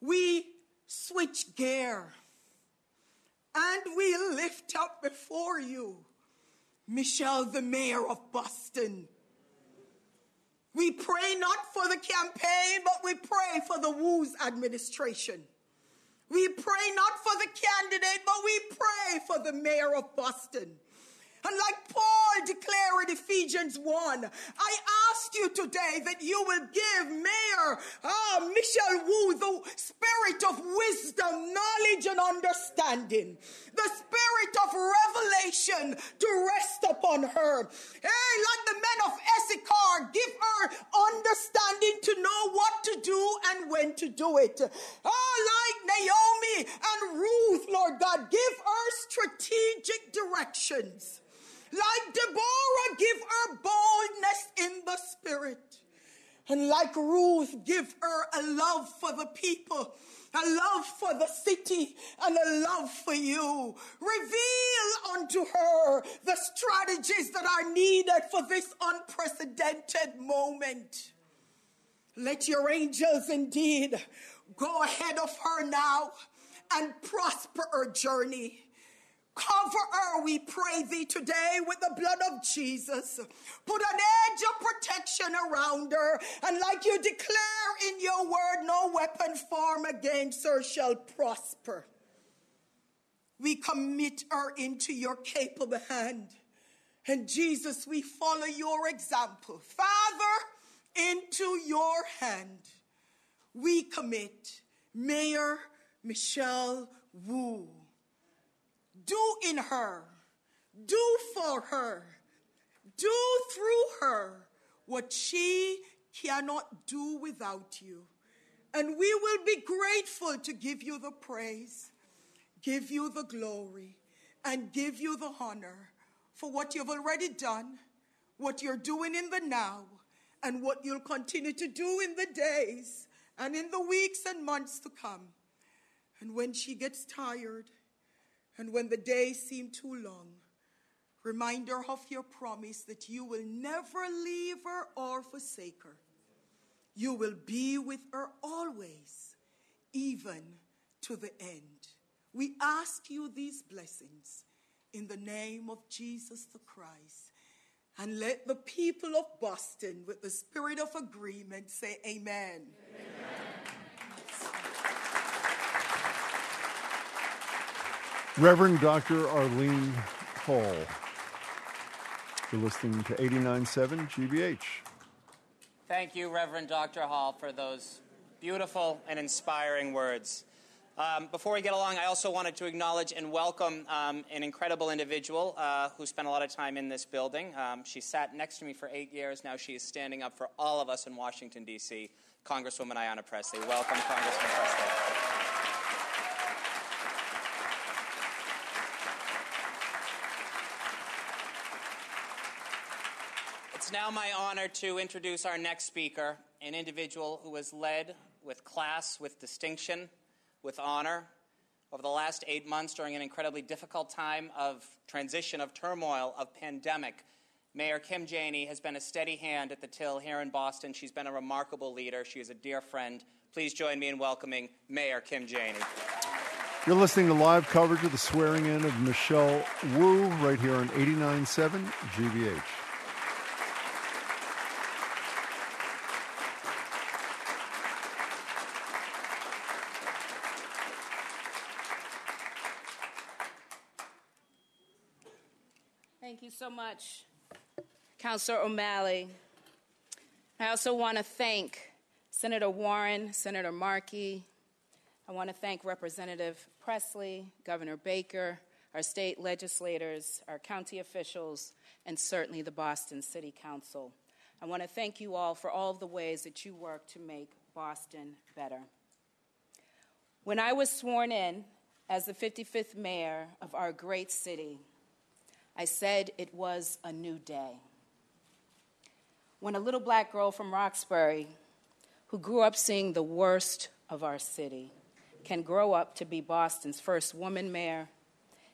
Speaker 17: we switch gear and we lift up before you Michelle, the mayor of Boston. We pray not for the campaign, but we pray for the Wu's administration. We pray not for the candidate, but we pray for the mayor of Boston. And like Paul declared in Ephesians 1, I ask you today that you will give Mayor ah, Michelle Wu the spirit of wisdom, knowledge, and understanding, the spirit of revelation to rest upon her. Hey, like the men of Issachar, give her understanding to know what to do and when to do it. Oh, like Naomi and Ruth, Lord God, give her strategic directions. Like Deborah, give her boldness in the spirit. And like Ruth, give her a love for the people, a love for the city, and a love for you. Reveal unto her the strategies that are needed for this unprecedented moment. Let your angels indeed go ahead of her now and prosper her journey. Cover her, we pray thee today, with the blood of Jesus. Put an edge of protection around her. And like you declare in your word, no weapon formed against her shall prosper. We commit her into your capable hand. And Jesus, we follow your example. Father, into your hand, we commit Mayor Michelle Wu do in her, do for her, do through her what she cannot do without you. And we will be grateful to give you the praise, give you the glory, and give you the honor for what you've already done, what you're doing in the now, and what you'll continue to do in the days and in the weeks and months to come. And when she gets tired, and when the days seem too long, Reminder of your promise that you will never leave her or forsake her. You will be with her always, even to the end. We ask you these blessings in the name of Jesus the Christ. And let the people of Boston, with the spirit of agreement, say amen.
Speaker 2: Reverend Dr. Arlene Hall. You're listening to 89.7 GBH.
Speaker 15: Thank you, Reverend Dr. Hall, for those beautiful and inspiring words. Um, before we get along, I also wanted to acknowledge and welcome um, an incredible individual uh, who spent a lot of time in this building. Um, she sat next to me for eight years. Now she is standing up for all of us in Washington, D.C., Congresswoman Ayanna Pressley. Welcome, Congresswoman Pressley. It's now my honor to introduce our next speaker, an individual who has led with class, with distinction, with honor over the last eight months during an incredibly difficult time of transition, of turmoil, of pandemic. Mayor Kim Janey has been a steady hand at the till here in Boston. She's been a remarkable leader. She is a dear friend. Please join me in welcoming Mayor Kim Janey.
Speaker 2: You're listening to live coverage of the swearing in of Michelle Wu right here on 89.7 GBH.
Speaker 18: Thank you so much, Councilor O'Malley. I also want to thank Senator Warren, Senator Markey. I want to thank Representative Pressley, Governor Baker, our state legislators, our county officials, and certainly the Boston City Council. I want to thank you all for all of the ways that you work to make Boston better. When I was sworn in as the 55th mayor of our great city, I said it was a new day. When a little black girl from Roxbury, who grew up seeing the worst of our city, can grow up to be Boston's first woman mayor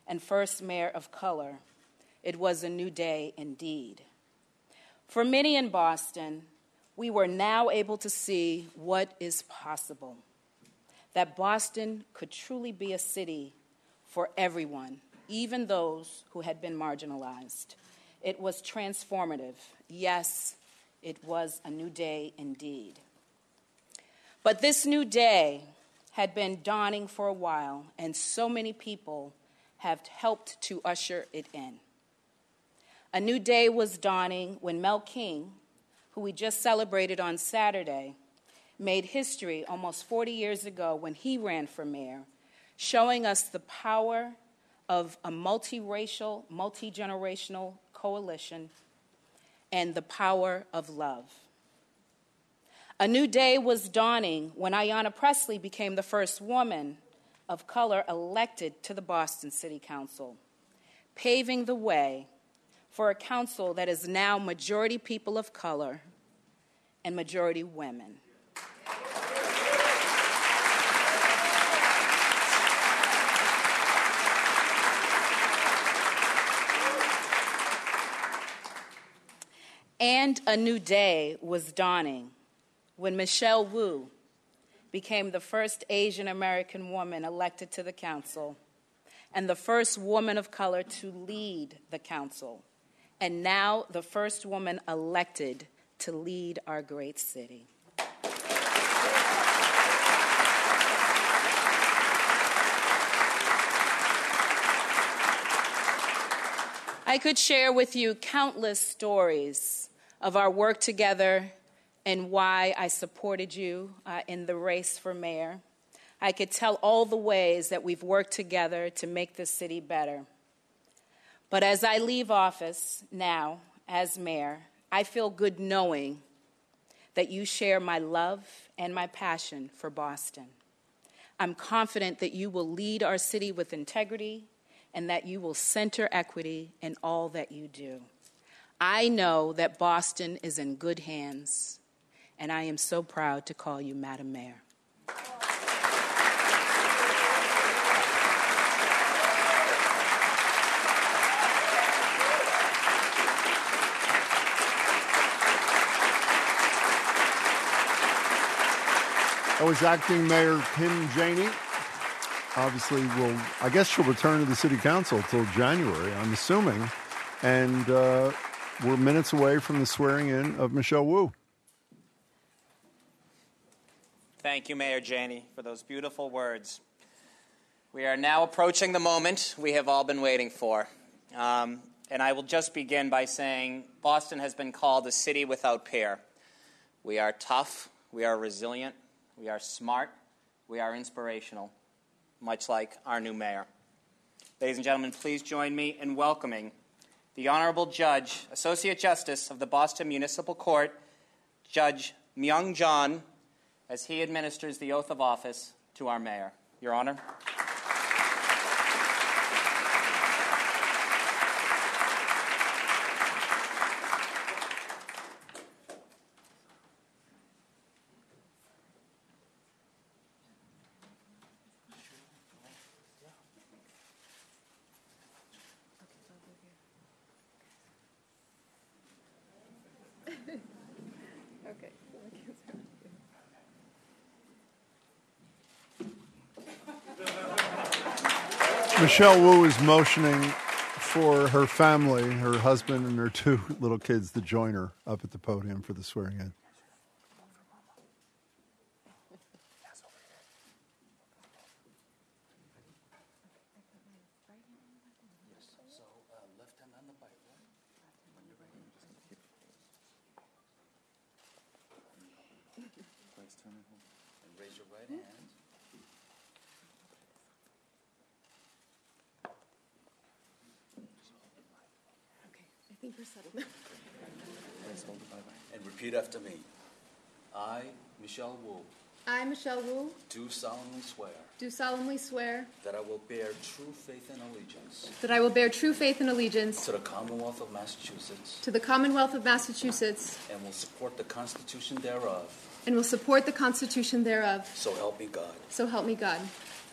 Speaker 18: and first mayor of color, it was a new day indeed. For many in Boston, we were now able to see what is possible that Boston could truly be a city for everyone, even those who had been marginalized. It was transformative. Yes, it was a new day indeed. But this new day had been dawning for a while, and so many people have helped to usher it in. A new day was dawning when Mel King, who we just celebrated on Saturday, made history almost 40 years ago when he ran for mayor, showing us the power of a multiracial, multigenerational coalition and the power of love. A new day was dawning when Ayanna Pressley became the first woman of color elected to the Boston City Council, paving the way for a council that is now majority people of color and majority women. And a new day was dawning when Michelle Wu became the first Asian American woman elected to the council and the first woman of color to lead the council, and now the first woman elected to lead our great city. I could share with you countless stories of our work together and why I supported you uh, in the race for mayor. I could tell all the ways that we've worked together to make this city better. But as I leave office now as mayor, I feel good knowing that you share my love and my passion for Boston. I'm confident that you will lead our city with integrity and that you will center equity in all that you do. I know that Boston is in good hands, and I am so proud to call you Madam Mayor.
Speaker 2: That was acting Mayor Kim Janey. Obviously, will I guess she'll return to the city council till January, I'm assuming. And uh, we're minutes away from the swearing in of Michelle Wu.
Speaker 15: Thank you, Mayor Janey, for those beautiful words. We are now approaching the moment we have all been waiting for. Um, and I will just begin by saying Boston has been called a city without peer. We are tough, we are resilient, we are smart, we are inspirational, much like our new mayor. Ladies and gentlemen, please join me in welcoming the Honorable Judge, Associate Justice of the Boston Municipal Court, Judge Myung John, as he administers the oath of office to our mayor. Your Honor.
Speaker 2: Michelle Wu is motioning for her family, her husband, and her two little kids to join her up at the podium for the swearing in.
Speaker 19: And raise your right hand.
Speaker 20: I think we're settled now.
Speaker 19: Please hold the Bible. And repeat after me. I, Michelle Wu,
Speaker 20: I, Michelle Wu,
Speaker 19: do solemnly swear
Speaker 20: do solemnly swear
Speaker 19: that I will bear true faith and allegiance
Speaker 20: that I will bear true faith and allegiance
Speaker 19: to the Commonwealth of Massachusetts
Speaker 20: to the Commonwealth of Massachusetts
Speaker 19: and will support the Constitution thereof.
Speaker 20: and will support the Constitution thereof.
Speaker 19: So help me God.
Speaker 20: So help me God.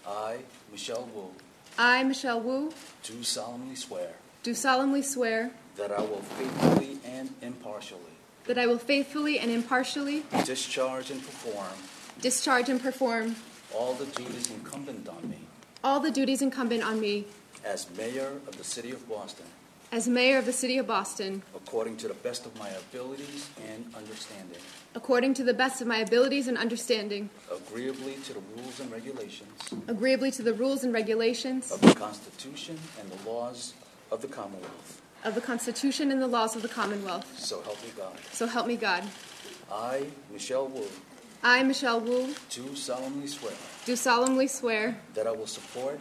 Speaker 19: I, Michelle Wu,
Speaker 20: I, Michelle Wu,
Speaker 19: do solemnly swear
Speaker 20: do solemnly swear
Speaker 19: that I will faithfully and impartially
Speaker 20: that I will faithfully and impartially
Speaker 19: discharge and perform
Speaker 20: discharge and perform
Speaker 19: all the duties incumbent on me
Speaker 20: all the duties incumbent on me
Speaker 19: as mayor of the city of Boston
Speaker 20: as mayor of the city of Boston
Speaker 19: according to the best of my abilities and understanding,
Speaker 20: according to the best of my abilities and understanding,
Speaker 19: agreeably to the rules and regulations
Speaker 20: agreeably to the rules and regulations
Speaker 19: of the Constitution and the laws of the Commonwealth.
Speaker 20: Of the Constitution and the laws of the Commonwealth.
Speaker 19: So help me God.
Speaker 20: So help me God.
Speaker 19: I, Michelle Wu,
Speaker 20: I, Michelle Wu,
Speaker 19: do solemnly swear
Speaker 20: do solemnly swear
Speaker 19: that I will support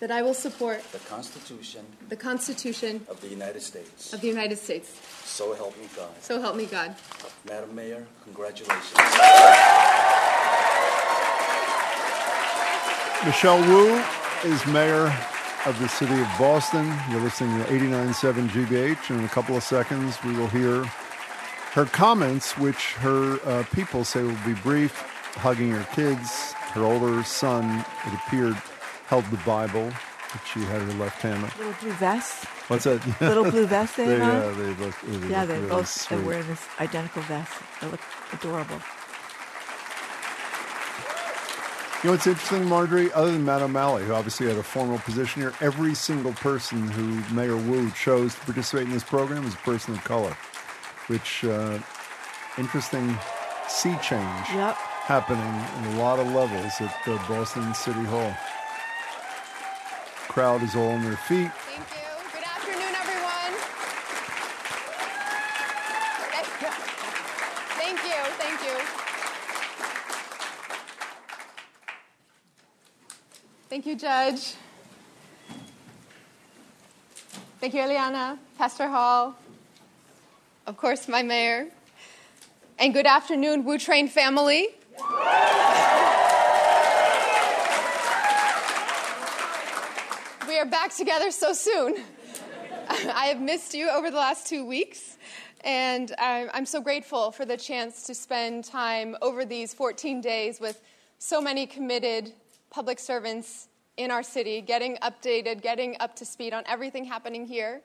Speaker 20: that I will support
Speaker 19: the Constitution
Speaker 20: the Constitution
Speaker 19: of the United States.
Speaker 20: of the United States.
Speaker 19: So help me God.
Speaker 20: So help me God.
Speaker 19: Madam Mayor, congratulations.
Speaker 2: Michelle Wu is mayor of the city of Boston. You're listening to 89.7 GBH. And in a couple of seconds, we will hear her comments, which her uh, people say will be brief, hugging her kids. Her older son, it appeared, held the Bible that she had in her left hand.
Speaker 3: Little blue vest.
Speaker 2: What's that?
Speaker 3: Little blue vest they,
Speaker 2: They,
Speaker 3: have
Speaker 2: uh, they look, they
Speaker 3: yeah,
Speaker 2: look
Speaker 3: they
Speaker 2: really
Speaker 3: both
Speaker 2: sweet.
Speaker 3: are wearing this identical vest. They look adorable.
Speaker 2: You know what's interesting, Margery? Other than Matt O'Malley, who obviously had a formal position here, every single person who Mayor Wu chose to participate in this program is a person of color, which uh, interesting sea change
Speaker 3: Yep.
Speaker 2: happening in a lot of levels at uh, Boston City Hall. Crowd is all on their feet.
Speaker 20: Thank you. Good afternoon, everyone. Thank you. Thank you. Thank you, Judge. Thank you, Eliana, Pastor Hall, of course, my mayor. And good afternoon, Wu Train family. We are back together so soon. I have missed you over the last two weeks, and I'm so grateful for the chance to spend time over these 14 days with so many committed public servants in our city, getting updated, getting up to speed on everything happening here.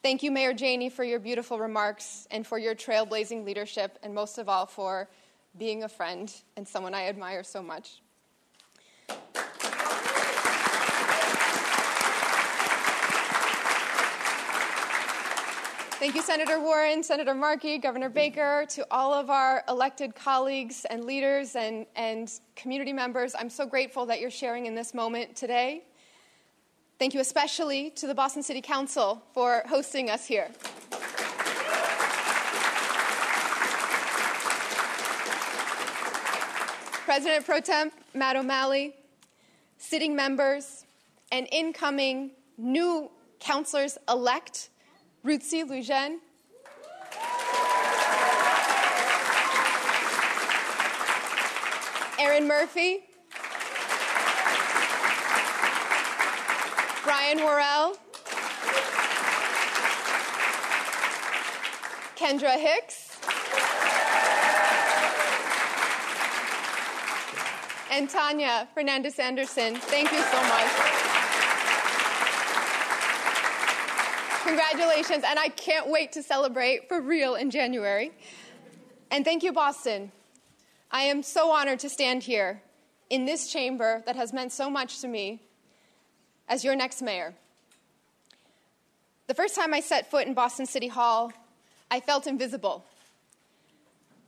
Speaker 20: Thank you, Mayor Janey, for your beautiful remarks and for your trailblazing leadership, and most of all, for being a friend and someone I admire so much. Thank you, Senator Warren, Senator Markey, Governor Baker, to all of our elected colleagues and leaders and, and community members. I'm so grateful that you're sharing in this moment today. Thank you especially to the Boston City Council for hosting us here. President Pro Temp Matt O'Malley, sitting members, and incoming new councilors elect Ruthzee Louijeune. Erin Murphy. Brian Worrell. Kendra Hicks. And Tania Fernandes Anderson. Thank you so much. Congratulations, and I can't wait to celebrate for real in January. And thank you, Boston. I am so honored to stand here in this chamber that has meant so much to me as your next mayor. The first time I set foot in Boston City Hall, I felt invisible,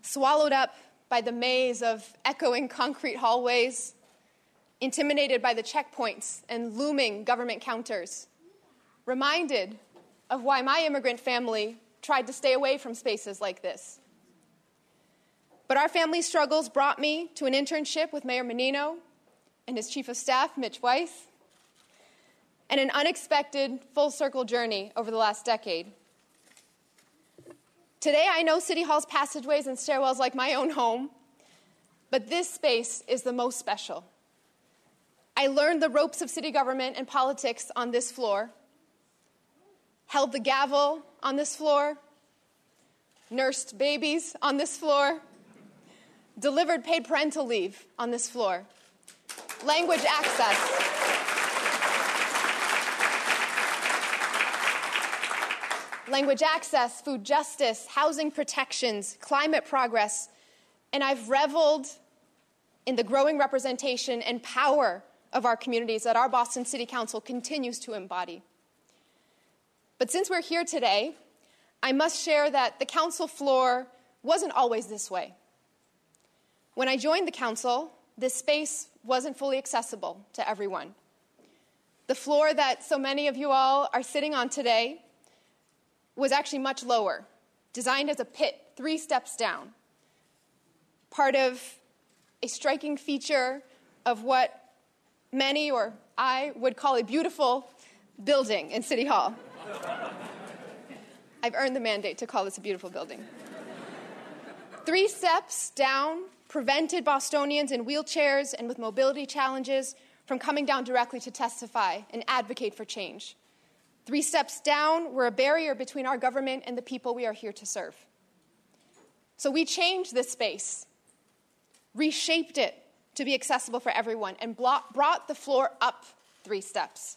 Speaker 20: swallowed up by the maze of echoing concrete hallways, intimidated by the checkpoints and looming government counters, reminded of why my immigrant family tried to stay away from spaces like this. But our family struggles brought me to an internship with Mayor Menino and his chief of staff, Mitch Weiss, and an unexpected full circle journey over the last decade. Today, I know City Hall's passageways and stairwells like my own home, but this space is the most special. I learned the ropes of city government and politics on this floor held the gavel on this floor, nursed babies on this floor, delivered paid parental leave on this floor, language access. Language access, food justice, housing protections, climate progress, and I've reveled in the growing representation and power of our communities that our Boston City Council continues to embody. But since we're here today, I must share that the council floor wasn't always this way. When I joined the council, this space wasn't fully accessible to everyone. The floor that so many of you all are sitting on today was actually much lower, designed as a pit three steps down. Part of a striking feature of what many or I would call a beautiful building in City Hall. I've earned the mandate to call this a beautiful building. Three steps down prevented Bostonians in wheelchairs and with mobility challenges from coming down directly to testify and advocate for change. Three steps down were a barrier between our government and the people we are here to serve. So we changed this space, reshaped it to be accessible for everyone, and brought the floor up three steps.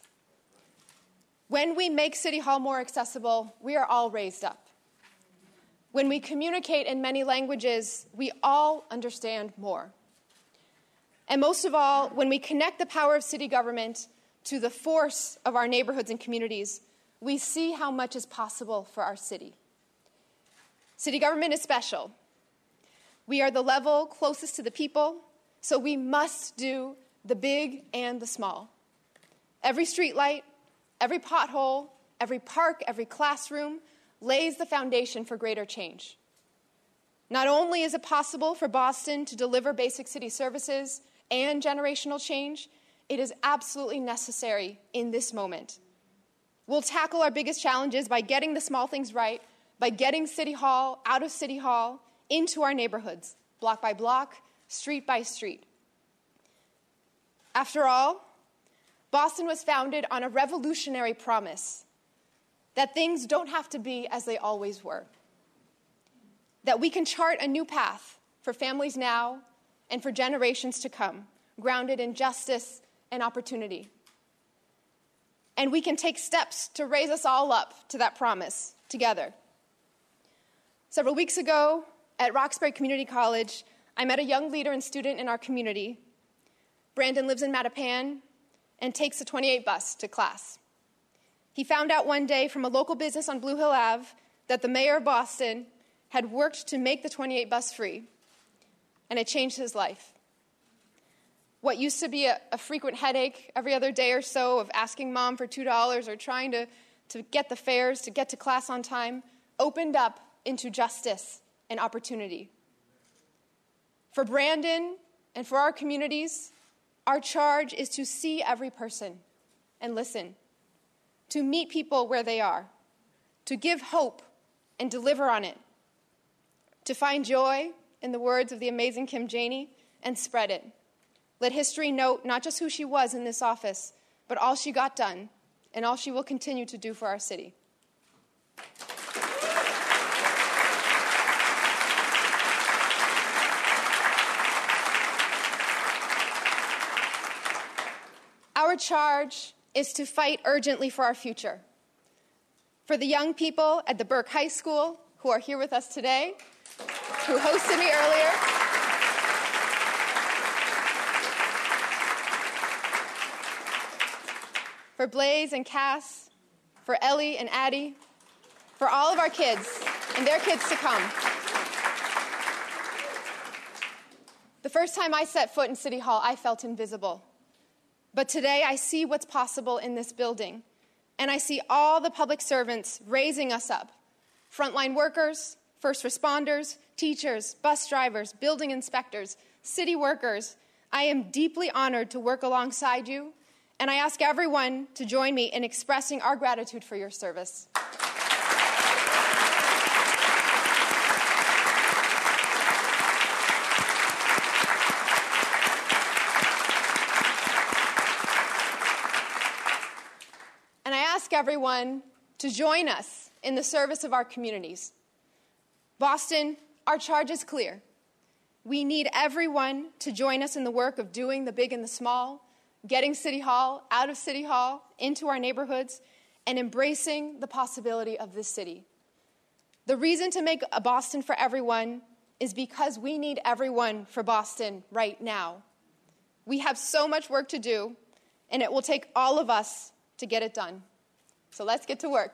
Speaker 20: When we make City Hall more accessible, we are all raised up. When we communicate in many languages, we all understand more. And most of all, when we connect the power of city government to the force of our neighborhoods and communities, we see how much is possible for our city. City government is special. We are the level closest to the people, so we must do the big and the small. Every streetlight, Every pothole, every park, every classroom lays the foundation for greater change. Not only is it possible for Boston to deliver basic city services and generational change, it is absolutely necessary in this moment. We'll tackle our biggest challenges by getting the small things right, by getting City Hall out of City Hall into our neighborhoods, block by block, street by street. After all, Boston was founded on a revolutionary promise that things don't have to be as they always were, that we can chart a new path for families now and for generations to come, grounded in justice and opportunity. And we can take steps to raise us all up to that promise together. Several weeks ago at Roxbury Community College, I met a young leader and student in our community. Brandon lives in Mattapan and takes a 28 bus to class. He found out one day from a local business on Blue Hill Ave that the mayor of Boston had worked to make the 28 bus free, and it changed his life. What used to be a, a frequent headache every other day or so of asking mom for $2 or trying to, to get the fares to get to class on time opened up into justice and opportunity. For Brandon and for our communities, our charge is to see every person and listen, to meet people where they are, to give hope and deliver on it, to find joy, in the words of the amazing Kim Janey, and spread it. Let history note not just who she was in this office, but all she got done and all she will continue to do for our city. Our charge is to fight urgently for our future. For the young people at the Burke High School who are here with us today, who hosted me earlier, for Blaze and Cass, for Ellie and Addie, for all of our kids and their kids to come. The first time I set foot in City Hall, I felt invisible. But today I see what's possible in this building, and I see all the public servants raising us up frontline workers, first responders, teachers, bus drivers, building inspectors, city workers. I am deeply honored to work alongside you, and I ask everyone to join me in expressing our gratitude for your service. And I everyone to join us in the service of our communities. Boston, our charge is clear. We need everyone to join us in the work of doing the big and the small, getting City Hall out of City Hall into our neighborhoods, and embracing the possibility of this city. The reason to make a Boston for everyone is because we need everyone for Boston right now. We have so much work to do, and it will take all of us to get it done. So let's get to work.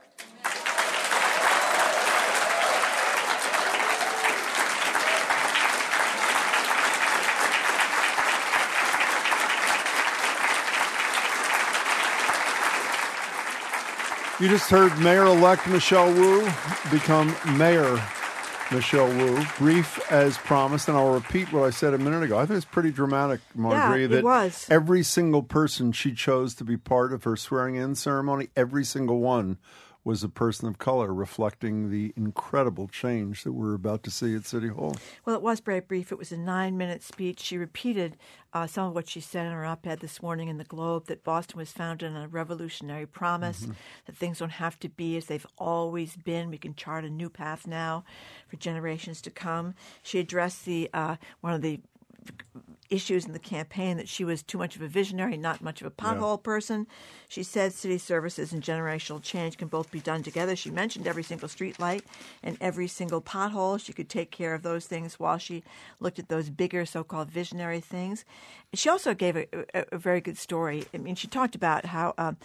Speaker 2: You just heard Mayor elect Michelle Wu become Mayor Michelle Wu. Brief as promised, and I'll repeat what I said a minute ago. I think it's pretty dramatic, Margery,
Speaker 3: Yeah,
Speaker 2: that
Speaker 3: was.
Speaker 2: every single person she chose to be part of her swearing in ceremony, every single one was a person of color, reflecting the incredible change that we're about to see at City Hall.
Speaker 3: Well, it was very brief. It was a nine minute speech. She repeated uh, some of what she said in her op ed this morning in the Globe that Boston was founded on a revolutionary promise,
Speaker 2: Mm-hmm.
Speaker 3: that things don't have to be as they've always been. We can chart a new path now for generations to come. She addressed the uh, one of the issues in the campaign that she was too much of a visionary, not much of a pothole person. She said city services and generational change can both be done together. She mentioned every single street light and every single pothole. She could take care of those things while she looked at those bigger so-called visionary things. She also gave a, a, a very good story. I mean, she talked about how um,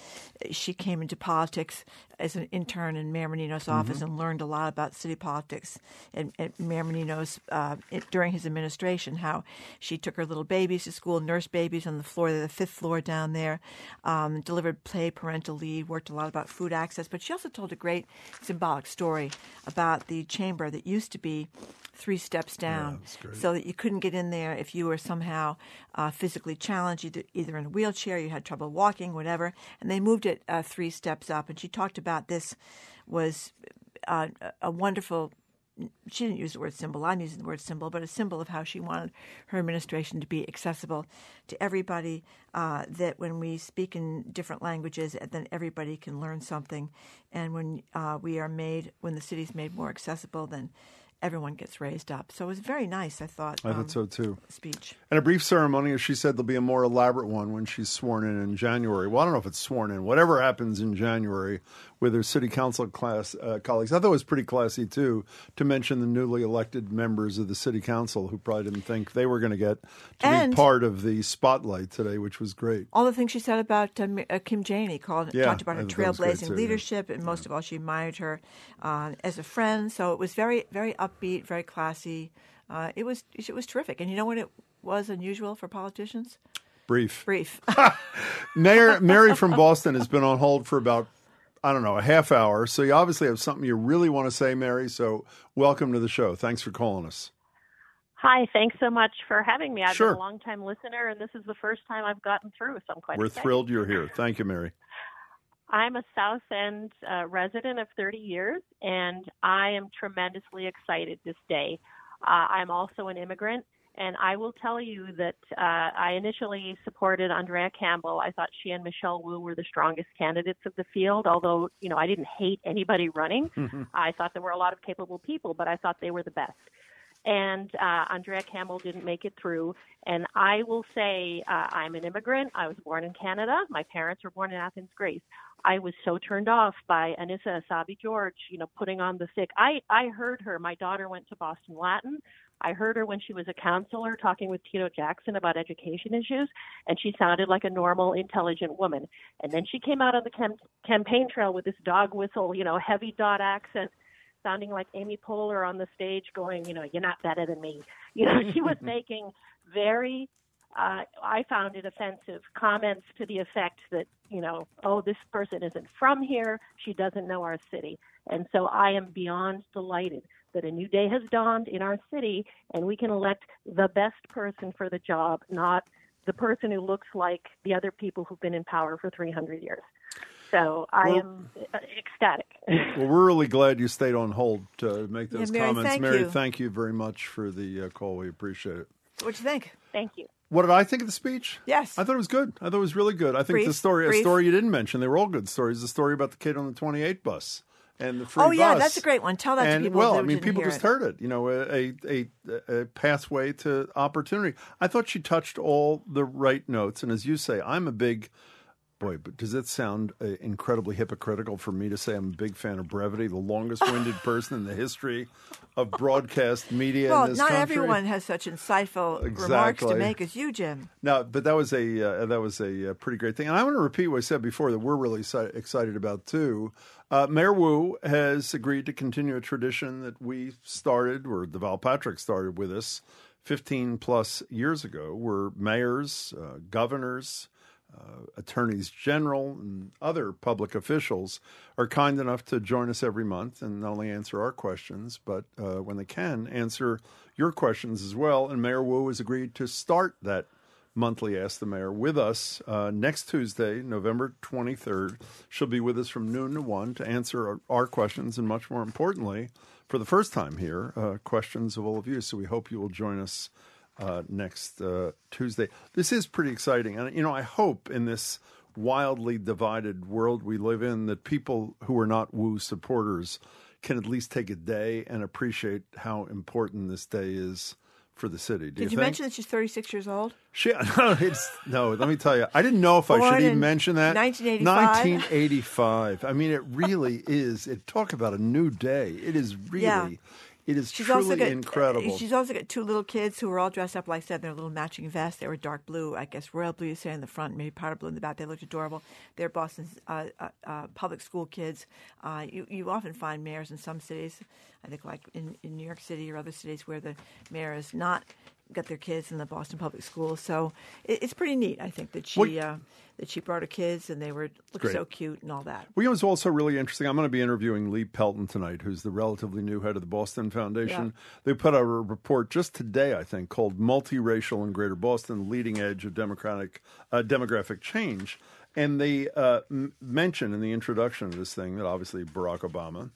Speaker 3: she came into politics as an intern in Mayor Menino's office and learned a lot about city politics at, at Mayor Menino's uh, it, during his administration. How she took her little babies to school, nursed babies on the floor, the fifth floor down there, um, delivered play parental leave, worked a lot about food access. But she also told a great symbolic story about the chamber that used to be three steps down, so that you couldn't get in there if you were somehow uh, physically challenged, either, either in a wheelchair, you had trouble walking, whatever. And they moved it uh, three steps up. And she talked about this was uh, a wonderful. She didn't use the word symbol. I'm using the word symbol, but a symbol of how she wanted her administration to be accessible to everybody. Uh, that when we speak in different languages, then everybody can learn something. And when uh, we are made, when the city's made more accessible, then everyone gets raised up. So it was very nice. I thought.
Speaker 2: I
Speaker 3: um,
Speaker 2: thought so too.
Speaker 3: Speech.
Speaker 2: And a brief ceremony, as she said, there'll be a more elaborate one when she's sworn in in January. Well, I don't know if it's sworn in. Whatever happens in January with her city council class uh, colleagues, I thought it was pretty classy too to mention the newly elected members of the city council who probably didn't think they were going to get to
Speaker 3: And-
Speaker 2: be part of the spotlight today, which was great.
Speaker 3: All the things she said about um, uh, Kim Janey, called
Speaker 2: Yeah,
Speaker 3: talked about her
Speaker 2: thought that was great,
Speaker 3: trailblazing
Speaker 2: too, yeah.
Speaker 3: leadership, and most of all, she admired her uh, as a friend. So it was very, very upbeat, very classy. Uh, it was, it was terrific. And you know what it was unusual for politicians?
Speaker 2: Brief.
Speaker 3: Brief.
Speaker 2: Mayor Mary from Boston has been on hold for about I don't know a half hour. So you obviously have something you really want to say, Mary. So welcome to the show. Thanks for calling us.
Speaker 21: Hi, thanks so much for having me. I've
Speaker 2: Sure.
Speaker 21: been a long time listener, and this is the first time I've gotten through, so I'm quite
Speaker 2: We're
Speaker 21: excited.
Speaker 2: thrilled you're here. Thank you, Mary.
Speaker 21: I'm a South End uh, resident of 30 years, and I am tremendously excited this day. Uh, I'm also an immigrant, and I will tell you that uh, I initially supported Andrea Campbell. I thought she and Michelle Wu were the strongest candidates of the field, although, you know, I didn't hate anybody running. I thought there were a lot of capable people, but I thought they were the best. And uh, Andrea Campbell didn't make it through. And I will say, uh, I'm an immigrant. I was born in Canada. My parents were born in Athens, Greece. I was so turned off by Annissa Essaibi George, you know, putting on the thick. I, I heard her. My daughter went to Boston Latin. I heard her when she was a counselor talking with Tito Jackson about education issues, and she sounded like a normal, intelligent woman. And then she came out on the cam- campaign trail with this dog whistle, you know, heavy dot accent, sounding like Amy Poehler on the stage, going, you know, you're not better than me. You know, she was making very uh, I found it offensive comments to the effect that, you know, oh, this person isn't from here. She doesn't know our city. And so I am beyond delighted that a new day has dawned in our city and we can elect the best person for the job, not the person who looks like the other people who've been in power for 300 years. So I
Speaker 2: Well-
Speaker 21: am uh, ecstatic.
Speaker 2: Well, we're really glad you stayed on hold to make
Speaker 21: Yeah,
Speaker 2: those
Speaker 21: Mary,
Speaker 2: comments.
Speaker 21: thank
Speaker 2: Mary,
Speaker 21: you.
Speaker 2: thank you very much for the uh, call. We appreciate it.
Speaker 3: What'd you think?
Speaker 21: Thank you.
Speaker 2: What did I think of the speech?
Speaker 3: Yes.
Speaker 2: I thought it was good. I thought it was really good. I think the story,
Speaker 3: brief.
Speaker 2: a story you didn't mention, they were all good stories. The story about the kid on the 28 bus and the free
Speaker 3: Oh, yeah,
Speaker 2: bus.
Speaker 3: that's a great one. Tell that to people
Speaker 2: Well, I mean, people
Speaker 3: hear
Speaker 2: just
Speaker 3: it.
Speaker 2: heard it. You know, a, a a pathway to opportunity. I thought she touched all the right notes. And as you say, I'm a big boy. But does it sound uh, incredibly hypocritical for me to say I'm a big fan of brevity? The longest-winded person in the history of broadcast media
Speaker 3: well,
Speaker 2: in this
Speaker 3: not
Speaker 2: country.
Speaker 3: everyone has such insightful remarks to make as you, Jim.
Speaker 2: No, but that was a uh, that was a, uh pretty great thing, and I want to repeat what I said before that we're really excited about too. Uh, Mayor Wu has agreed to continue a tradition that we started, or Deval Patrick started with us 15 plus years ago, where mayors, uh, governors, uh, attorneys general, and other public officials are kind enough to join us every month and not only answer our questions, but uh, when they can, answer your questions as well. And Mayor Wu has agreed to start that monthly Ask the Mayor with us uh, next Tuesday, November 23rd. She'll be with us from noon to 1 to answer our, our questions and, much more importantly, for the first time here, uh, questions of all of you. So we hope you will join us uh, next uh, Tuesday. This is pretty exciting. And, you know, I hope in this wildly divided world we live in that people who are not Wu supporters can at least take a day and appreciate how important this day is for the city. Do
Speaker 3: Did you,
Speaker 2: think?
Speaker 3: mention that she's 36 years old?
Speaker 2: She, no, it's, no, let me tell you, I didn't know if I should even mention that.
Speaker 3: 1985.
Speaker 2: 1985. I mean, it really is. It talk about a new day. It is really,
Speaker 3: Yeah.
Speaker 2: It is
Speaker 3: She's
Speaker 2: truly
Speaker 3: got
Speaker 2: incredible.
Speaker 3: She's also got two little kids who were all dressed up like I said, in their little matching vests. They were dark blue, I guess royal blue. You say in the front, maybe powder blue in the back. They looked adorable. They're Boston's uh, uh, uh, public school kids. Uh, you you often find mayors in some cities. I think like in, in New York City or other cities where the mayor is not got their kids in the Boston public schools. So it, it's pretty neat. I think that she uh, that she brought her kids and they were looked so cute and all that.
Speaker 2: Well, know, it's also really interesting. I'm going to be interviewing Lee Pelton tonight, who's the relatively new head of the Boston Foundation. They put out a report just today, I think, called "Multiracial in Greater Boston: Leading Edge of Democratic uh, Demographic Change," and they uh, m- mention in the introduction of this thing that obviously Barack Obama.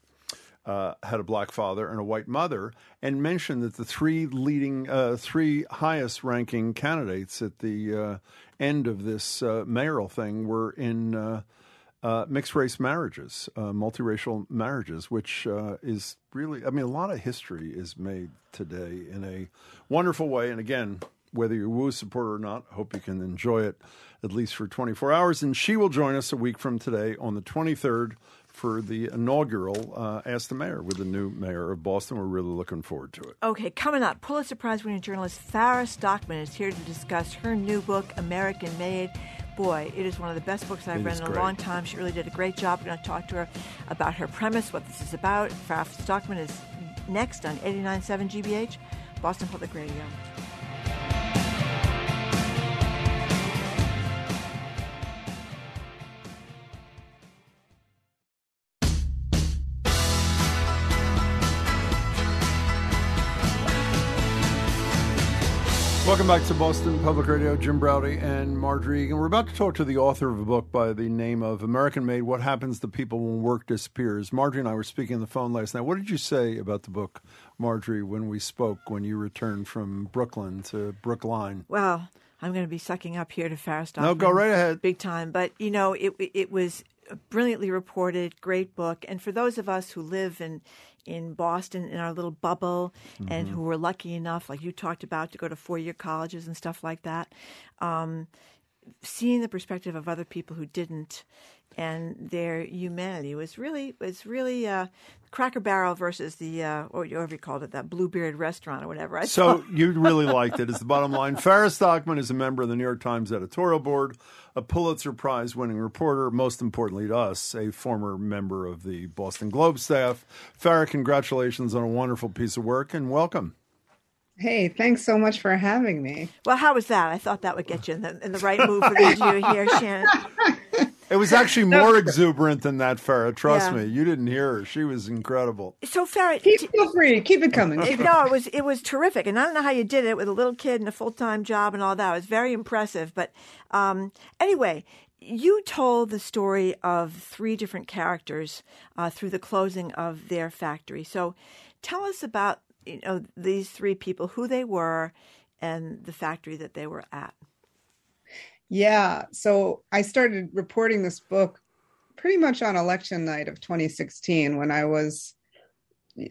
Speaker 2: Uh, had a black father and a white mother, and mentioned that the three leading, uh, three highest ranking candidates at the uh, end of this uh, mayoral thing were in uh, mixed race marriages, multiracial marriages, which is really, I mean, a lot of history is made today in a wonderful way. And again, whether you're a Wu supporter or not, I hope you can enjoy it at least for 24 hours. And she will join us a week from today on the 23rd for the inaugural uh, Ask the Mayor with the new mayor of Boston. We're really looking forward to it.
Speaker 3: Okay, coming up, Pulitzer Prize winning journalist Farah Stockman is here to discuss her new book, American Made. Boy, it is one of the best books I've
Speaker 2: It
Speaker 3: read in a
Speaker 2: great.
Speaker 3: long time. She really did a great job. We're going to talk to her about her premise, what this is about. Farah Stockman is next on 89.7 GBH, Boston Public Radio.
Speaker 2: Welcome back to Boston Public Radio. Jim Braude and Margery Eagan. We're about to talk to the author of a book by the name of American Made What Happens to People When Work Disappears. Margery and I were speaking on the phone last night. What did you say about the book, Margery, when we spoke when you returned from Brooklyn to Brookline?
Speaker 3: Well, I'm going to be sucking up here to Stockman.
Speaker 2: No, go right ahead.
Speaker 3: Big time. But, you know, it, it was a brilliantly reported, great book. And for those of us who live in, in Boston in our little bubble and
Speaker 2: Mm-hmm.
Speaker 3: who were lucky enough, like you talked about, to go to four year colleges and stuff like that, um, seeing the perspective of other people who didn't and their humanity was really was really uh, Cracker Barrel versus the uh, or whatever you called it that Bluebeard restaurant or whatever. I
Speaker 2: So you really liked it, is the bottom line. Farah Stockman is a member of the New York Times editorial board, a Pulitzer Prize winning reporter, most importantly to us, a former member of the Boston Globe staff. Farah, congratulations on a wonderful piece of work and welcome.
Speaker 22: Hey, thanks so much for having me.
Speaker 3: Well, how was that? I thought that would get you in the, in the right mood for the interview here, Shannon.
Speaker 2: It was actually more exuberant than that, Farah. Trust
Speaker 3: Yeah.
Speaker 2: me. You didn't hear her. She was incredible.
Speaker 3: So, Farah,
Speaker 22: keep feel free, keep it coming.
Speaker 3: It- no, it was it was terrific, and I don't know how you did it with a little kid and a full time job and all that. It was very impressive. But um, anyway, you told the story of three different characters uh, through the closing of their factory. So, tell us about you know these three people, who they were, and the factory that they were at.
Speaker 22: Yeah. So I started reporting this book pretty much on election night of 2016 when I was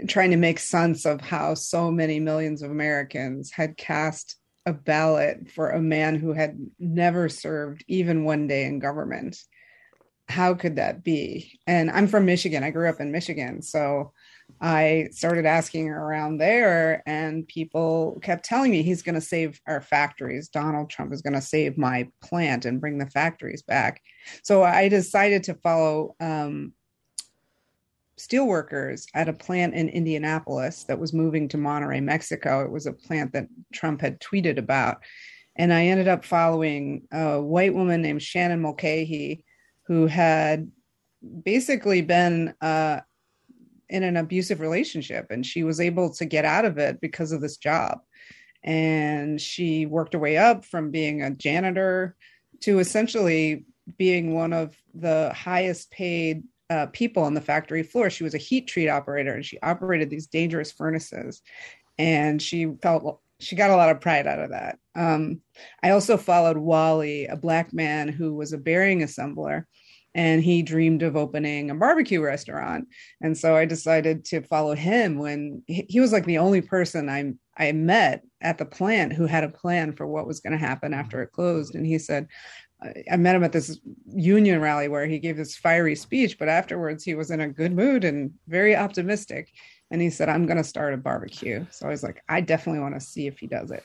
Speaker 22: trying to make sense of how so many millions of Americans had cast a ballot for a man who had never served even one day in government. How could that be? And I'm from Michigan. I grew up in Michigan. So I started asking around there, and people kept telling me he's going to save our factories. Donald Trump is going to save my plant and bring the factories back. So I decided to follow um, steelworkers at a plant in Indianapolis that was moving to Monterrey, Mexico. It was a plant that Trump had tweeted about. And I ended up following a white woman named Shannon Mulcahy, who had basically been uh, in an abusive relationship and she was able to get out of it because of this job. And she worked her way up from being a janitor to essentially being one of the highest paid uh, people on the factory floor. She was a heat treat operator and she operated these dangerous furnaces. And she felt she got a lot of pride out of that. Um, I also followed Wally, a black man who was a bearing assembler, and he dreamed of opening a barbecue restaurant. And so I decided to follow him when he, he was like the only person I I met at the plant who had a plan for what was going to happen after it closed. And he said, I- I met him at this union rally where he gave this fiery speech, but afterwards he was in a good mood and very optimistic. And he said, I'm going to start a barbecue. So I was like, I definitely want to see if he does it.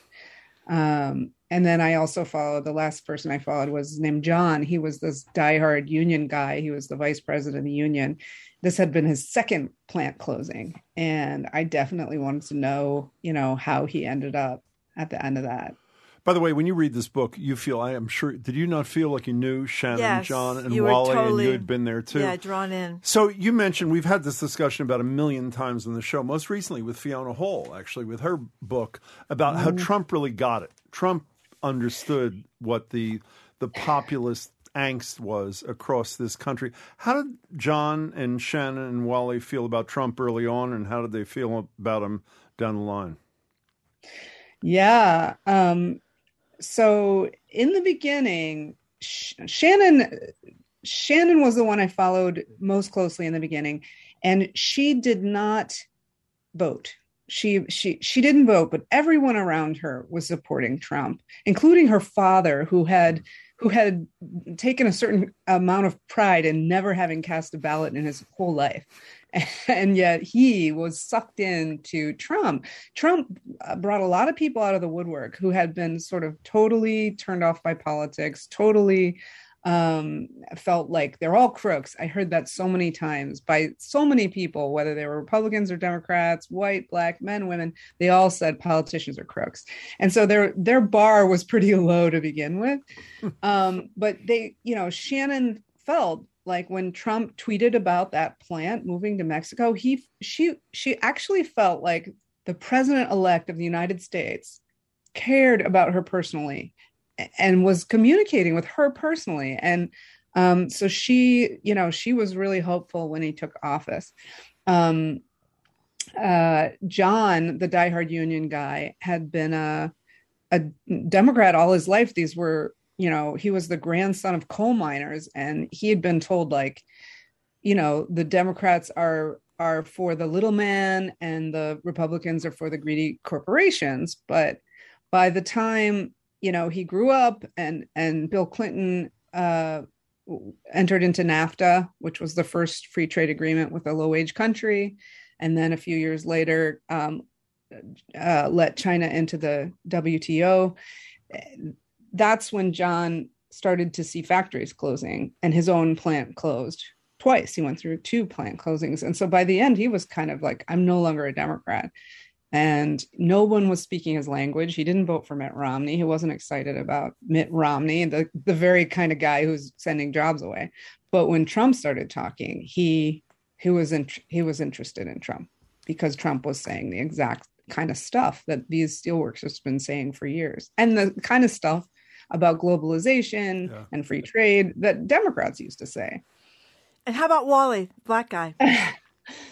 Speaker 22: Um, and then I also followed the last person I followed was named John. He was this diehard union guy. He was the vice president of the union. This had been his second plant closing. And I definitely wanted to know, you know, how he ended up at the end of that.
Speaker 2: By the way, when you read this book, you feel, I am sure, did you not feel like you knew Shannon,
Speaker 3: Yes,
Speaker 2: John, and Wally,
Speaker 3: totally-
Speaker 2: and you had been there too?
Speaker 3: Yeah, drawn in.
Speaker 2: So you mentioned we've had this discussion about a million times on the show, most recently with Fiona Hill, actually, with her book about how
Speaker 22: Mhm.
Speaker 2: Trump really got it. Trump understood what the the populist angst was across this country. How did John and Shannon and Wally feel about Trump early on, and how did they feel about him down the line?
Speaker 22: Yeah. Um, so in the beginning, Sh- Shannon Shannon was the one I followed most closely in the beginning, and she did not vote. She she she didn't vote, but everyone around her was supporting Trump, including her father, who had who had taken a certain amount of pride in never having cast a ballot in his whole life. And yet he was sucked into Trump. Trump uh, brought a lot of people out of the woodwork who had been sort of totally turned off by politics, totally um, felt like they're all crooks. I heard that so many times by so many people, whether they were Republicans or Democrats, white, black, men, women, they all said politicians are crooks. And so their their bar was pretty low to begin with. um, but they, you know, Shannon felt like when Trump tweeted about that plant moving to Mexico, he she she actually felt like the president elect of the United States cared about her personally and was communicating with her personally. And um, so she you know she was really hopeful when he took office. Um, uh, john the diehard union guy had been a, a democrat all his life. These were you know he was the grandson of coal miners and he had been told like you know the democrats are are for the little man and the republicans are for the greedy corporations. But by the time you know he grew up and and bill clinton uh, entered into nafta which was the first free trade agreement with a low wage country. And then a few years later um, uh, let china into the wto that's when john started to see factories closing and his own plant closed twice. He went through two plant closings. And so by the end he was kind of like i'm no longer a democrat and no one was speaking his language. He didn't vote for Mitt Romney. He wasn't excited about Mitt Romney, the, the very kind of guy who's sending jobs away. But when Trump started talking, he he was in, he was interested in Trump because Trump was saying the exact kind of stuff that these steelworkers have been saying for years, and the kind of stuff about globalization yeah. and free trade that Democrats used to say.
Speaker 3: And how about Wally, black guy?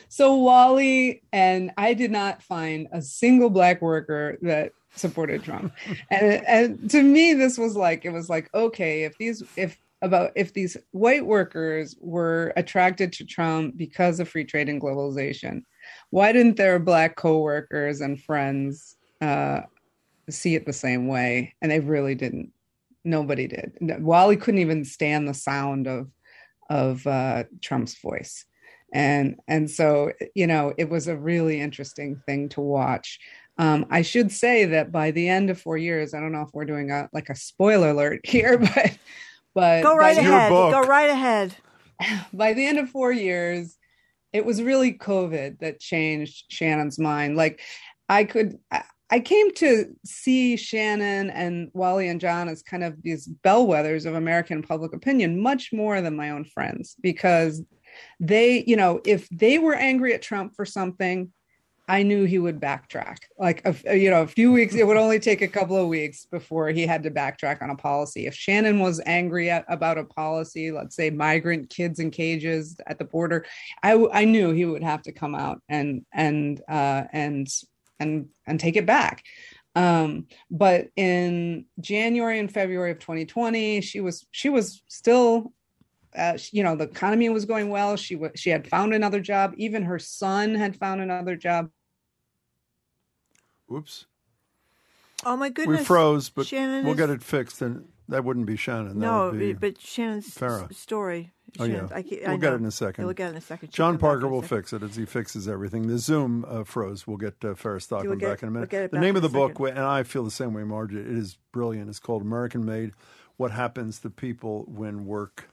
Speaker 22: so Wally and I did not find a single black worker that supported Trump. and, and to me, this was like, it was like, okay, if these, if about if these white workers were attracted to Trump because of free trade and globalization, why didn't their black coworkers and friends uh, see it the same way? And they really didn't. Nobody did. Wally couldn't even stand the sound of of uh, Trump's voice and and so you know it was a really interesting thing to watch. Um, i should say that by the end of four years i don't know if we're doing a like a spoiler alert here but but
Speaker 3: go right ahead. Go right ahead.
Speaker 22: By the end of four years it was really covid that changed shannon's mind. Like i could I came to see Shannon and Wally and John as kind of these bellwethers of American public opinion, much more than my own friends, because they, you know, if they were angry at Trump for something, I knew he would backtrack. Like, a, you know, a few weeks, it would only take a couple of weeks before he had to backtrack on a policy. If Shannon was angry at, about a policy, let's say migrant kids in cages at the border, I, I knew he would have to come out and, and, uh, and, and, and take it back. Um, but in January and February of 2020, she was, she was still uh, you know the economy was going well she w- she had found another job even her son had found another job
Speaker 2: oops
Speaker 3: oh my goodness
Speaker 2: we froze but Shannon we'll is... get it fixed and that wouldn't be shannon that
Speaker 3: no
Speaker 2: be
Speaker 3: but shannon's Farah. story
Speaker 2: Oh yeah, I, I we'll get it in a second.
Speaker 3: We'll get it in a second.
Speaker 2: John Parker will fix it as he fixes everything. The Zoom uh, froze. We'll get uh, Farah Stockman we'll back in a minute.
Speaker 3: We'll
Speaker 2: the name of the book, second. and I feel the same way, Margie. It is brilliant. It's called American Made: What Happens to People When Work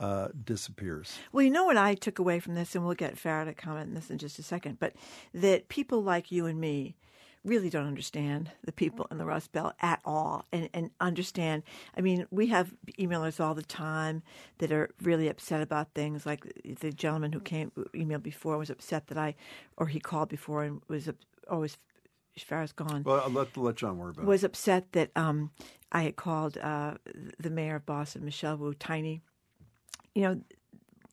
Speaker 2: uh, disappears.
Speaker 3: Well, you know what I took away from this, and we'll get Farah to comment on this in just a second, but that people like you and me really don't understand the people in the Rust Belt at all and, and understand. I mean, we have emailers all the time that are really upset about things. Like the gentleman who came emailed before was upset that I, or he called before and was always. Farah's gone.
Speaker 2: Well, I'll let let John worry about.
Speaker 3: Was upset that um, I had called uh, the mayor of Boston, Michelle Wu, tiny you know,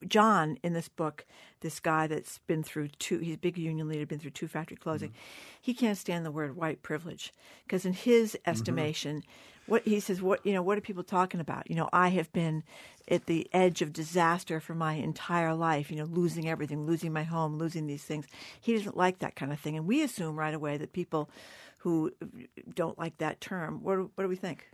Speaker 3: John in this book, this guy that's been through two, he's a big union leader, been through two factory closing. Mm-hmm. He can't stand the word white privilege because in his mm-hmm. estimation, mm-hmm. what he says, what you know, what are people talking about? You know, I have been at the edge of disaster for my entire life. You know, losing everything, losing my home, losing these things. He doesn't like that kind of thing, and we assume right away that people who don't like that term. What, what do we think?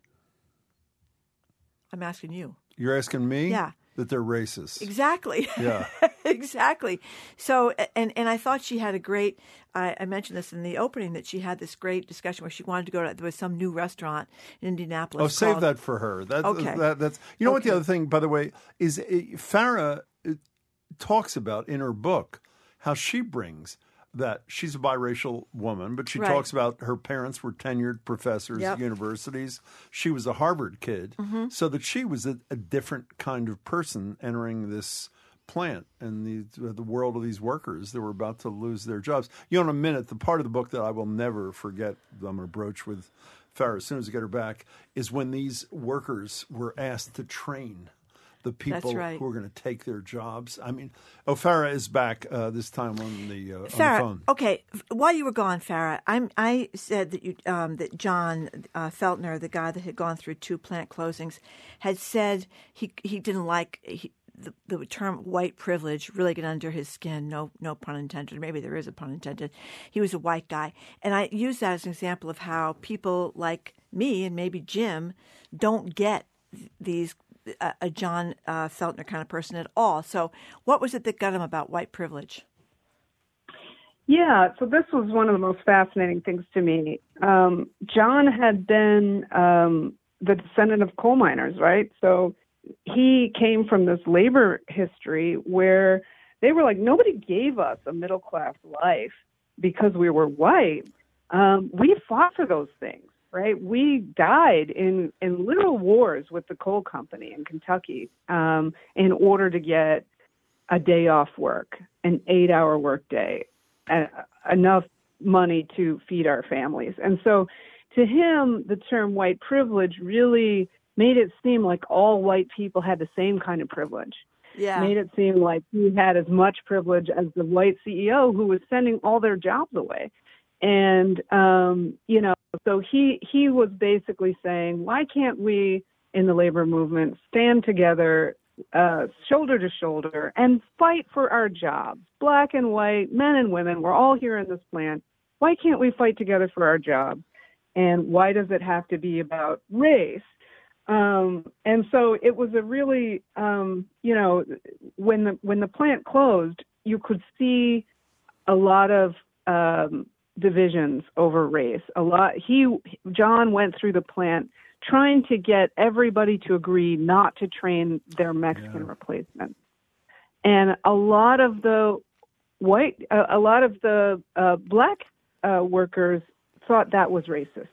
Speaker 3: I'm asking you.
Speaker 2: You're asking me?
Speaker 3: Yeah.
Speaker 2: That they're racist.
Speaker 3: Exactly.
Speaker 2: Yeah.
Speaker 3: exactly. So, and and I thought she had a great. I, I, mentioned this in the opening that she had this great discussion where she wanted to go to there was some new restaurant in Indianapolis.
Speaker 2: Oh, save
Speaker 3: called,
Speaker 2: that for her. That,
Speaker 3: okay.
Speaker 2: That, that's you know okay. what the other thing, by the way, is uh, Farah uh, talks about in her book how she brings that she's a biracial woman, but she right. talks about her parents were tenured professors yep. at universities. She was a Harvard kid, mm-hmm. so that she was a, a, different kind of person entering this plant and the the world of these workers that were about to lose their jobs. You know, in a minute, the part of the book that I will never forget, I'm going to broach with Farah as soon as I get her back, is when these workers were asked to train the people
Speaker 3: right.
Speaker 2: who are going to take their jobs. I mean, oh, Farah is back uh, this time on the, uh,
Speaker 3: Farah,
Speaker 2: on the phone.
Speaker 3: Okay, while you were gone, Farah, I'm, I said that you um, that John uh, Feltner, the guy that had gone through two plant closings, had said he he didn't like. He, the, the term white privilege really get under his skin. No, no pun intended. Maybe there is a pun intended. He was a white guy, and I use that as an example of how people like me and maybe Jim don't get these a, John uh, Feltner kind of person at all. So, what was it that got him about white privilege?
Speaker 23: Yeah, so this was one of the most fascinating things to me. Um, John had been um, the descendant of coal miners, right? So he came from this labor history where they were like, nobody gave us a middle class life because we were white. Um, we fought for those things right? We died in in literal wars with the coal company in Kentucky um, in order to get a day off work, an eight hour work day, uh, enough money to feed our families. And so, to him, the term white privilege really made it seem like all white people had the same kind of privilege.
Speaker 3: Yeah.
Speaker 23: Made it seem like he had as much privilege as the white CEO who was sending all their jobs away. And um, you know, so he he was basically saying, why can't we in the labor movement stand together, uh, shoulder to shoulder, and fight for our jobs, black and white, men and women. We're all here in this plant. Why can't we fight together for our jobs? And why does it have to be about race? Um, and so it was a really, um, you know, when the when the plant closed, you could see a lot of um, divisions over race. A lot he John went through the plant trying to get everybody to agree not to train their Mexican yeah. replacements. And a lot of the white a, a lot of the uh, black uh, workers thought that was racist.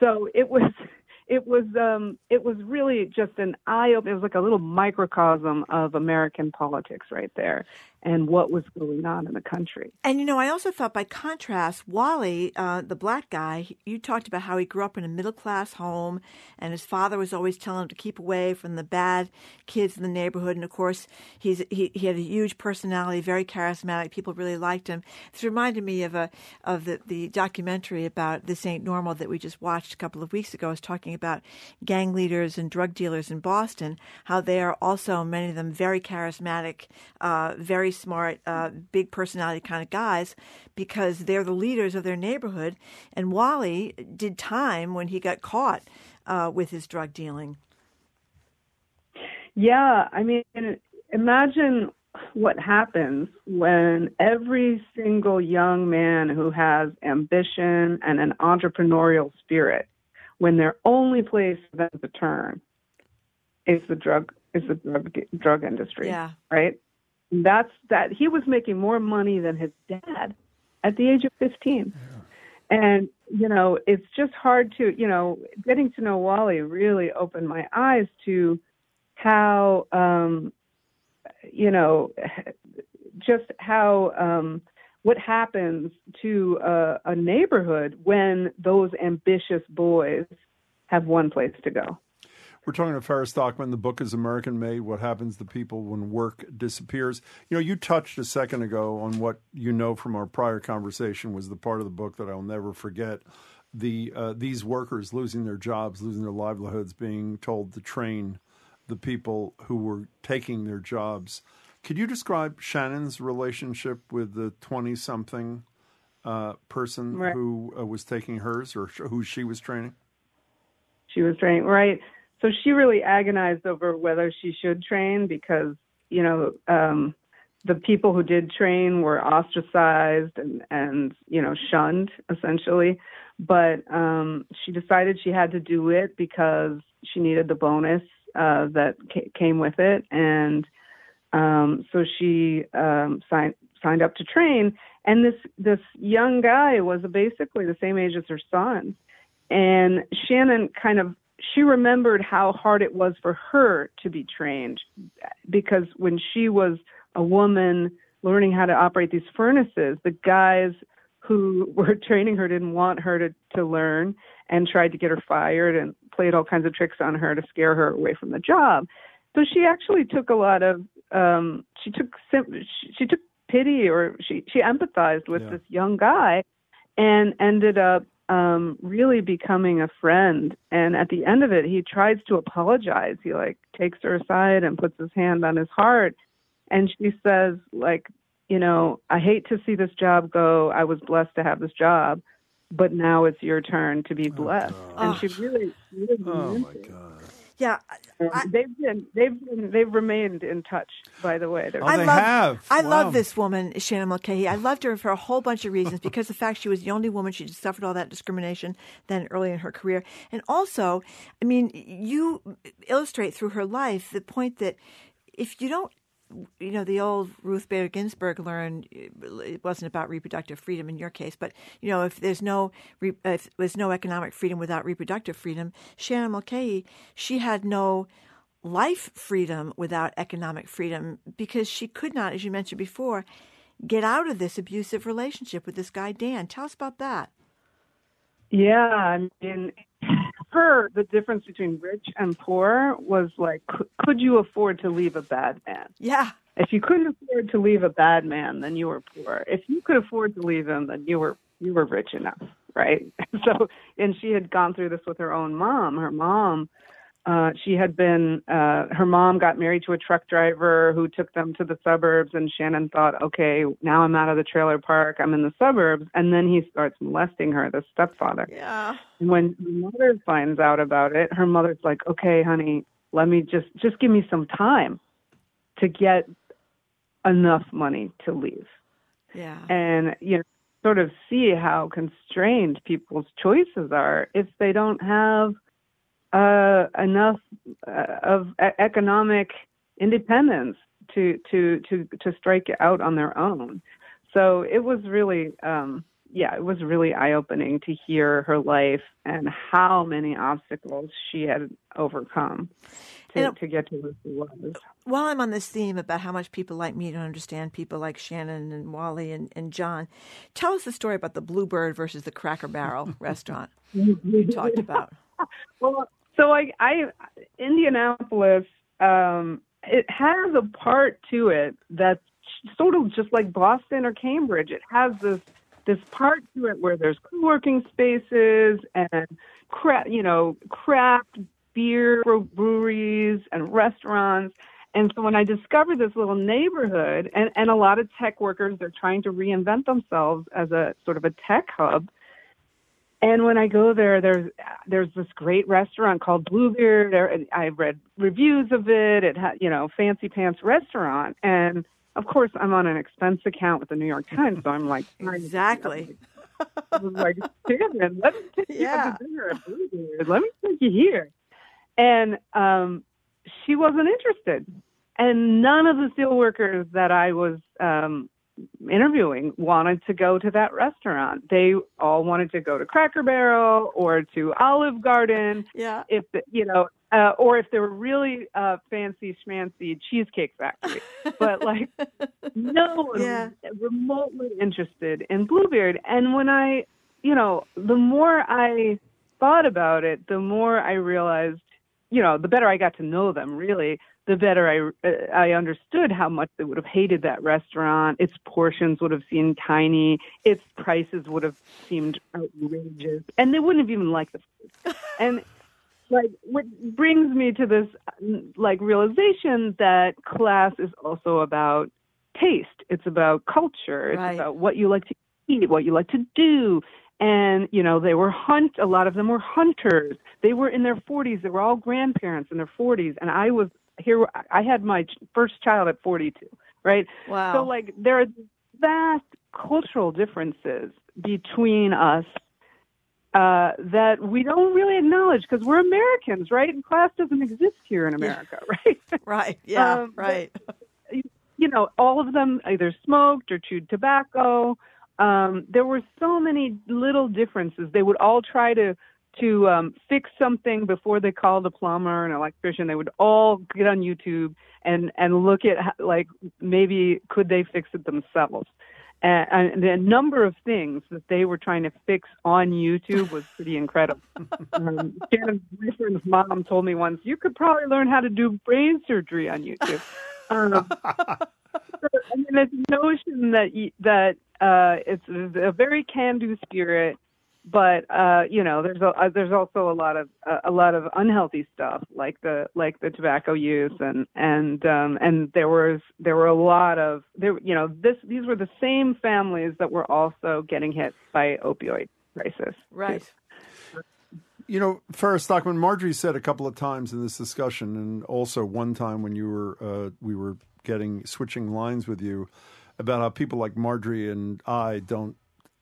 Speaker 23: So it was it was um, it was really just an eye opener. It was like a little microcosm of American politics right there and what was going on in the country.
Speaker 3: And you know, I also thought by contrast, Wally, uh, the black guy, you talked about how he grew up in a middle class home, and his father was always telling him to keep away from the bad kids in the neighborhood. And of course, he's he, he had a huge personality, very charismatic. People really liked him. This reminded me of a of the the documentary about this ain't normal that we just watched a couple of weeks ago. I was talking about gang leaders and drug dealers in Boston, how they are also many of them very charismatic, uh, very smart, uh, big personality kind of guys because they're the leaders of their neighborhood. And Wally did time when he got caught uh, with his drug dealing.
Speaker 23: Yeah, I mean, imagine what happens when every single young man who has ambition and an entrepreneurial spirit, when their only place for them to turn is the drug is the drug drug industry.
Speaker 3: Yeah.
Speaker 23: Right that's that he was making more money than his dad at the age of 15 yeah. and you know it's just hard to you know getting to know wally really opened my eyes to how um you know just how um what happens to a, a neighborhood when those ambitious boys have one place to go
Speaker 2: We're talking to Farah Stockman. The book is American Made What Happens to People When Work Disappears. You know, you touched a second ago on what you know from our prior conversation was the part of the book that I'll never forget. The uh, these workers losing their jobs, losing their livelihoods, being told to train the people who were taking their jobs. Could you describe Shannon's relationship with the twenty-something uh, person
Speaker 23: Right.
Speaker 2: who uh, was taking hers, or sh- who she was training?
Speaker 23: she was training right so she really agonized over whether she should train because you know um the people who did train were ostracized and and you know shunned essentially. But um she decided she had to do it because she needed the bonus uh that ca- came with it. And um so she um signed signed up to train. And this this young guy was basically the same age as her son. And Shannon kind of she remembered how hard it was for her to be trained because when she was a woman learning how to operate these furnaces, the guys who were training her didn't want her to, to learn and tried to get her fired and played all kinds of tricks on her to scare her away from the job. So she actually took a lot of um she took sim- she, she took pity or she she empathized with
Speaker 24: Yeah.
Speaker 23: this young guy and ended up um really becoming a friend. And at the end of it he tries to apologize. He like takes her aside and puts his hand on his heart. And she says like you know i hate to see this job go. I was blessed to have this job but now it's your turn to be blessed. And she really really
Speaker 2: Oh my god
Speaker 3: Yeah, um,
Speaker 23: And they've been they've been they've remained in touch by the way They're- oh,
Speaker 3: I love, I love this woman, Shannon Mulcahy. I loved her for a whole bunch of reasons because the fact she was the only woman, she suffered all that discrimination then early in her career. And also, I mean, you illustrate through her life the point that if you don't you know, the old Ruth Bader Ginsburg learned it wasn't about reproductive freedom in your case, but you know, if there's no if there's no economic freedom without reproductive freedom, Shannon Mulcahy, she had no life freedom without economic freedom because she could not, as you mentioned before, get out of this abusive relationship with this guy Dan. Tell us about that.
Speaker 23: Yeah, I mean, her the difference between rich and poor was like, could, could you afford to leave a bad man?
Speaker 3: Yeah.
Speaker 23: If you couldn't afford to leave a bad man, then you were poor. If you could afford to leave him, then you were you were rich enough, right? So, and she had gone through this with her own mom. Her mom, uh, she had been, uh, her mom got married to a truck driver who took them to the suburbs, and Shannon thought, okay, now I'm out of the trailer park, I'm in the suburbs, and then he starts molesting her, the stepfather.
Speaker 3: Yeah.
Speaker 23: And when her mother finds out about it, her mother's like, "Okay, honey, let me just just give me some time to get enough money to leave."
Speaker 3: Yeah.
Speaker 23: And you know, sort of see how constrained people's choices are if they don't have uh, enough uh, of e- economic independence to to to to strike out on their own. So it was really, um, yeah, it was really eye opening to hear her life and how many obstacles she had overcome to, to get to where she was.
Speaker 3: While I'm on this theme about how much people like me don't understand people like Shannon and Wally and, and John, tell us the story about the Bluebeard versus the Cracker Barrel restaurant you talked about.
Speaker 23: Well, so I, I Indianapolis, um, it has a part to it that's sort of just like Boston or Cambridge. It has this this part to it where there's co-working spaces and cra- you know craft beer breweries and restaurants. And so when I discovered this little neighborhood and, and a lot of tech workers, they're trying to reinvent themselves as a sort of a tech hub. And when I go there, there's there's this great restaurant called Bluebeard. And I read reviews of it. It had you know fancy pants restaurant, and of course I'm on an expense account with the New York Times, so I'm like
Speaker 3: exactly.
Speaker 23: I was like, Shannon, let me take you out to dinner at Bluebeard. Let me take you here. And um, she wasn't interested, and none of the steel workers that I was um, interviewing wanted to go to that restaurant. They all wanted to go to Cracker Barrel or to Olive Garden.
Speaker 3: Yeah.
Speaker 23: If the, you know, uh, or if they were really uh, fancy schmancy Cheesecake Factory. but like, no one
Speaker 3: Yeah.
Speaker 23: was remotely interested in Bluebeard. And when I, you know, the more I thought about it, the more I realized, you know, the better I got to know them, really, the better I uh, I understood how much they would have hated that restaurant. Its portions would have seemed tiny. Its prices would have seemed outrageous, and they wouldn't have even liked the food. and like, what brings me to this like realization that class is also about taste. It's about culture. It's
Speaker 3: Right.
Speaker 23: about what you like to eat, what you like to do. And you know, they were hunt. A lot of them were hunters. They were in their 40s. They were all grandparents in their 40s, and I was here. I had my first child at 42. Right.
Speaker 3: Wow.
Speaker 23: So like, there are vast cultural differences between us uh, that we don't really acknowledge because we're Americans, right? And class doesn't exist here in America, right?
Speaker 3: Right. Yeah.
Speaker 23: Um,
Speaker 3: right.
Speaker 23: you know, all of them either smoked or chewed tobacco. Um, there were so many little differences. They would all try to to um, fix something before they called a plumber or an electrician. They would all get on YouTube and and look at how, like maybe could they fix it themselves. And, and the number of things that they were trying to fix on YouTube was pretty incredible. um, Shannon's boyfriend's mom told me once, "You could probably learn how to do brain surgery on YouTube." Um, so, I mean, this notion that that uh, it's a very can-do spirit, but uh, you know, there's a, uh, there's also a lot of uh, a lot of unhealthy stuff like the like the tobacco use and and um, and there was there were a lot of there you know this these were the same families that were also getting hit by opioid crisis.
Speaker 3: Right.
Speaker 2: You know, Farah Stockman, Margery said a couple of times in this discussion, and also one time when you were uh, we were getting switching lines with you about how people like Margery and I don't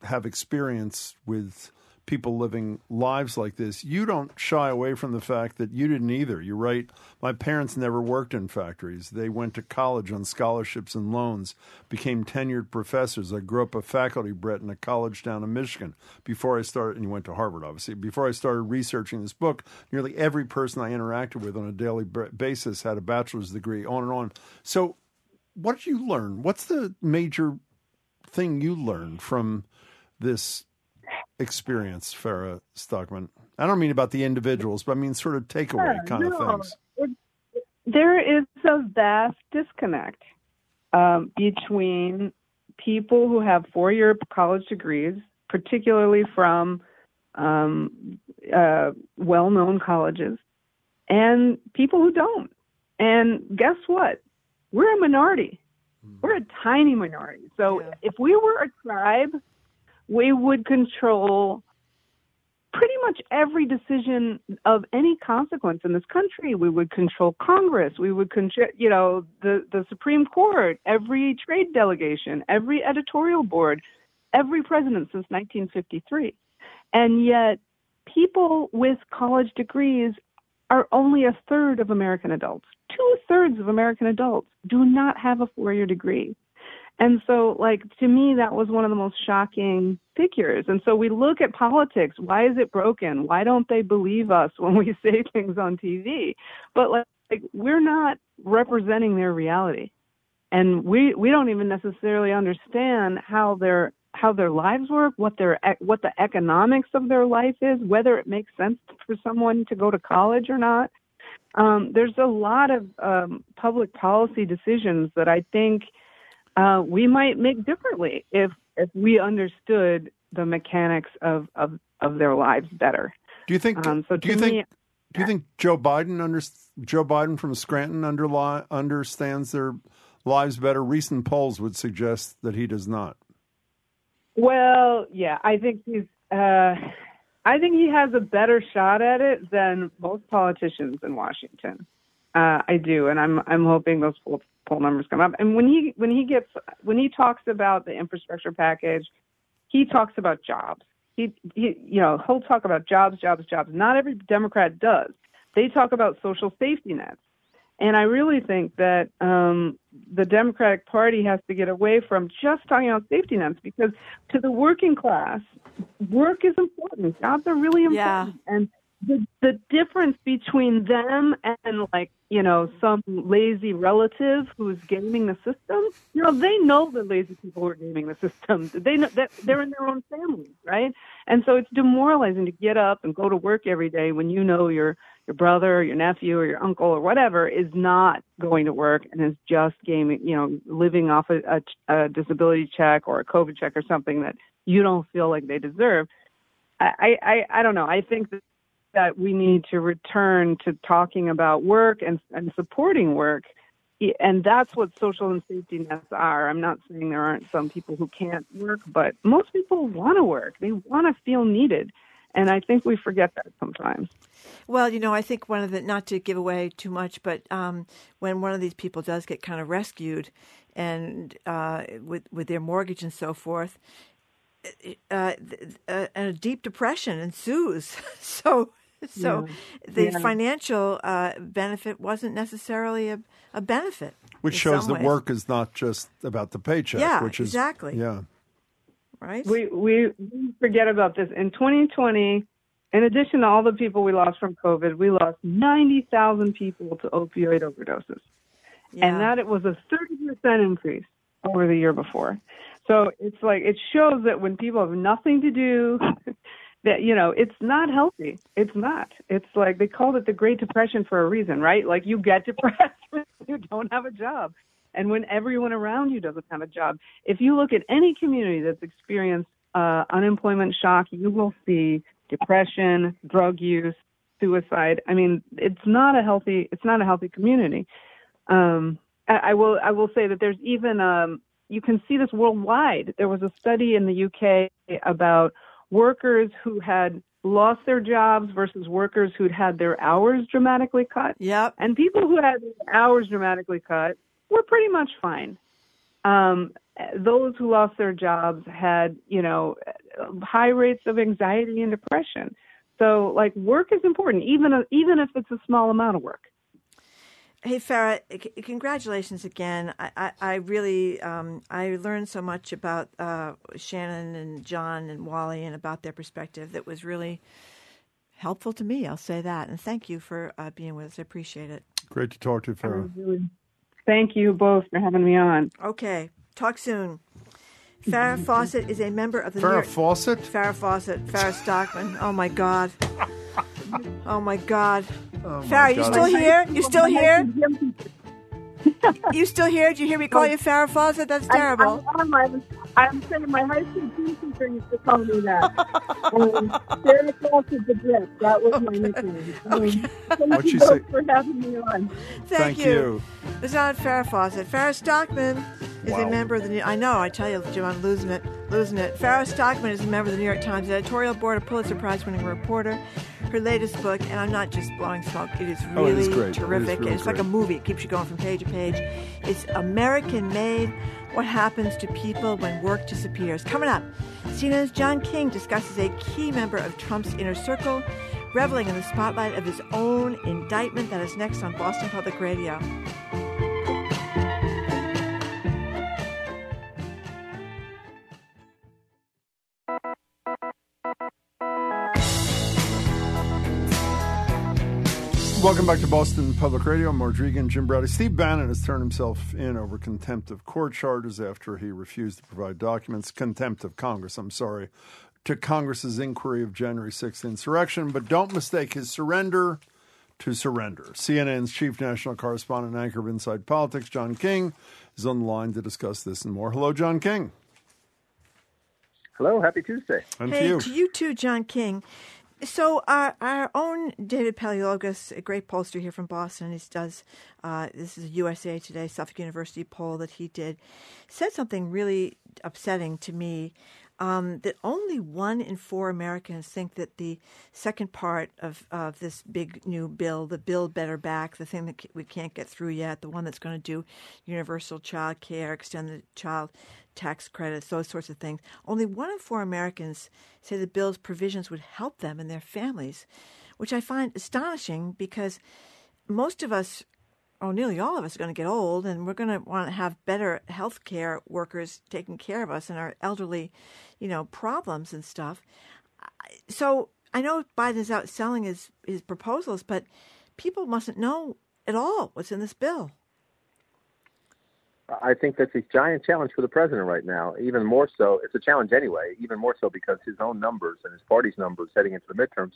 Speaker 2: have experience with people living lives like this. You don't shy away from the fact that you didn't either. You write, My parents never worked in factories. They went to college on scholarships and loans, became tenured professors. I grew up a faculty bred in a college down in Michigan. Before I started, and you went to Harvard, obviously. Before I started researching this book, nearly every person I interacted with on a daily basis had a bachelor's degree, on and on. So, what did you learn? What's the major thing you learned from this experience, Farah Stockman? I don't mean about the individuals, but I mean sort of takeaway
Speaker 23: Yeah,
Speaker 2: kind of things.
Speaker 23: It- there is a vast disconnect um, between people who have four-year college degrees, particularly from um, uh, well-known colleges, and people who don't. And guess what? We're a minority. We're a tiny minority. So if we were a tribe, we would control pretty much every decision of any consequence in this country. We would control Congress. We would control, you know, the, the Supreme Court, every trade delegation, every editorial board, every president since 1953. And yet, people with college degrees are only a third of American adults. Two thirds of American adults do not have a four year degree. And so, like, to me, that was one of the most shocking figures. And so we look at politics. Why is it broken? Why don't they believe us when we say things on TV? But, like, like we're not representing their reality. And we, we don't even necessarily understand how their how their lives work, what their what the economics of their life is, whether it makes sense for someone to go to college or not. Um, there's a lot of um, public policy decisions that I think uh, we might make differently if if we understood the mechanics of of, of their lives better.
Speaker 2: Do you think?
Speaker 23: Um, so
Speaker 2: do you
Speaker 23: to
Speaker 2: think? do you think Joe Biden under, Joe Biden from Scranton understands their lives better? Recent polls would suggest that he does not.
Speaker 23: Well, yeah, I think he's. Uh, I think he has a better shot at it than most politicians in Washington. Uh, I do, and I'm I'm hoping those poll, poll numbers come up. And when he when he gets when he talks about the infrastructure package, he talks about jobs. He, he you know he'll talk about jobs, jobs, jobs. Not every Democrat does. They talk about social safety nets. And I really think that um, the Democratic Party has to get away from just talking about safety nets because to the working class, work is important. Jobs are really important. And the, the difference between them and like you know some lazy relative who's gaming the system you know they know the lazy people are gaming the system. They know that they're in their own families right? And so it's demoralizing to get up and go to work every day when you know your your brother or your nephew or your uncle or whatever is not going to work and is just gaming you know living off a, a, a disability check or a covid check or something that you don't feel like they deserve. I, I, I don't know. I think that that we need to return to talking about work and, and supporting work. And that's what social and safety nets are. I'm not saying there aren't some people who can't work, but most people want to work. They want to feel needed. And I think we forget that sometimes.
Speaker 3: Well, you know, I think one of the, not to give away too much, but um, when one of these people does get kind of rescued and uh, with, with their mortgage and so forth, uh, uh, a deep depression ensues. so so yeah. the yeah. financial uh, benefit wasn't necessarily a, a benefit.
Speaker 2: Which shows that ways. work is not just about the paycheck.
Speaker 3: Yeah,
Speaker 2: which is,
Speaker 3: exactly.
Speaker 2: Yeah.
Speaker 3: Right.
Speaker 23: We, we forget about this. In 2020, in addition to all the people we lost from COVID, we lost 90,000 people to opioid overdoses. Yeah. And that it was a 30% increase over the year before. So it's like it shows that when people have nothing to do, that you know it's not healthy. It's not. It's like they called it the great depression for a reason right? Like you get depressed when you don't have a job. And when everyone around you doesn't have a job. If you look at any community that's experienced uh, unemployment shock you will see depression drug use suicide. I mean it's not a healthy it's not a healthy community. Um, I, I will i will say that there's even um, you can see this worldwide. There was a study in the uk about workers who had lost their jobs versus workers who'd had their hours dramatically cut.
Speaker 3: Yep.
Speaker 23: And people who had hours dramatically cut were pretty much fine. Um, those who lost their jobs had, you know, high rates of anxiety and depression. So, like, work is important, even even if it's a small amount of work.
Speaker 3: Hey Farah, c- congratulations again. I, I, I really um, I learned so much about uh, Shannon and John and Wally and about their perspective that was really helpful to me. I'll say that, and thank you for uh, being with us. I appreciate it.
Speaker 2: Great to talk to you, Farah.
Speaker 23: Thank you both for having me on.
Speaker 3: Okay, talk soon. Farrah Fawcett is a member of the
Speaker 2: Farrah
Speaker 3: York-
Speaker 2: Fawcett.
Speaker 3: Farrah Fawcett. Farah Stockman. Oh my God. Oh my God.
Speaker 2: Oh
Speaker 3: Farah, you still here? You still here? you still here? Did you hear me call you Farrah Fawcett? That's terrible.
Speaker 23: I'm, I'm, I'm saying my high school teacher used to call me that. um, Farrah Fawcett the Drip. That was my nickname. Um, thank you both for having me on.
Speaker 3: Thank,
Speaker 2: Thank you.
Speaker 3: It's not Farrah Fawcett. Farah Stockman is a member of the. New- I know. I tell you, Jim, I'm losing it, losing it. Farah Stockman is a member of the New York Times editorial board, a Pulitzer Prize-winning reporter. Her latest book, and I'm not just blowing smoke. It is
Speaker 2: Oh,
Speaker 3: really
Speaker 2: is great. It is
Speaker 3: terrific.
Speaker 2: really
Speaker 3: it's like a movie. It keeps you going from page to page. It's American made. What happens to people when work disappears? Coming up, CNN's John King discusses a key member of Trump's inner circle, reveling in the spotlight of his own indictment. That is next on Boston Public Radio.
Speaker 2: Welcome back to Boston Public Radio. I'm Margery Eagan, Jim Braude. Steve Bannon has turned himself in over contempt of court charges after he refused to provide documents, contempt of Congress, I'm sorry, to Congress's inquiry of January 6th insurrection. But don't mistake his surrender to surrender. CNN's chief national correspondent and anchor of Inside Politics, John King, is on the line to discuss this and more. Hello, John King.
Speaker 25: Hello, happy Tuesday.
Speaker 2: And
Speaker 3: hey,
Speaker 2: to you.
Speaker 3: to you too, John King. So our our own David Paleologos, a great pollster here from Boston, he does uh, this is a USA Today Suffolk University poll that he did, said something really upsetting to me. Um, that only one in four Americans think that the second part of, of this big new bill, the Build Better Back, the thing that we can't get through yet, the one that's going to do universal child care, extend the child tax credits, those sorts of things. Only one in four Americans say the bill's provisions would help them and their families, which I find astonishing because most of us, or nearly all of us, are going to get old and we're going to want to have better health care workers taking care of us and our elderly, you know, problems and stuff. So I know Biden's out selling his his proposals, but people mustn't know at all what's in this bill.
Speaker 25: I think that's a giant challenge for the president right now. Even more so, it's a challenge anyway. Even more so because his own numbers and his party's numbers heading into the midterms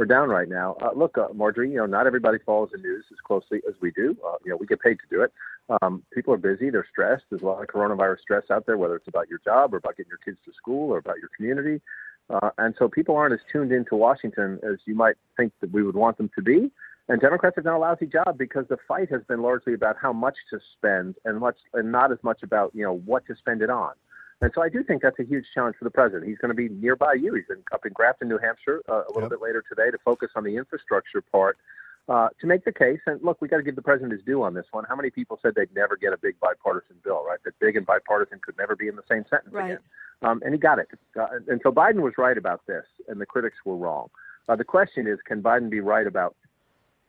Speaker 25: are down right now. Uh, look, uh, Margery, you know, not everybody follows the news as closely as we do. Uh, you know, we get paid to do it. Um, people are busy. They're stressed. There's a lot of coronavirus stress out there, whether it's about your job or about getting your kids to school or about your community. Uh, and so people aren't as tuned into Washington as you might think that we would want them to be. And Democrats have done a lousy job because the fight has been largely about how much to spend and much and not as much about you know what to spend it on. And so I do think that's a huge challenge for the president. He's going to be nearby you. He's in, up in Grafton, New Hampshire, uh, a little yep. bit later today to focus on the infrastructure part uh, to make the case. And look, we got to give the president his due on this one. How many people said they'd never get a big bipartisan bill, right? That big and bipartisan could never be in the same sentence right. again. Um, and he got it. Uh, and so Biden was right about this, and the critics were wrong. Uh, the question is, can Biden be right about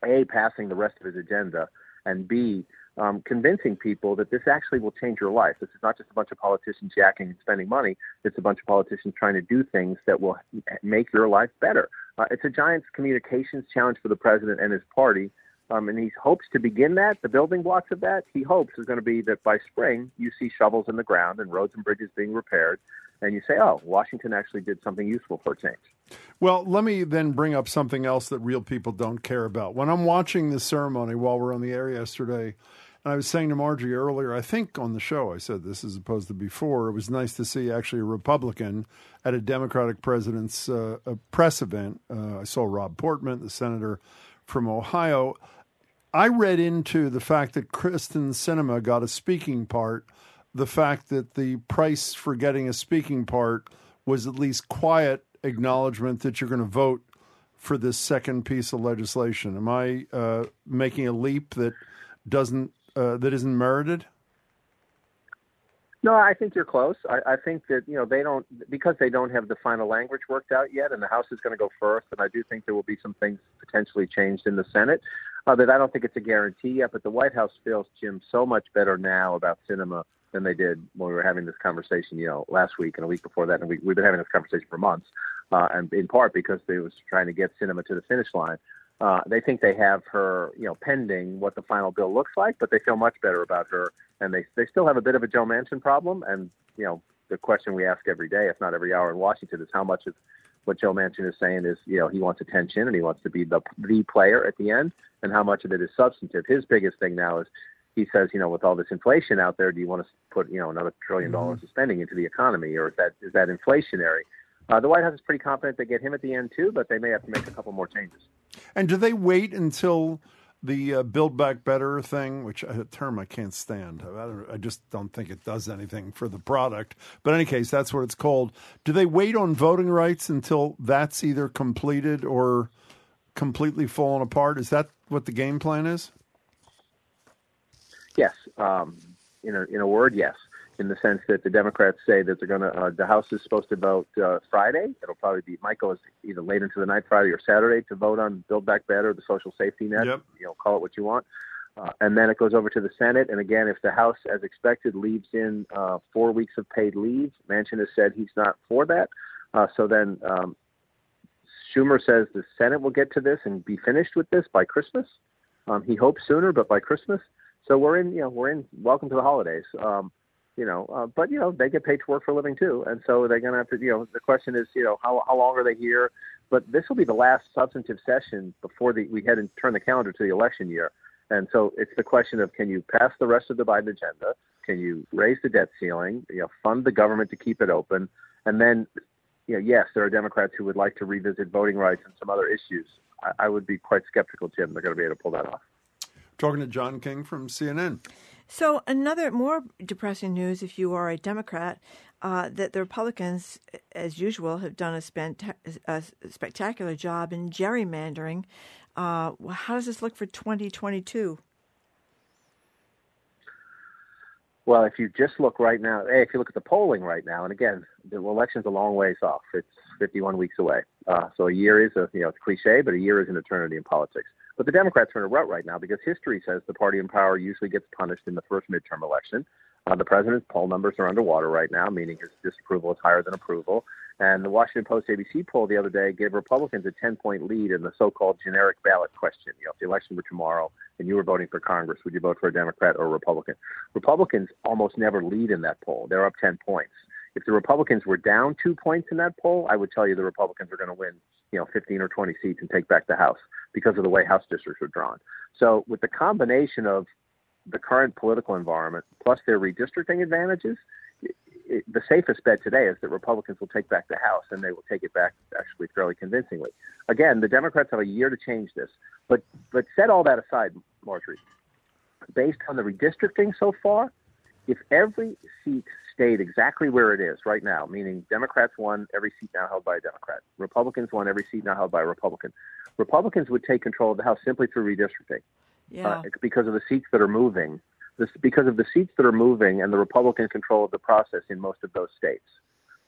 Speaker 25: a passing the rest of his agenda, and b um, convincing people that this actually will change your life. This is not just a bunch of politicians jacking and spending money. It's a bunch of politicians trying to do things that will make your life better. Uh, it's a giant communications challenge for the president and his party. Um, and he hopes to begin that. The building blocks of that, he hopes, is going to be that by spring you see shovels in the ground and roads and bridges being repaired, and you say, "Oh, Washington actually did something useful for change."
Speaker 2: Well, let me then bring up something else that real people don't care about. When I'm watching the ceremony while we're on the air yesterday, and I was saying to Margie earlier, I think on the show I said this as opposed to before. It was nice to see actually a Republican at a Democratic president's uh, press event. Uh, I saw Rob Portman, the senator from Ohio. I read into the fact that Kyrsten Sinema got a speaking part, the fact that the price for getting a speaking part was at least quiet acknowledgement that you're going to vote for this second piece of legislation. Am I uh, making a leap that doesn't uh, that isn't merited?
Speaker 25: No, I think you're close. I, I think that you know they don't because they don't have the final language worked out yet, and the House is going to go first. And I do think there will be some things potentially changed in the Senate. Uh, that I don't think it's a guarantee yet, but the White House feels Jim so much better now about Sinema than they did when we were having this conversation, you know, last week and a week before that, and we, we've been having this conversation for months, uh, and in part because they was trying to get Sinema to the finish line. Uh, they think they have her, you know, pending what the final bill looks like, but they feel much better about her, and they they still have a bit of a Joe Manchin problem, and you know, the question we ask every day, if not every hour in Washington, is how much of what Joe Manchin is saying is, you know, he wants attention and he wants to be the the player at the end, and how much of it is substantive. His biggest thing now is he says, you know, with all this inflation out there, do you want to put, you know, another trillion dollars mm-hmm. of spending into the economy, or is that is that inflationary? Uh, the White House is pretty confident they get him at the end too, but they may have to make a couple more changes.
Speaker 2: And do they wait until the uh, Build Back Better thing, which a term I can't stand? I, I, just don't think it does anything for the product. But in any case, that's what it's called. Do they wait on voting rights until that's either completed or completely fallen apart? Is that what the game plan is?
Speaker 25: Yes. Um, in a in a word, yes. In the sense that the Democrats say that they're going to, uh, the House is supposed to vote uh, Friday. It'll probably be Michael is either late into the night, Friday or Saturday, to vote on Build Back Better, the social safety net.
Speaker 2: Yep.
Speaker 25: You know, call it what you want. Uh, and then it goes over to the Senate. And again, if the House, as expected, leaves in uh, four weeks of paid leave, Manchin has said he's not for that. Uh, so then um, Schumer says the Senate will get to this and be finished with this by Christmas. Um, he hopes sooner, but by Christmas. So we're in, you know, we're in. Welcome to the holidays. Um, you know, uh, but you know they get paid to work for a living too, and so they're going to have to. You know, the question is, you know, how how long are they here? But this will be the last substantive session before the we head and turn the calendar to the election year. And so it's the question of can you pass the rest of the Biden agenda? Can you raise the debt ceiling? You know, fund the government to keep it open, and then, you know, yes, there are Democrats who would like to revisit voting rights and some other issues. I, I would be quite skeptical, Jim, they're going to be able to pull that off.
Speaker 2: Talking to John King from CNN.
Speaker 3: So, another more depressing news if you are a Democrat, uh, that the Republicans, as usual, have done a, spent, a spectacular job in gerrymandering. Uh, how does this look for 2022?
Speaker 25: Well, if you just look right now, hey, if you look at the polling right now, and again, the election's a long ways off. It's 51 weeks away. Uh, so a year is a, you know, it's cliche, but a year is an eternity in politics. But the Democrats are in a rut right now because history says the party in power usually gets punished in the first midterm election. Uh, the president's poll numbers are underwater right now, meaning his disapproval is higher than approval. And the Washington Post ABC poll the other day gave Republicans a 10 point lead in the so called generic ballot question. You know, if the election were tomorrow and you were voting for Congress, would you vote for a Democrat or a Republican? Republicans almost never lead in that poll. They're up 10 points. If the Republicans were down two points in that poll, I would tell you the Republicans are going to win, you know, 15 or 20 seats and take back the House because of the way House districts are drawn. So with the combination of the current political environment plus their redistricting advantages, it, the safest bet today is that Republicans will take back the House, and they will take it back actually fairly convincingly. Again, the Democrats have a year to change this, but but set all that aside, Margery. Based on the redistricting so far, if every seat stayed exactly where it is right now, meaning Democrats won every seat now held by a Democrat, Republicans won every seat now held by a Republican, Republicans would take control of the House simply through redistricting.
Speaker 3: Yeah.
Speaker 25: Uh, because of the seats that are moving this, because of the seats that are moving and the Republican control of the process in most of those states.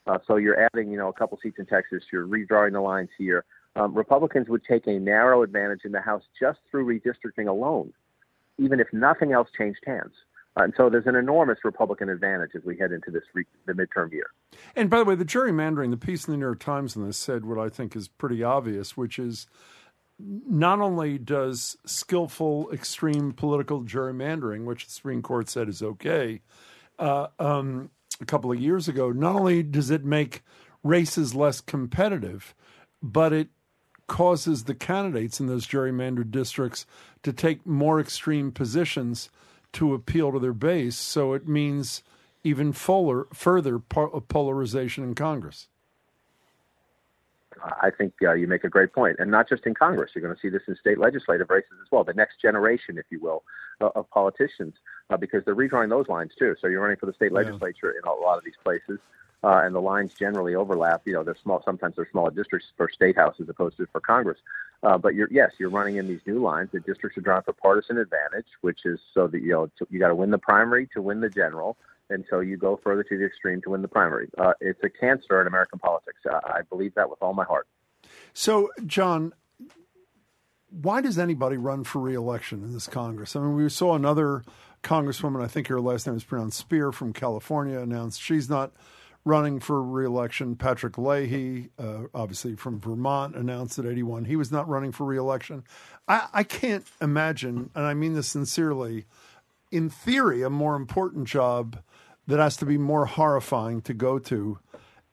Speaker 25: Uh, so you're adding, you know, a couple seats in Texas. You're redrawing the lines here. Um, Republicans would take a narrow advantage in the House just through redistricting alone, even if nothing else changed hands. Uh, and so there's an enormous Republican advantage as we head into this re- the midterm year.
Speaker 2: And by the way, the gerrymandering, the piece in the New York Times on this said what I think is pretty obvious, which is not only does skillful extreme political gerrymandering, which the Supreme Court said is okay, uh, um, a couple of years ago, not only does it make races less competitive, but it causes the candidates in those gerrymandered districts to take more extreme positions to appeal to their base. So it means even fuller, further polarization in Congress.
Speaker 25: I think uh, you make a great point, and not just in Congress. You're going to see this in state legislative races as well. The next generation, if you will, uh, of politicians, uh, because they're redrawing those lines too. So you're running for the state yeah. legislature in a lot of these places, uh, and the lines generally overlap. You know, they're small. Sometimes they're smaller districts for state house as opposed to for Congress. Uh, but you're yes, you're running in these new lines. The districts are drawn for partisan advantage, which is so that you know you got to win the primary to win the general and so you go further to the extreme to win the primary. Uh, it's a cancer in American politics. Uh, I believe that with all my heart.
Speaker 2: So, John, why does anybody run for reelection in this Congress? I mean, we saw another congresswoman, I think her last name is pronounced Speier from California, announced she's not running for reelection. Patrick Leahy, uh, obviously from Vermont, announced at 81 he was not running for reelection. I, I can't imagine, and I mean this sincerely, in theory, a more important job that has to be more horrifying to go to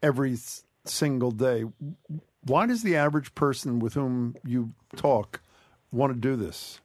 Speaker 2: every single day. Why does the average person with whom you talk want to do this?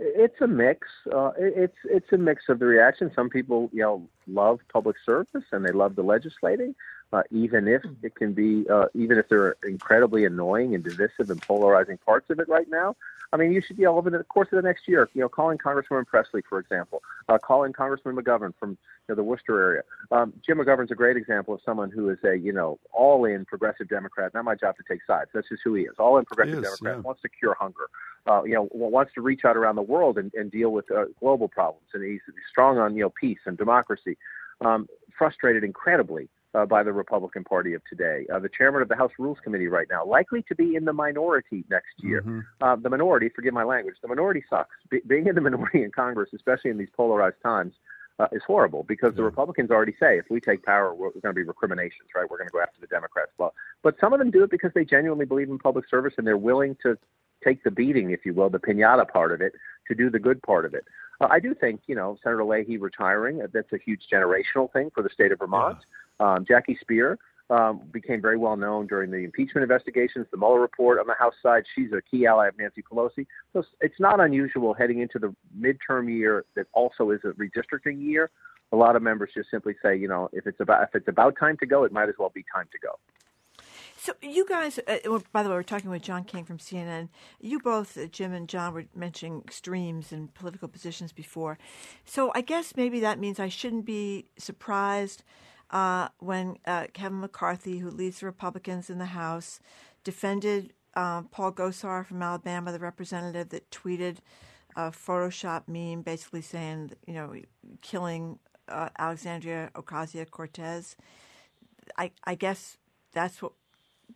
Speaker 25: It's a mix. Uh, it's it's a mix of the reaction. Some people, you know, love public service and they love the legislating, uh, even if it can be, uh, even if there are incredibly annoying and divisive and polarizing parts of it right now. I mean, you should be all over the course of the next year. You know, calling Congresswoman Pressley, for example, uh, calling Congressman McGovern from you know, the Worcester area. Um, Jim McGovern's a great example of someone who is a you know all-in progressive Democrat. Not my job to take sides. That's just who he is. All-in progressive is, Democrat yeah. wants to cure hunger. Uh, you know, wants to reach out around the world and, and deal with uh, global problems. And he's strong on you know peace and democracy. Um, frustrated incredibly uh, by the Republican Party of today. Uh, the chairman of the House Rules Committee right now, likely to be in the minority next year.
Speaker 2: Mm-hmm.
Speaker 25: Uh, the minority, forgive my language, the minority sucks. Be- being in the minority in Congress, especially in these polarized times, uh, is horrible because the Republicans already say if we take power, we're, we're going to be recriminations, right? We're going to go after the Democrats. Well, but some of them do it because they genuinely believe in public service and they're willing to take the beating, if you will, the pinata part of it, to do the good part of it. Uh, I do think, you know, Senator Leahy retiring, uh, that's a huge generational thing for the state of Vermont. Yeah. Um, Jackie Speier um, became very well known during the impeachment investigations, the Mueller report on the House side. She's a key ally of Nancy Pelosi. So it's not unusual heading into the midterm year that also is a redistricting year. A lot of members just simply say, you know, if it's about if it's about time to go, it might as well be time to go.
Speaker 3: So you guys, uh, by the way, we're talking with John King from CNN. You both, uh, Jim and John, were mentioning extremes and political positions before. So I guess maybe that means I shouldn't be surprised uh, when uh, Kevin McCarthy, who leads the Republicans in the House, defended uh, Paul Gosar from Alabama, the representative that tweeted a Photoshop meme basically saying, you know, killing uh, Alexandria Ocasio Cortez. I, I guess that's what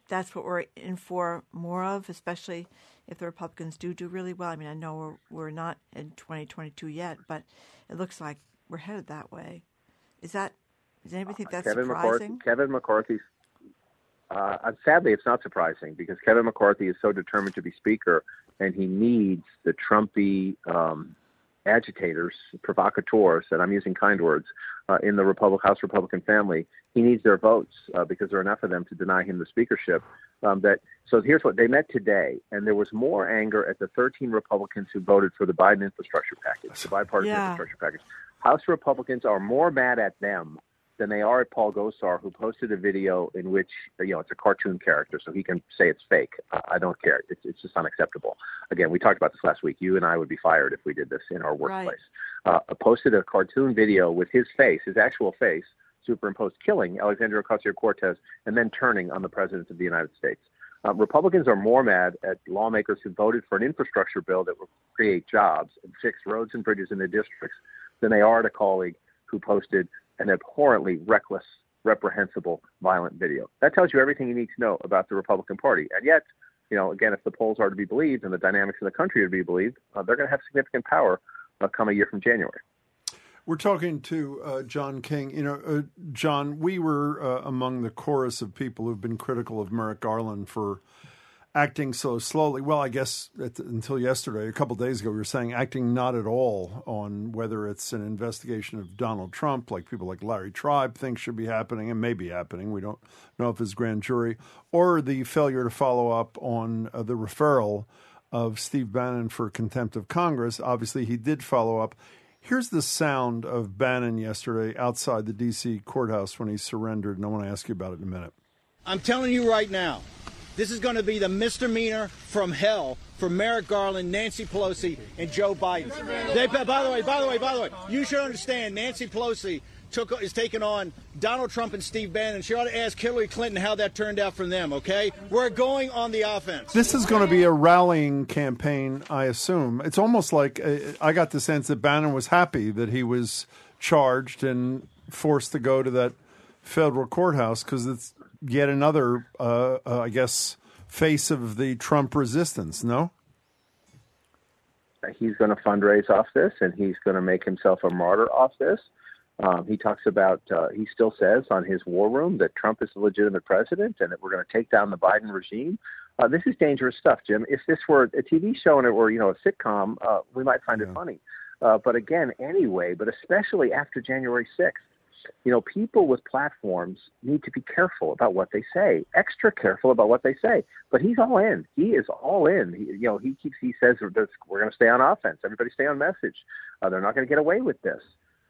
Speaker 3: that's what we're in for more of, especially if the Republicans do do really well. I mean, I know we're, we're not in 2022 yet, but it looks like we're headed that way. Is that? Does anybody think that's
Speaker 25: Kevin
Speaker 3: surprising?
Speaker 25: McCarthy. Kevin McCarthy. Uh, sadly, it's not surprising because Kevin McCarthy is so determined to be Speaker, and he needs the Trumpy um, agitators, provocateurs, and I'm using kind words, uh, in the Republic, House Republican family. He needs their votes uh, because there are enough of them to deny him the speakership. Um, that so here's what they met today, and there was more anger at the 13 Republicans who voted for the Biden infrastructure package, the bipartisan
Speaker 3: Yeah.
Speaker 25: infrastructure package. House Republicans are more mad at them than they are at Paul Gosar, who posted a video in which you know it's a cartoon character, so he can say it's fake. Uh, I don't care. It's it's just unacceptable. Again, we talked about this last week. You and I would be fired if we did this in our workplace. Uh, posted a cartoon video with his face, his actual face, superimposed, killing Alexandria Ocasio Cortez, and then turning on the president of the United States. Uh, Republicans are more mad at lawmakers who voted for an infrastructure bill that will create jobs and fix roads and bridges in their districts than they are at a colleague who posted an abhorrently reckless, reprehensible, violent video. That tells you everything you need to know about the Republican Party. And yet, you know, again, if the polls are to be believed and the dynamics in the country are to be believed, uh, they're going to have significant power uh, come a year from January.
Speaker 2: We're talking to uh, John King. You know, uh, John, we were uh, among the chorus of people who've been critical of Merrick Garland for acting so slowly. Well, I guess at, until yesterday, a couple days ago, we were saying acting not at all on whether it's an investigation of Donald Trump, like people like Larry Tribe think should be happening and may be happening. We don't know if it's grand jury, or the failure to follow up on uh, the referral of Steve Bannon for contempt of Congress. Obviously, he did follow up. Here's the sound of Bannon yesterday outside the D.C. courthouse when he surrendered, and I want to ask you about it in a minute.
Speaker 26: I'm telling you right now, this is going to be the misdemeanor from hell for Merrick Garland, Nancy Pelosi, and Joe Biden. They, by the way, by the way, by the way, you should understand Nancy Pelosi took is taking on Donald Trump and Steve Bannon. She ought to ask Hillary Clinton how that turned out for them. Okay, we're going on the offense.
Speaker 2: This is going to be a rallying campaign, I assume. It's almost like uh, I got the sense that Bannon was happy that he was charged and forced to go to that federal courthouse because it's yet another, uh, uh, I guess, face of the Trump resistance. No.
Speaker 25: He's going to fundraise off this, and he's going to make himself a martyr off this. Um, he talks about, uh, he still says on his war room that Trump is the legitimate president and that we're going to take down the Biden regime. Uh, this is dangerous stuff, Jim. If this were a TV show and it were, you know, a sitcom, uh, we might find it funny. Uh, but again, anyway, but especially after January 6th, you know, people with platforms need to be careful about what they say, extra careful about what they say. But he's all in. He is all in. He, you know, he keeps. He says we're going to stay on offense. Everybody stay on message. Uh, they're not going to get away with this.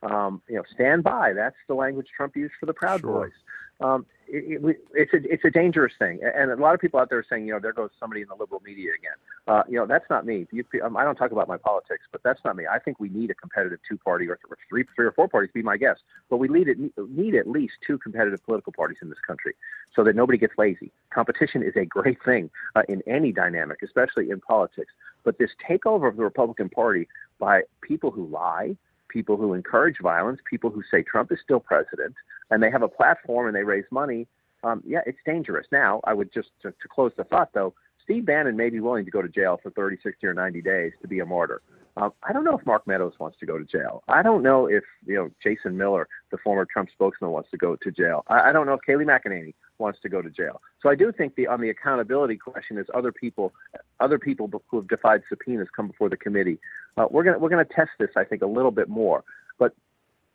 Speaker 25: Um, you know, stand by. That's the language Trump used for the Proud
Speaker 2: Sure.
Speaker 25: Boys. Um, it, it, it's a it's a dangerous thing, and a lot of people out there are saying, you know, there goes somebody in the liberal media again. Uh, you know, that's not me. You, um, I don't talk about my politics, but that's not me. I think we need a competitive two party or three three or four parties. Be my guest, but we need it need at least two competitive political parties in this country, so that nobody gets lazy. Competition is a great thing uh, in any dynamic, especially in politics. But this takeover of the Republican Party by people who lie, people who encourage violence, people who say Trump is still president, and they have a platform and they raise money. Um, yeah, it's dangerous. Now, I would just to, to close the thought though. Steve Bannon may be willing to go to jail for 30, 60, or 90 days to be a martyr. Um, I don't know if Mark Meadows wants to go to jail. I don't know if you know Jason Miller, the former Trump spokesman, wants to go to jail. I, I don't know if Kayleigh McEnany wants to go to jail. So I do think the on the accountability question is other people, other people who have defied subpoenas come before the committee. Uh, we're gonna we're gonna test this, I think, a little bit more. But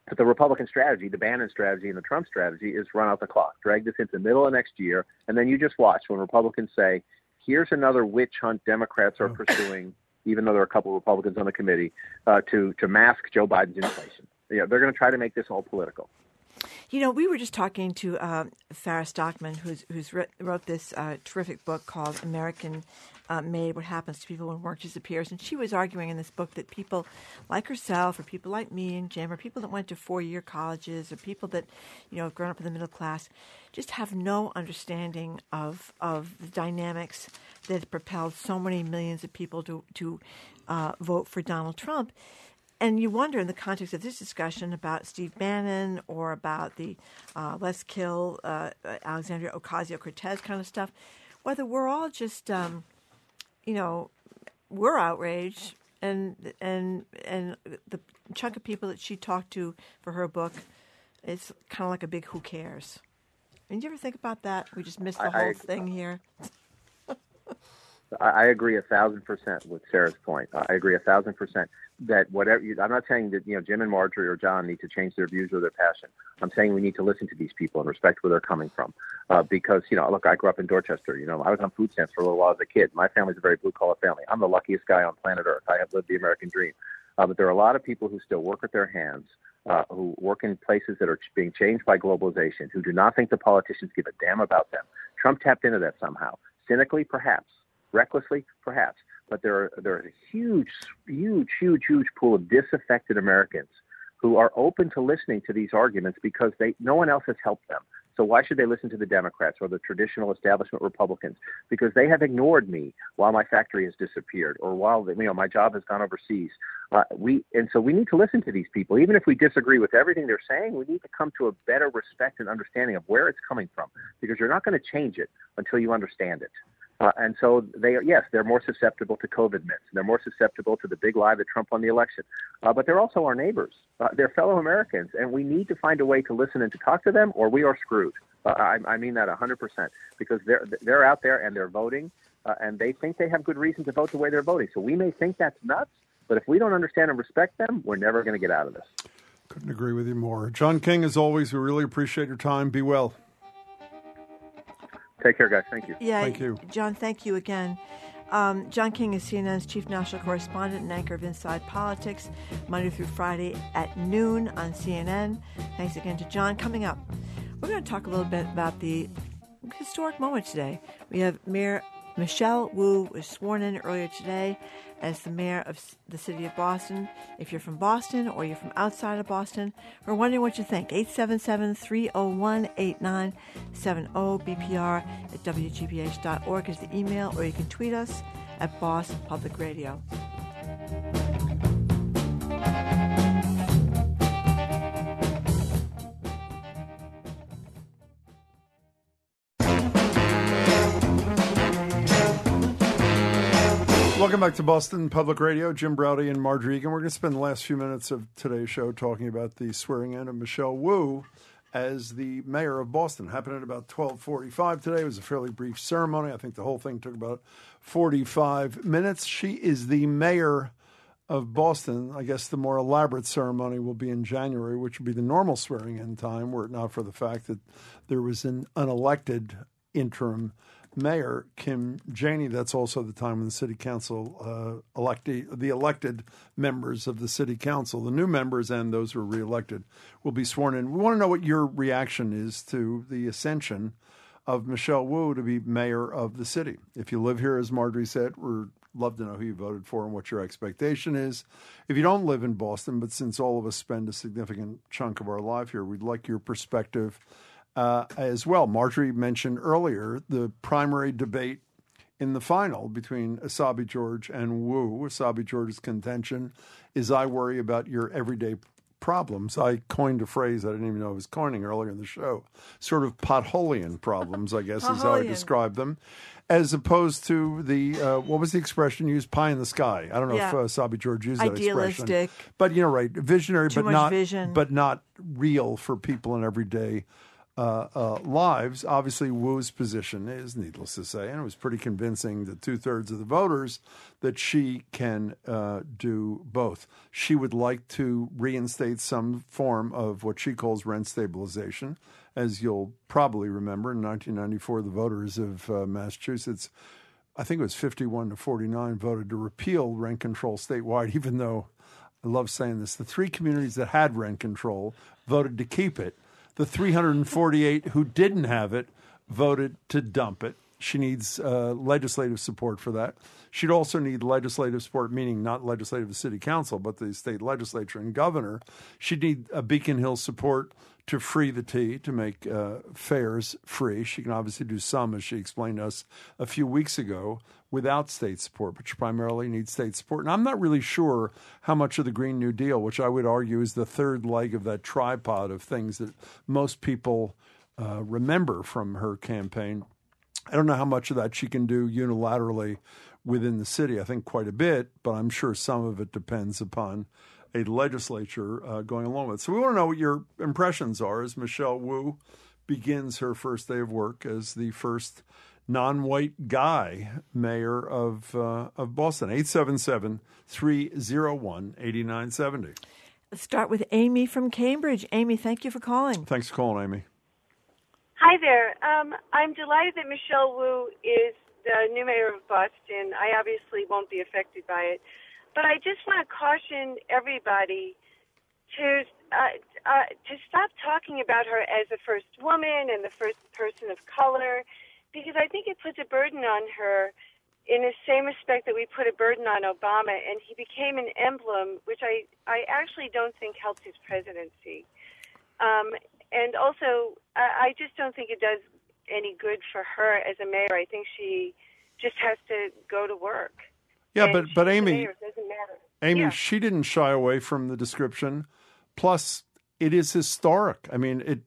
Speaker 25: but the Republican strategy, the Bannon strategy, and the Trump strategy is run out the clock, drag this into the middle of next year, and then you just watch when Republicans say, "Here's another witch hunt Democrats are pursuing." Even though there are a couple of Republicans on the committee uh, to to mask Joe Biden's inflation, yeah, they're going to try to make this all political.
Speaker 3: You know, we were just talking to uh, Farah Stockman, who's who's wrote this uh, terrific book called American uh, Made: What Happens to People When Work Disappears, and she was arguing in this book that people like herself, or people like me and Jim, or people that went to four-year colleges, or people that you know have grown up in the middle class, just have no understanding of of the dynamics that propelled so many millions of people to to uh, vote for Donald Trump. And you wonder, in the context of this discussion about Steve Bannon or about the uh, let's kill uh, Alexandria Ocasio Cortez kind of stuff, whether we're all just, um, you know, we're outraged and and and the chunk of people that she talked to for her book, it's kind of like a big who cares. And you ever think about that? We just missed the
Speaker 25: I- I-
Speaker 3: whole thing here.
Speaker 25: I I agree a thousand percent with Farah's point. I agree a thousand percent that whatever I'm not saying that you know Jim and Margery or John need to change their views or their passion. I'm saying we need to listen to these people and respect where they're coming from. Uh, because you know, look, I grew up in Dorchester. You know, I was on food stamps for a little while as a kid. My family's a very blue collar family. I'm the luckiest guy on planet Earth. I have lived the American dream. Uh, but there are a lot of people who still work with their hands, uh, who work in places that are being changed by globalization, who do not think the politicians give a damn about them. Trump tapped into that somehow, cynically, perhaps, recklessly, perhaps. But there are there is a huge, huge, huge, huge pool of disaffected Americans who are open to listening to these arguments because they no one else has helped them. So why should they listen to the Democrats or the traditional establishment Republicans? Because they have ignored me while my factory has disappeared or while you know my job has gone overseas. Uh, we and so we need to listen to these people, even if we disagree with everything they're saying. We need to come to a better respect and understanding of where it's coming from, because you're not going to change it until you understand it. Uh, and so they are, yes, they're more susceptible to COVID myths. They're more susceptible to the big lie that Trump won the election. Uh, but they're also our neighbors. Uh, they're fellow Americans, and we need to find a way to listen and to talk to them, or we are screwed. Uh, I, I mean that 100% because they're they're out there and they're voting, uh, and they think they have good reason to vote the way they're voting. So we may think that's nuts, but if we don't understand and respect them, we're never going to get out of this.
Speaker 2: Couldn't agree with you more. John King, as always, we really appreciate your time. Be well.
Speaker 25: Take care, guys. Thank you.
Speaker 3: Yeah,
Speaker 2: Thank you.
Speaker 3: John. Thank you again. Um, John King is CNN's chief national correspondent and anchor of Inside Politics, Monday through Friday at noon on CNN. Thanks again to John. Coming up, we're going to talk a little bit about the historic moment today. We have Mayor Michelle Wu was sworn in earlier today as the mayor of the city of Boston. If you're from Boston or you're from outside of Boston, we're wondering what you think. 877 301 8970 BPR at WGBH.org is the email, or you can tweet us at Boss Public Radio.
Speaker 2: Welcome back to Boston Public Radio. Jim Braude and Margery Eagan. We're going to spend the last few minutes of today's show talking about the swearing in of Michelle Wu as the mayor of Boston. Happened at about 1245 today. It was a fairly brief ceremony. I think the whole thing took about 45 minutes. She is the mayor of Boston. I guess the more elaborate ceremony will be in January, which would be the normal swearing in time, were it not for the fact that there was an unelected interim mayor, Kim Janey. That's also the time when the city council uh, the elected members of the city council, the new members and those who are reelected, will be sworn in. We want to know what your reaction is to the ascension of Michelle Wu to be mayor of the city. If you live here, as Margery said, we're love to know who you voted for and what your expectation is. If you don't live in Boston, but since all of us spend a significant chunk of our life here, we'd like your perspective uh, as well. Margery mentioned earlier the primary debate in the final between Essaibi George and Wu. Essaibi George's contention is I worry about your everyday problems. I coined a phrase I didn't even know I was coining earlier in the show. Sort of potholian problems, I guess, is how I describe them. As opposed to the, uh, what was the expression used? Pie in the sky. I don't know
Speaker 3: Yeah.
Speaker 2: if uh, Sabi George used that expression.
Speaker 3: Idealistic.
Speaker 2: But, you know, right, visionary,
Speaker 3: Too
Speaker 2: but not,
Speaker 3: vision.
Speaker 2: but not real for people in everyday uh, uh, lives. Obviously, Wu's position is, needless to say, and it was pretty convincing to two thirds of the voters that she can uh, do both. She would like to reinstate some form of what she calls rent stabilization. As you'll probably remember, in 1994, the voters of uh, Massachusetts I think it was 51 to 49 voted to repeal rent control statewide, even though I love saying this. The three communities that had rent control voted to keep it. The 348 who didn't have it voted to dump it. She needs uh, legislative support for that. She'd also need legislative support, meaning not legislative city council, but the state legislature and governor. She'd need a Beacon Hill support to free the T, to make uh, fares free. She can obviously do some, as she explained to us a few weeks ago, without state support, but she primarily needs state support. And I'm not really sure how much of the Green New Deal, which I would argue is the third leg of that tripod of things that most people uh, remember from her campaign, I don't know how much of that she can do unilaterally within the city. I think quite a bit, but I'm sure some of it depends upon a legislature uh, going along with. it. So we want to know what your impressions are as Michelle Wu begins her first day of work as the first non-white guy mayor of uh, of Boston. 877-301-8970.
Speaker 3: Let's start with Amy from Cambridge. Amy, thank you for calling.
Speaker 2: Thanks for calling, Amy.
Speaker 27: Hi there. Um, I'm delighted that Michelle Wu is the new mayor of Boston. I obviously won't be affected by it, but I just want to caution everybody to uh, uh, to stop talking about her as the first woman and the first person of color, because I think it puts a burden on her in the same respect that we put a burden on Obama, and he became an emblem, which I, I actually don't think helped his presidency. Um, and also, I, I just don't think it does any good for her as a mayor. I think she just has to go to work.
Speaker 2: Yeah,
Speaker 27: And
Speaker 2: but but Amy,
Speaker 27: mayor. It doesn't matter.
Speaker 2: Amy,
Speaker 27: Yeah.
Speaker 2: she didn't shy away from the description. Plus, it is historic. I mean, it.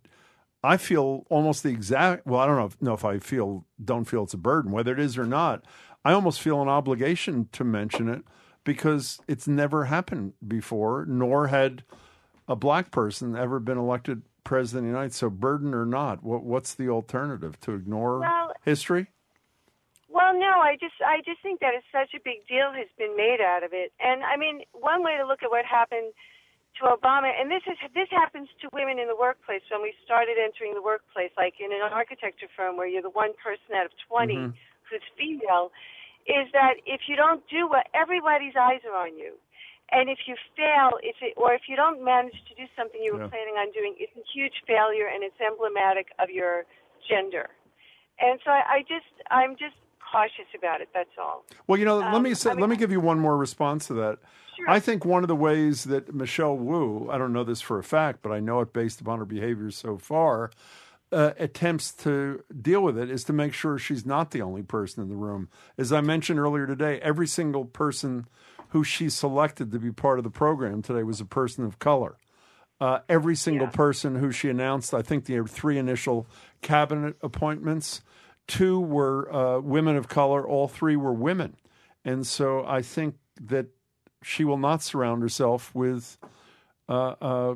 Speaker 2: I feel almost the exact. Well, I don't know if, know if I feel don't feel it's a burden, whether it is or not. I almost feel an obligation to mention it because it's never happened before, nor had a black person ever been elected president of the United States. So, burden or not, what what's the alternative? To ignore
Speaker 27: Well-
Speaker 2: history?
Speaker 27: Well, no, I just I just think that it's such a big deal has been made out of it. And I mean, one way to look at what happened to Obama, and this is this happens to women in the workplace when we started entering the workplace, like in an architecture firm where you're the one person out of 20
Speaker 28: Mhm.
Speaker 27: who's female, is that if you don't do what everybody's eyes are on you. And if you fail, if it, or if you don't manage to do something you were
Speaker 2: Yeah.
Speaker 27: planning on doing, it's a huge failure, and it's emblematic of your gender. And so I, I just, I'm just cautious about it. That's all.
Speaker 2: Well, you know, let
Speaker 27: Um,
Speaker 2: me say,
Speaker 27: I mean-
Speaker 2: let me give you one more response to that. Sure. I think one of the ways that Michelle Wu, I don't know this for a fact, but I know it based upon her behavior so far, uh, attempts to deal with it is to make sure she's not the only person in the room. As I mentioned earlier today, every single person who she selected to be part of the program today was a person of color. Uh, every single person who she announced, I think the three initial cabinet appointments. Two were uh, women of color. All three were women. And so I think that she will not surround herself with uh, uh,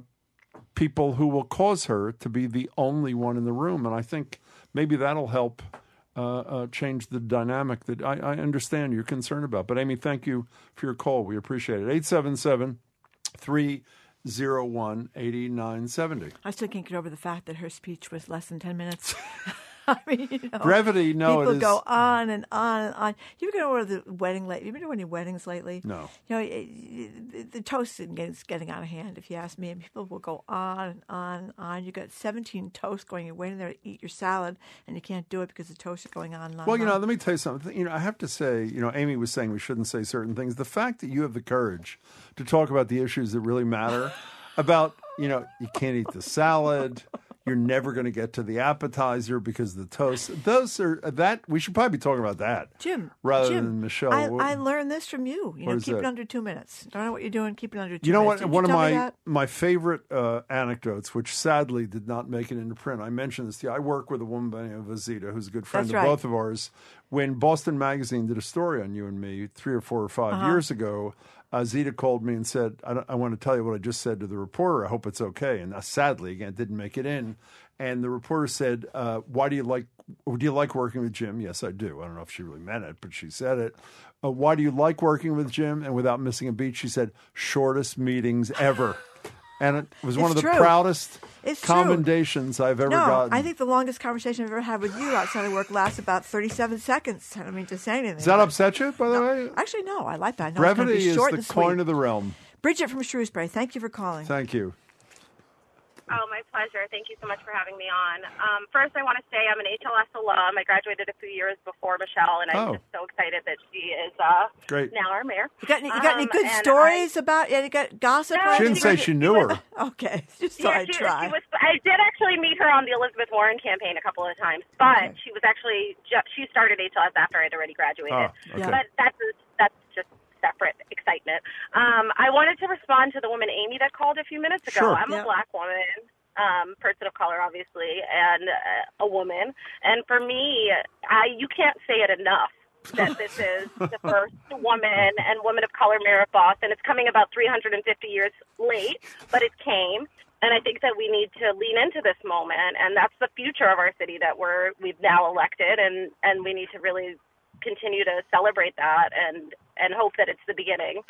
Speaker 2: people who will cause her to be the only one in the room. And I think maybe that'll help uh, uh, change the dynamic that I, I understand you're concerned about. But Amy, thank you for your call. We appreciate it. 877 301 8970.
Speaker 3: I still can't get over the fact that her speech was less than 10 minutes. I mean, you know,
Speaker 2: Brevity, no,
Speaker 3: People go on and on and on. You ever go to the wedding late? You been to any weddings lately?
Speaker 2: No.
Speaker 3: You know, it, the toast is getting, getting out of hand, if you ask me. And people will go on and on and on. You got 17 toasts going. You're waiting there to eat your salad, and you can't do it because the toast is going on and on.
Speaker 2: Well, you know,
Speaker 3: on.
Speaker 2: let me tell you something. You know, I have to say, you know, Amy was saying we shouldn't say certain things. The fact that you have the courage to talk about the issues that really matter, about, you know, you can't eat the salad, you're never going to get to the appetizer because the toast. Those are that we should probably be talking about that,
Speaker 3: Jim,
Speaker 2: rather
Speaker 3: Jim,
Speaker 2: than Michelle.
Speaker 3: I. I learned this from you. You know, keep it under two minutes. Don't know what you're doing. Keep it under two
Speaker 2: You know
Speaker 3: minutes.
Speaker 2: what?
Speaker 3: Did
Speaker 2: One of my my favorite uh, anecdotes, which sadly did not make it into print. I mentioned this to you. I work with a woman by the name of Azita, who's a good friend
Speaker 3: That's
Speaker 2: of
Speaker 3: right.
Speaker 2: both of ours. When Boston Magazine did a story on you and me three or four or 5
Speaker 3: Uh-huh.
Speaker 2: years ago, Azita called me and said, I, "I want to tell you what I just said to the reporter. I hope it's okay." And uh, sadly, again, it didn't make it in. And the reporter said, uh, "Why do you like? Do you like working with Jim?" Yes, I do. I don't know if she really meant it, but she said it. Uh, Why do you like working with Jim? And without missing a beat, she said, "Shortest meetings ever." And it was one
Speaker 3: It's
Speaker 2: of the
Speaker 3: true.
Speaker 2: proudest
Speaker 3: It's true.
Speaker 2: commendations I've ever
Speaker 3: no,
Speaker 2: gotten.
Speaker 3: I think the longest conversation I've ever had with you outside of work lasts about 37 seconds. I don't mean to say anything.
Speaker 2: Does that upset you, by the way?
Speaker 3: Actually, no. I like that. I know it's gonna
Speaker 2: Brevity is the coin of the realm.
Speaker 3: Bridget from Shrewsbury, thank you for calling.
Speaker 2: Thank you.
Speaker 28: Oh, my pleasure. Thank you so much for having me on. Um, first, I want to say I'm an HLS alum. I graduated a few years before Michelle, and
Speaker 2: Oh.
Speaker 28: I'm just so excited that she is uh,
Speaker 2: Great.
Speaker 28: now our mayor.
Speaker 3: You got any, you got any
Speaker 28: Um,
Speaker 3: good
Speaker 28: and
Speaker 3: stories about? Yeah, you got gossip?
Speaker 28: No,
Speaker 2: She didn't say
Speaker 3: anything?
Speaker 2: she knew her.
Speaker 3: Okay, just
Speaker 28: Yeah,
Speaker 3: I'd
Speaker 28: she,
Speaker 3: try.
Speaker 28: she was. I did actually meet her on the Elizabeth Warren campaign a couple of times, but she was actually ju- she started HLS after I'd already graduated.
Speaker 2: Oh, okay.
Speaker 28: But that's that's just separate excitement. Um, I wanted to respond to the woman Amy that called a few minutes ago.
Speaker 2: Sure.
Speaker 28: I'm
Speaker 2: Yeah.
Speaker 28: a black woman. Um, person of color, obviously, and uh, a woman. And for me, I you can't say it enough. that this is the first woman and woman of color mayor of Boston. It's coming about 350 years late, but it came. And I think that we need to lean into this moment, and that's the future of our city that we're we've now elected, and and we need to really continue to celebrate that and and hope that it's the beginning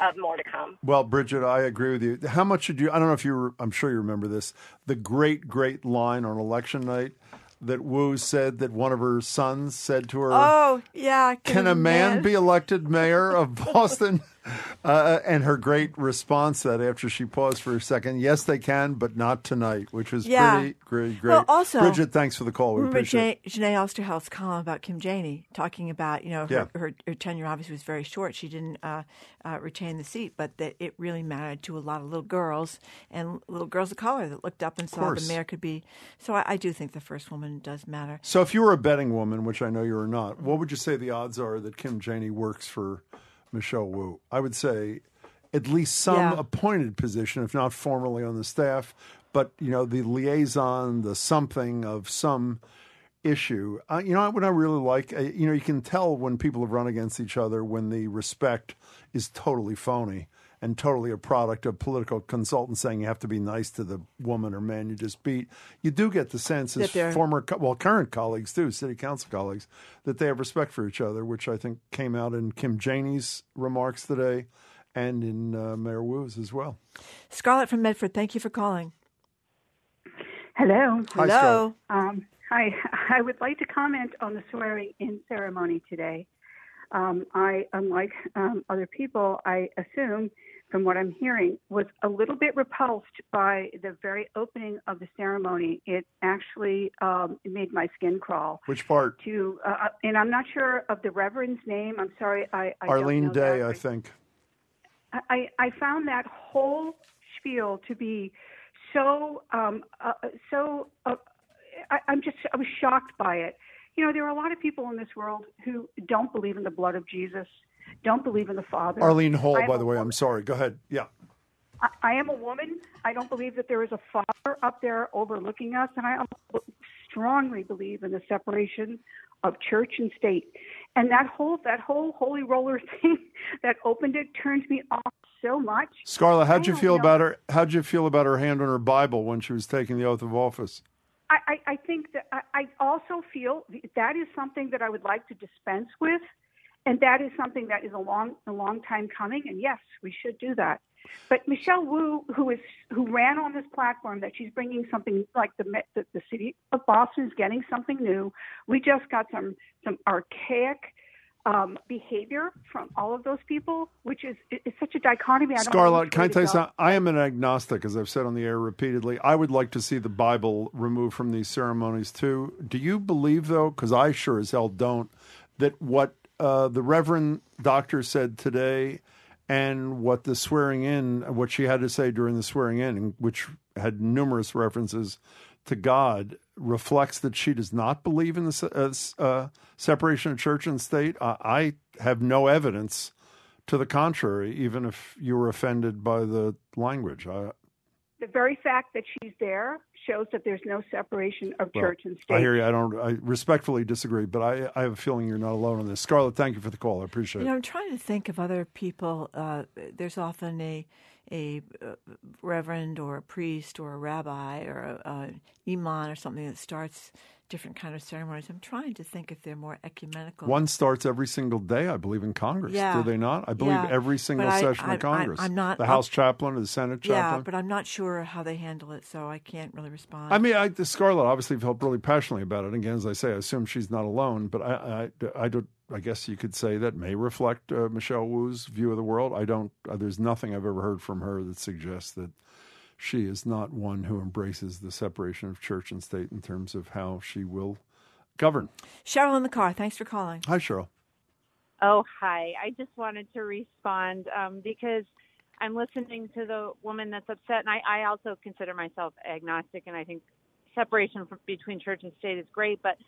Speaker 28: of more to come.
Speaker 2: Well, Bridget, I agree with you. How much did you? I don't know if you. Were, I'm sure you remember this. The great, great line on election night that Wu said that one of her sons said to her,
Speaker 3: Oh, yeah.
Speaker 2: "Can a man be elected mayor of Boston?" Uh, and her great response that after she paused for a second, "Yes, they can, but not tonight," which was
Speaker 3: Yeah.
Speaker 2: pretty great. Great.
Speaker 3: Well, also-
Speaker 2: Bridget, thanks for the call. We
Speaker 3: Remember. Jeneé, Jeneé Osterheldt's column about Kim Janey, talking about, you know, her,
Speaker 2: Yeah.
Speaker 3: her, her tenure obviously was very short. She didn't uh, uh, retain the seat, but that it really mattered to a lot of little girls and little girls of color that looked up and saw the mayor could be. So I, I do think the first woman does matter.
Speaker 2: So, if you were a betting woman, which I know you are not, what would you say the odds are that Kim Janey works for Michelle Wu? I would say at least some
Speaker 3: Yeah.
Speaker 2: appointed position, if not formally on the staff, but you know the liaison, the something of some issue. Uh, you know what I really like? Uh, you know, you can tell when people have run against each other when the respect is totally phony and totally a product of political consultants saying you have to be nice to the woman or man you just beat. You do get the sense as
Speaker 3: That they're-
Speaker 2: former, well, current colleagues too, city council colleagues, that they have respect for each other, which I think came out in Kim Janey's remarks today and in uh, Mayor Wu's as well.
Speaker 3: Scarlett from Medford, thank you for calling.
Speaker 29: Hello.
Speaker 2: Hi, Hello.
Speaker 29: Um, hi. I would like to comment on the swearing in ceremony today. Um, I, unlike um, other people, I assume, from what I'm hearing, was a little bit repulsed by the very opening of the ceremony. It actually um, made my skin crawl.
Speaker 2: Which part?
Speaker 29: To uh, and I'm not sure of the reverend's name. I'm sorry. I, I
Speaker 2: Arlene Day,
Speaker 29: that.
Speaker 2: I think.
Speaker 29: I, I found that whole spiel to be so um, uh, so. Uh, I, I'm just I was shocked by it. You know, there are a lot of people in this world who don't believe in the blood of Jesus, don't believe in the Father.
Speaker 2: Arlene Hall, by the way.
Speaker 29: woman.
Speaker 2: I'm sorry. Go ahead. Yeah.
Speaker 29: I, I am a woman. I don't believe that there is a father up there overlooking us, and I strongly believe in the separation of church and state. And that whole that whole holy roller thing that opened it turned me off so much.
Speaker 2: Scarlett, how'd you feel
Speaker 29: know.
Speaker 2: about her? How'd you feel about her hand on her Bible when she was taking the oath of office?
Speaker 29: I, I, I think that I, I also feel that is something that I would like to dispense with, and that is something that is a long a long time coming. And yes, we should do that. But Michelle Wu, who is who ran on this platform, that she's bringing something like the the, the city of Boston is getting something new. We just got some some archaic um, behavior from all of those people, which is it- it's such a dichotomy. I don't
Speaker 2: Scarlett, can I tell you something? I am an agnostic, as I've said on the air repeatedly. I would like to see the Bible removed from these ceremonies too. Do you believe, though, because I sure as hell don't, that what uh, the Reverend Doctor said today and what the swearing in, what she had to say during the swearing in, which had numerous references to God, reflects that she does not believe in the uh, uh, separation of church and state? I, I have no evidence to the contrary, even if you were offended by the language. I,
Speaker 29: the very fact that she's there shows that there's no separation of
Speaker 2: well,
Speaker 29: church and state.
Speaker 2: I hear you. I don't. I respectfully disagree, but I, I have a feeling you're not alone on this. Scarlett, thank you for the call. I appreciate
Speaker 3: You know,
Speaker 2: it.
Speaker 3: I'm trying to think of other people. Uh, there's often a a uh, reverend or a priest or a rabbi or a, a imam or something that starts different kind of ceremonies. I'm trying to think if they're more ecumenical.
Speaker 2: One starts every single day, I believe, in Congress.
Speaker 3: Yeah.
Speaker 2: Do they not? I believe
Speaker 3: Yeah.
Speaker 2: every single
Speaker 3: But
Speaker 2: session
Speaker 3: I-
Speaker 2: of Congress.
Speaker 3: I- I'm not
Speaker 2: the House chaplain or the Senate
Speaker 3: yeah,
Speaker 2: chaplain.
Speaker 3: Yeah, but I'm not sure how they handle it, so I can't really respond.
Speaker 2: I mean, I, the Scarlett obviously felt really passionately about it. Again, as I say, I assume she's not alone, but I, I, I, don't, I guess you could say that may reflect uh, Michelle Wu's view of the world. I don't. Uh, there's nothing I've ever heard from her that suggests that she is not one who embraces the separation of church and state in terms of how she will govern.
Speaker 3: Cheryl in the car. Thanks for calling.
Speaker 2: Hi, Cheryl.
Speaker 30: Oh, hi. I just wanted to respond um, because I'm listening to the woman that's upset, and I, I also consider myself agnostic, and I think separation from, between church and state is great. But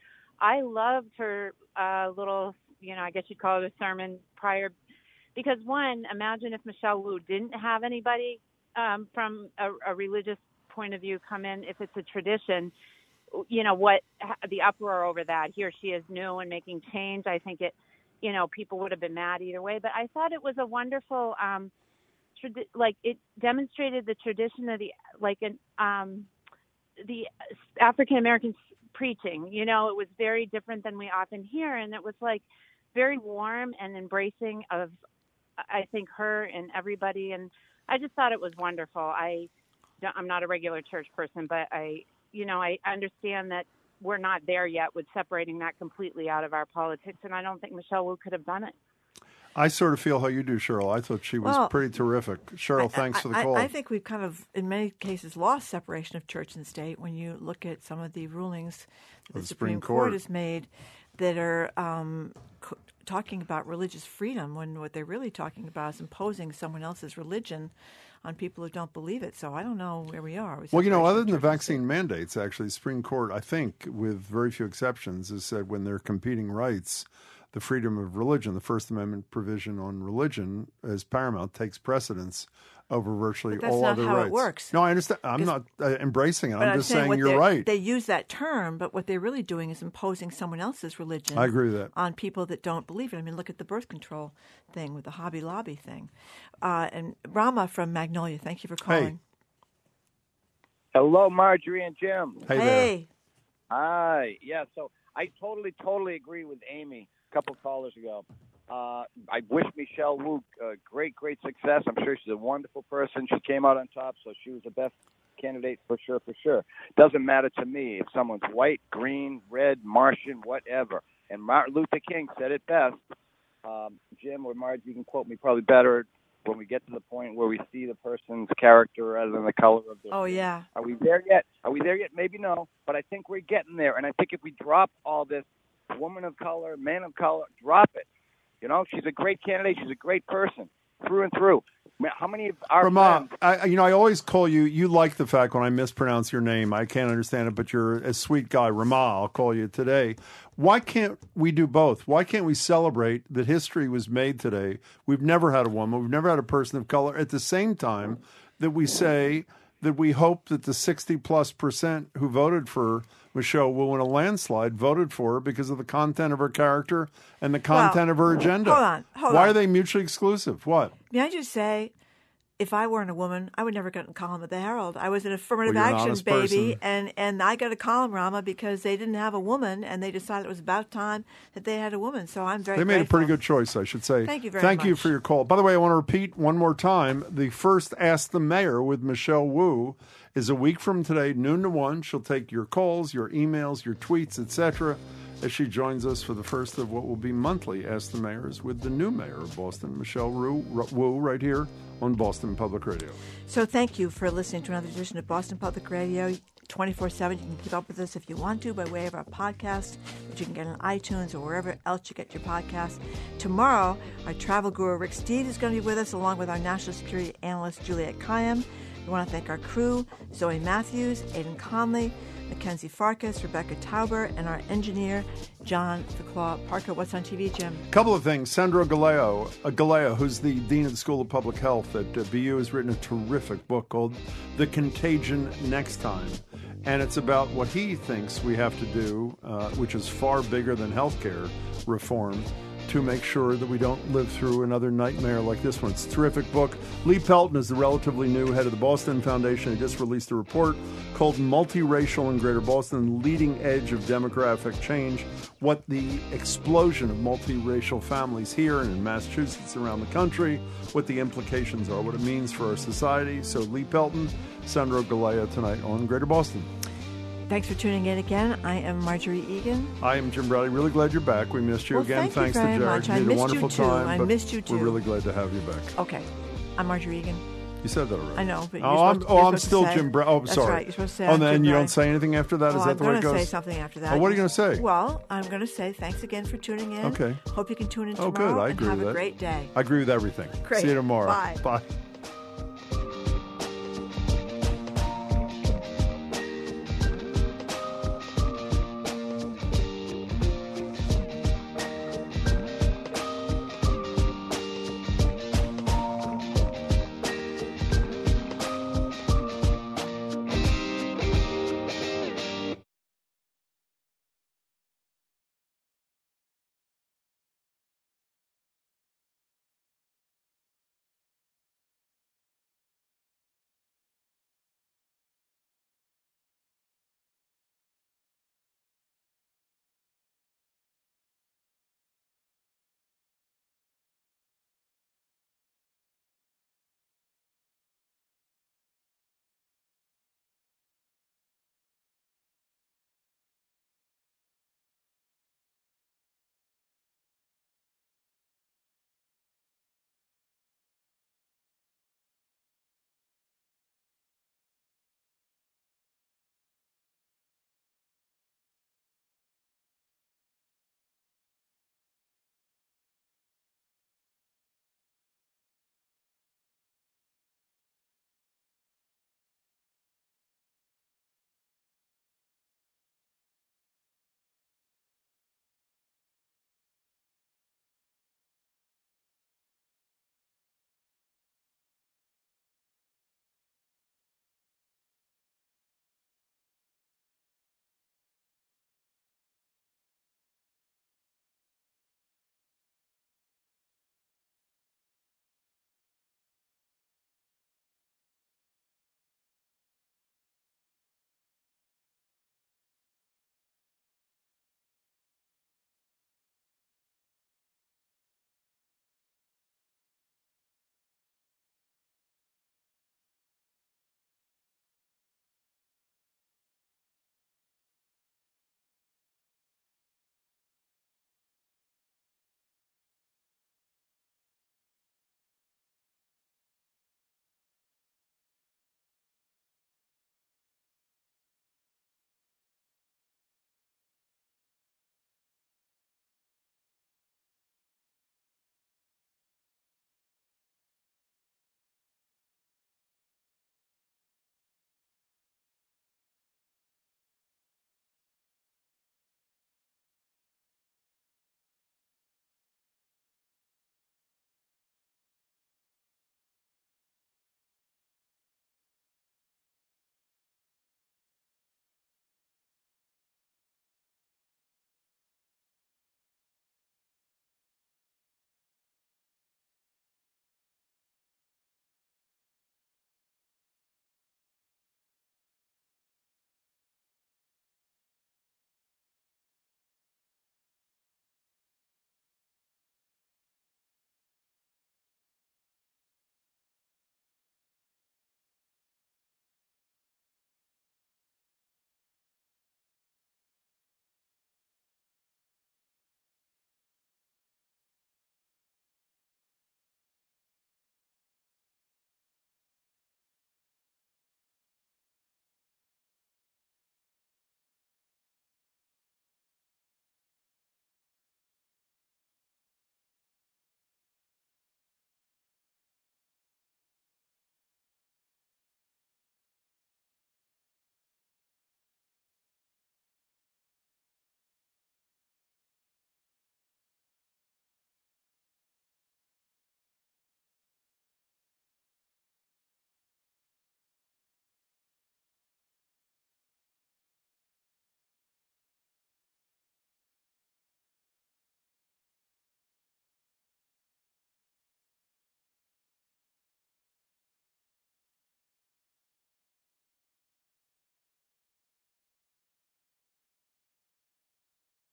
Speaker 30: I loved her uh, little, you know, I guess you'd call it a sermon prior, because one, imagine if Michelle Wu didn't have anybody um, from a, a religious point of view come in, if it's a tradition. You know what? The uproar over that. Here she is new and making change. I think it you know, people would have been mad either way. But I thought it was a wonderful, um, tradi- like it demonstrated the tradition of the like an um, the African American preaching. You know, it was very different than we often hear, and it was like very warm and embracing of, I think, her and everybody. And I just thought it was wonderful. I, I'm not a regular church person, but I, you know, I understand that we're not there yet with separating that completely out of our politics, and I don't think Michelle Wu could have done it.
Speaker 2: I sort of feel how you do, Cheryl. I thought she was
Speaker 3: Well,
Speaker 2: pretty terrific. Cheryl, thanks for the call.
Speaker 3: I think we've kind of, in many cases, lost separation of church and state when you look at some of the rulings that the
Speaker 2: the
Speaker 3: Supreme
Speaker 2: Supreme
Speaker 3: Court.
Speaker 2: Court.
Speaker 3: has made that are um, co- talking about religious freedom when what they're really talking about is imposing someone else's religion on people who don't believe it. So I don't know where we are.
Speaker 2: Well, you know, other than the vaccine mandates, actually, the Supreme Court, I think, with very few exceptions, has said when they're competing rights, the freedom of religion, the First Amendment provision on religion as paramount, takes precedence over virtually
Speaker 3: But that's
Speaker 2: all
Speaker 3: not
Speaker 2: other
Speaker 3: how it
Speaker 2: rights.
Speaker 3: works.
Speaker 2: No, I understand. I'm not uh, embracing it.
Speaker 3: But
Speaker 2: I'm just
Speaker 3: saying
Speaker 2: saying,
Speaker 3: what
Speaker 2: you're
Speaker 3: they're-
Speaker 2: right.
Speaker 3: They use that term, but what they're really doing is imposing someone else's religion.
Speaker 2: I agree with that.
Speaker 3: On people that don't believe it. I mean, look at the birth control thing with the Hobby Lobby thing. Uh, and Rama from Magnolia, thank you for calling.
Speaker 31: Hello, Margery and Jim.
Speaker 2: Hey,
Speaker 3: Hey.
Speaker 31: Hi. Yeah, so I totally, totally agree with Amy a couple callers ago. Uh, I wish Michelle Wu uh, great, great success. I'm sure she's a wonderful person. She came out on top, so she was the best candidate for sure, for sure. Doesn't matter to me if someone's white, green, red, Martian, whatever. And Martin Luther King said it best. Um, Jim or Marge, you can quote me probably better when we get to the point where we see the person's character rather than the color of their
Speaker 3: Oh, yeah.
Speaker 31: are we there yet? Are we there yet? Maybe no, but I think we're getting there. And I think if we drop all this woman of color, man of color, drop it. You know, she's a great candidate. She's a great person through and through. How many of our
Speaker 2: Ramon,
Speaker 31: friends?
Speaker 2: I, you know, I always call you. You like the fact when I mispronounce your name. I can't understand it, but you're a sweet guy, Rama. I'll call you today. Why can't we do both? Why can't we celebrate that history was made today? We've never had a woman. We've never had a person of color. At the same time, that we say that we hope that the 60 plus percent who voted for Michelle Wu in a landslide voted for her because of the content of her character and the content of her agenda.
Speaker 3: hold on, hold
Speaker 2: Why
Speaker 3: on.
Speaker 2: are they mutually exclusive? What?
Speaker 3: May I just say, if I weren't a woman, I would never get a column at the Herald. I was an affirmative
Speaker 2: Well, you're an
Speaker 3: action baby,
Speaker 2: person.
Speaker 3: and and I got a column, Rama, because they didn't have a woman, and they decided it was about time that they had a woman. So I'm very.
Speaker 2: They made a pretty good choice, I should say.
Speaker 3: Thank you very
Speaker 2: Thank you for your call. By the way, I want to repeat one more time the first Ask the Mayor with Michelle Wu is a week from today, noon to 1. She'll take your calls, your emails, your tweets, etc., as she joins us for the first of what will be monthly Ask the Mayors with the new mayor of Boston, Michelle Wu, Wu right here on Boston Public Radio.
Speaker 3: So thank you for listening to another edition of Boston Public Radio. 24 7. You can keep up with us if you want to by way of our podcast, which you can get on iTunes or wherever else you get your podcasts. Tomorrow, our travel guru Rick Steves is going to be with us, along with our national security analyst Juliet Kayyem. We want to thank our crew Zoe Matthews, Aidan Conley, Mackenzie Farkas, Rebecca Tauber, and our engineer John Ficlaw Parker. What's on TV, Jim?
Speaker 2: A couple of things. Sandro Galea, uh, Galea, who's the dean of the School of Public Health at uh, BU, has written a terrific book called "The Contagion Next Time," and it's about what he thinks we have to do, uh, which is far bigger than healthcare reform. To make sure that we don't live through another nightmare like this one. It's a terrific book. Lee Pelton is the relatively new head of the Boston Foundation. He just released a report called Multiracial in Greater Boston Leading Edge of Demographic Change. What the explosion of multiracial families here and in Massachusetts around the country, what the implications are, what it means for our society. So, Lee Pelton, Sandro Galea tonight on Greater Boston.
Speaker 3: Thanks for tuning in again. I am Margery Eagan.
Speaker 2: I am Jim Braude. Really glad you're back. We missed you
Speaker 3: Well,
Speaker 2: again.
Speaker 3: thank you
Speaker 2: Thanks
Speaker 3: very
Speaker 2: to Jared.
Speaker 3: much.
Speaker 2: You
Speaker 3: I
Speaker 2: had a
Speaker 3: missed you too.
Speaker 2: time.
Speaker 3: I missed you too.
Speaker 2: We're really glad to have you back.
Speaker 3: Okay. I'm Margery Eagan.
Speaker 2: You said that already.
Speaker 3: I know, but you're
Speaker 2: oh, I'm,
Speaker 3: supposed-
Speaker 2: oh, I'm
Speaker 3: to
Speaker 2: still Jim Brown. Oh, I'm
Speaker 3: That's
Speaker 2: sorry.
Speaker 3: right. You're supposed to say
Speaker 2: Oh, then you don't say anything after that. Is
Speaker 3: Oh,
Speaker 2: that
Speaker 3: I'm
Speaker 2: the way it goes?
Speaker 3: I'm gonna
Speaker 2: goes?
Speaker 3: say something after that.
Speaker 2: Oh, what are you going to say?
Speaker 3: Well, I'm going to say thanks again for tuning in.
Speaker 2: Okay.
Speaker 3: Hope you can tune in
Speaker 2: Oh,
Speaker 3: tomorrow
Speaker 2: good. I
Speaker 3: and
Speaker 2: agree
Speaker 3: have
Speaker 2: with
Speaker 3: a
Speaker 2: that.
Speaker 3: great day.
Speaker 2: I agree with everything.
Speaker 3: Great.
Speaker 2: See you tomorrow.
Speaker 3: Bye.
Speaker 2: Bye.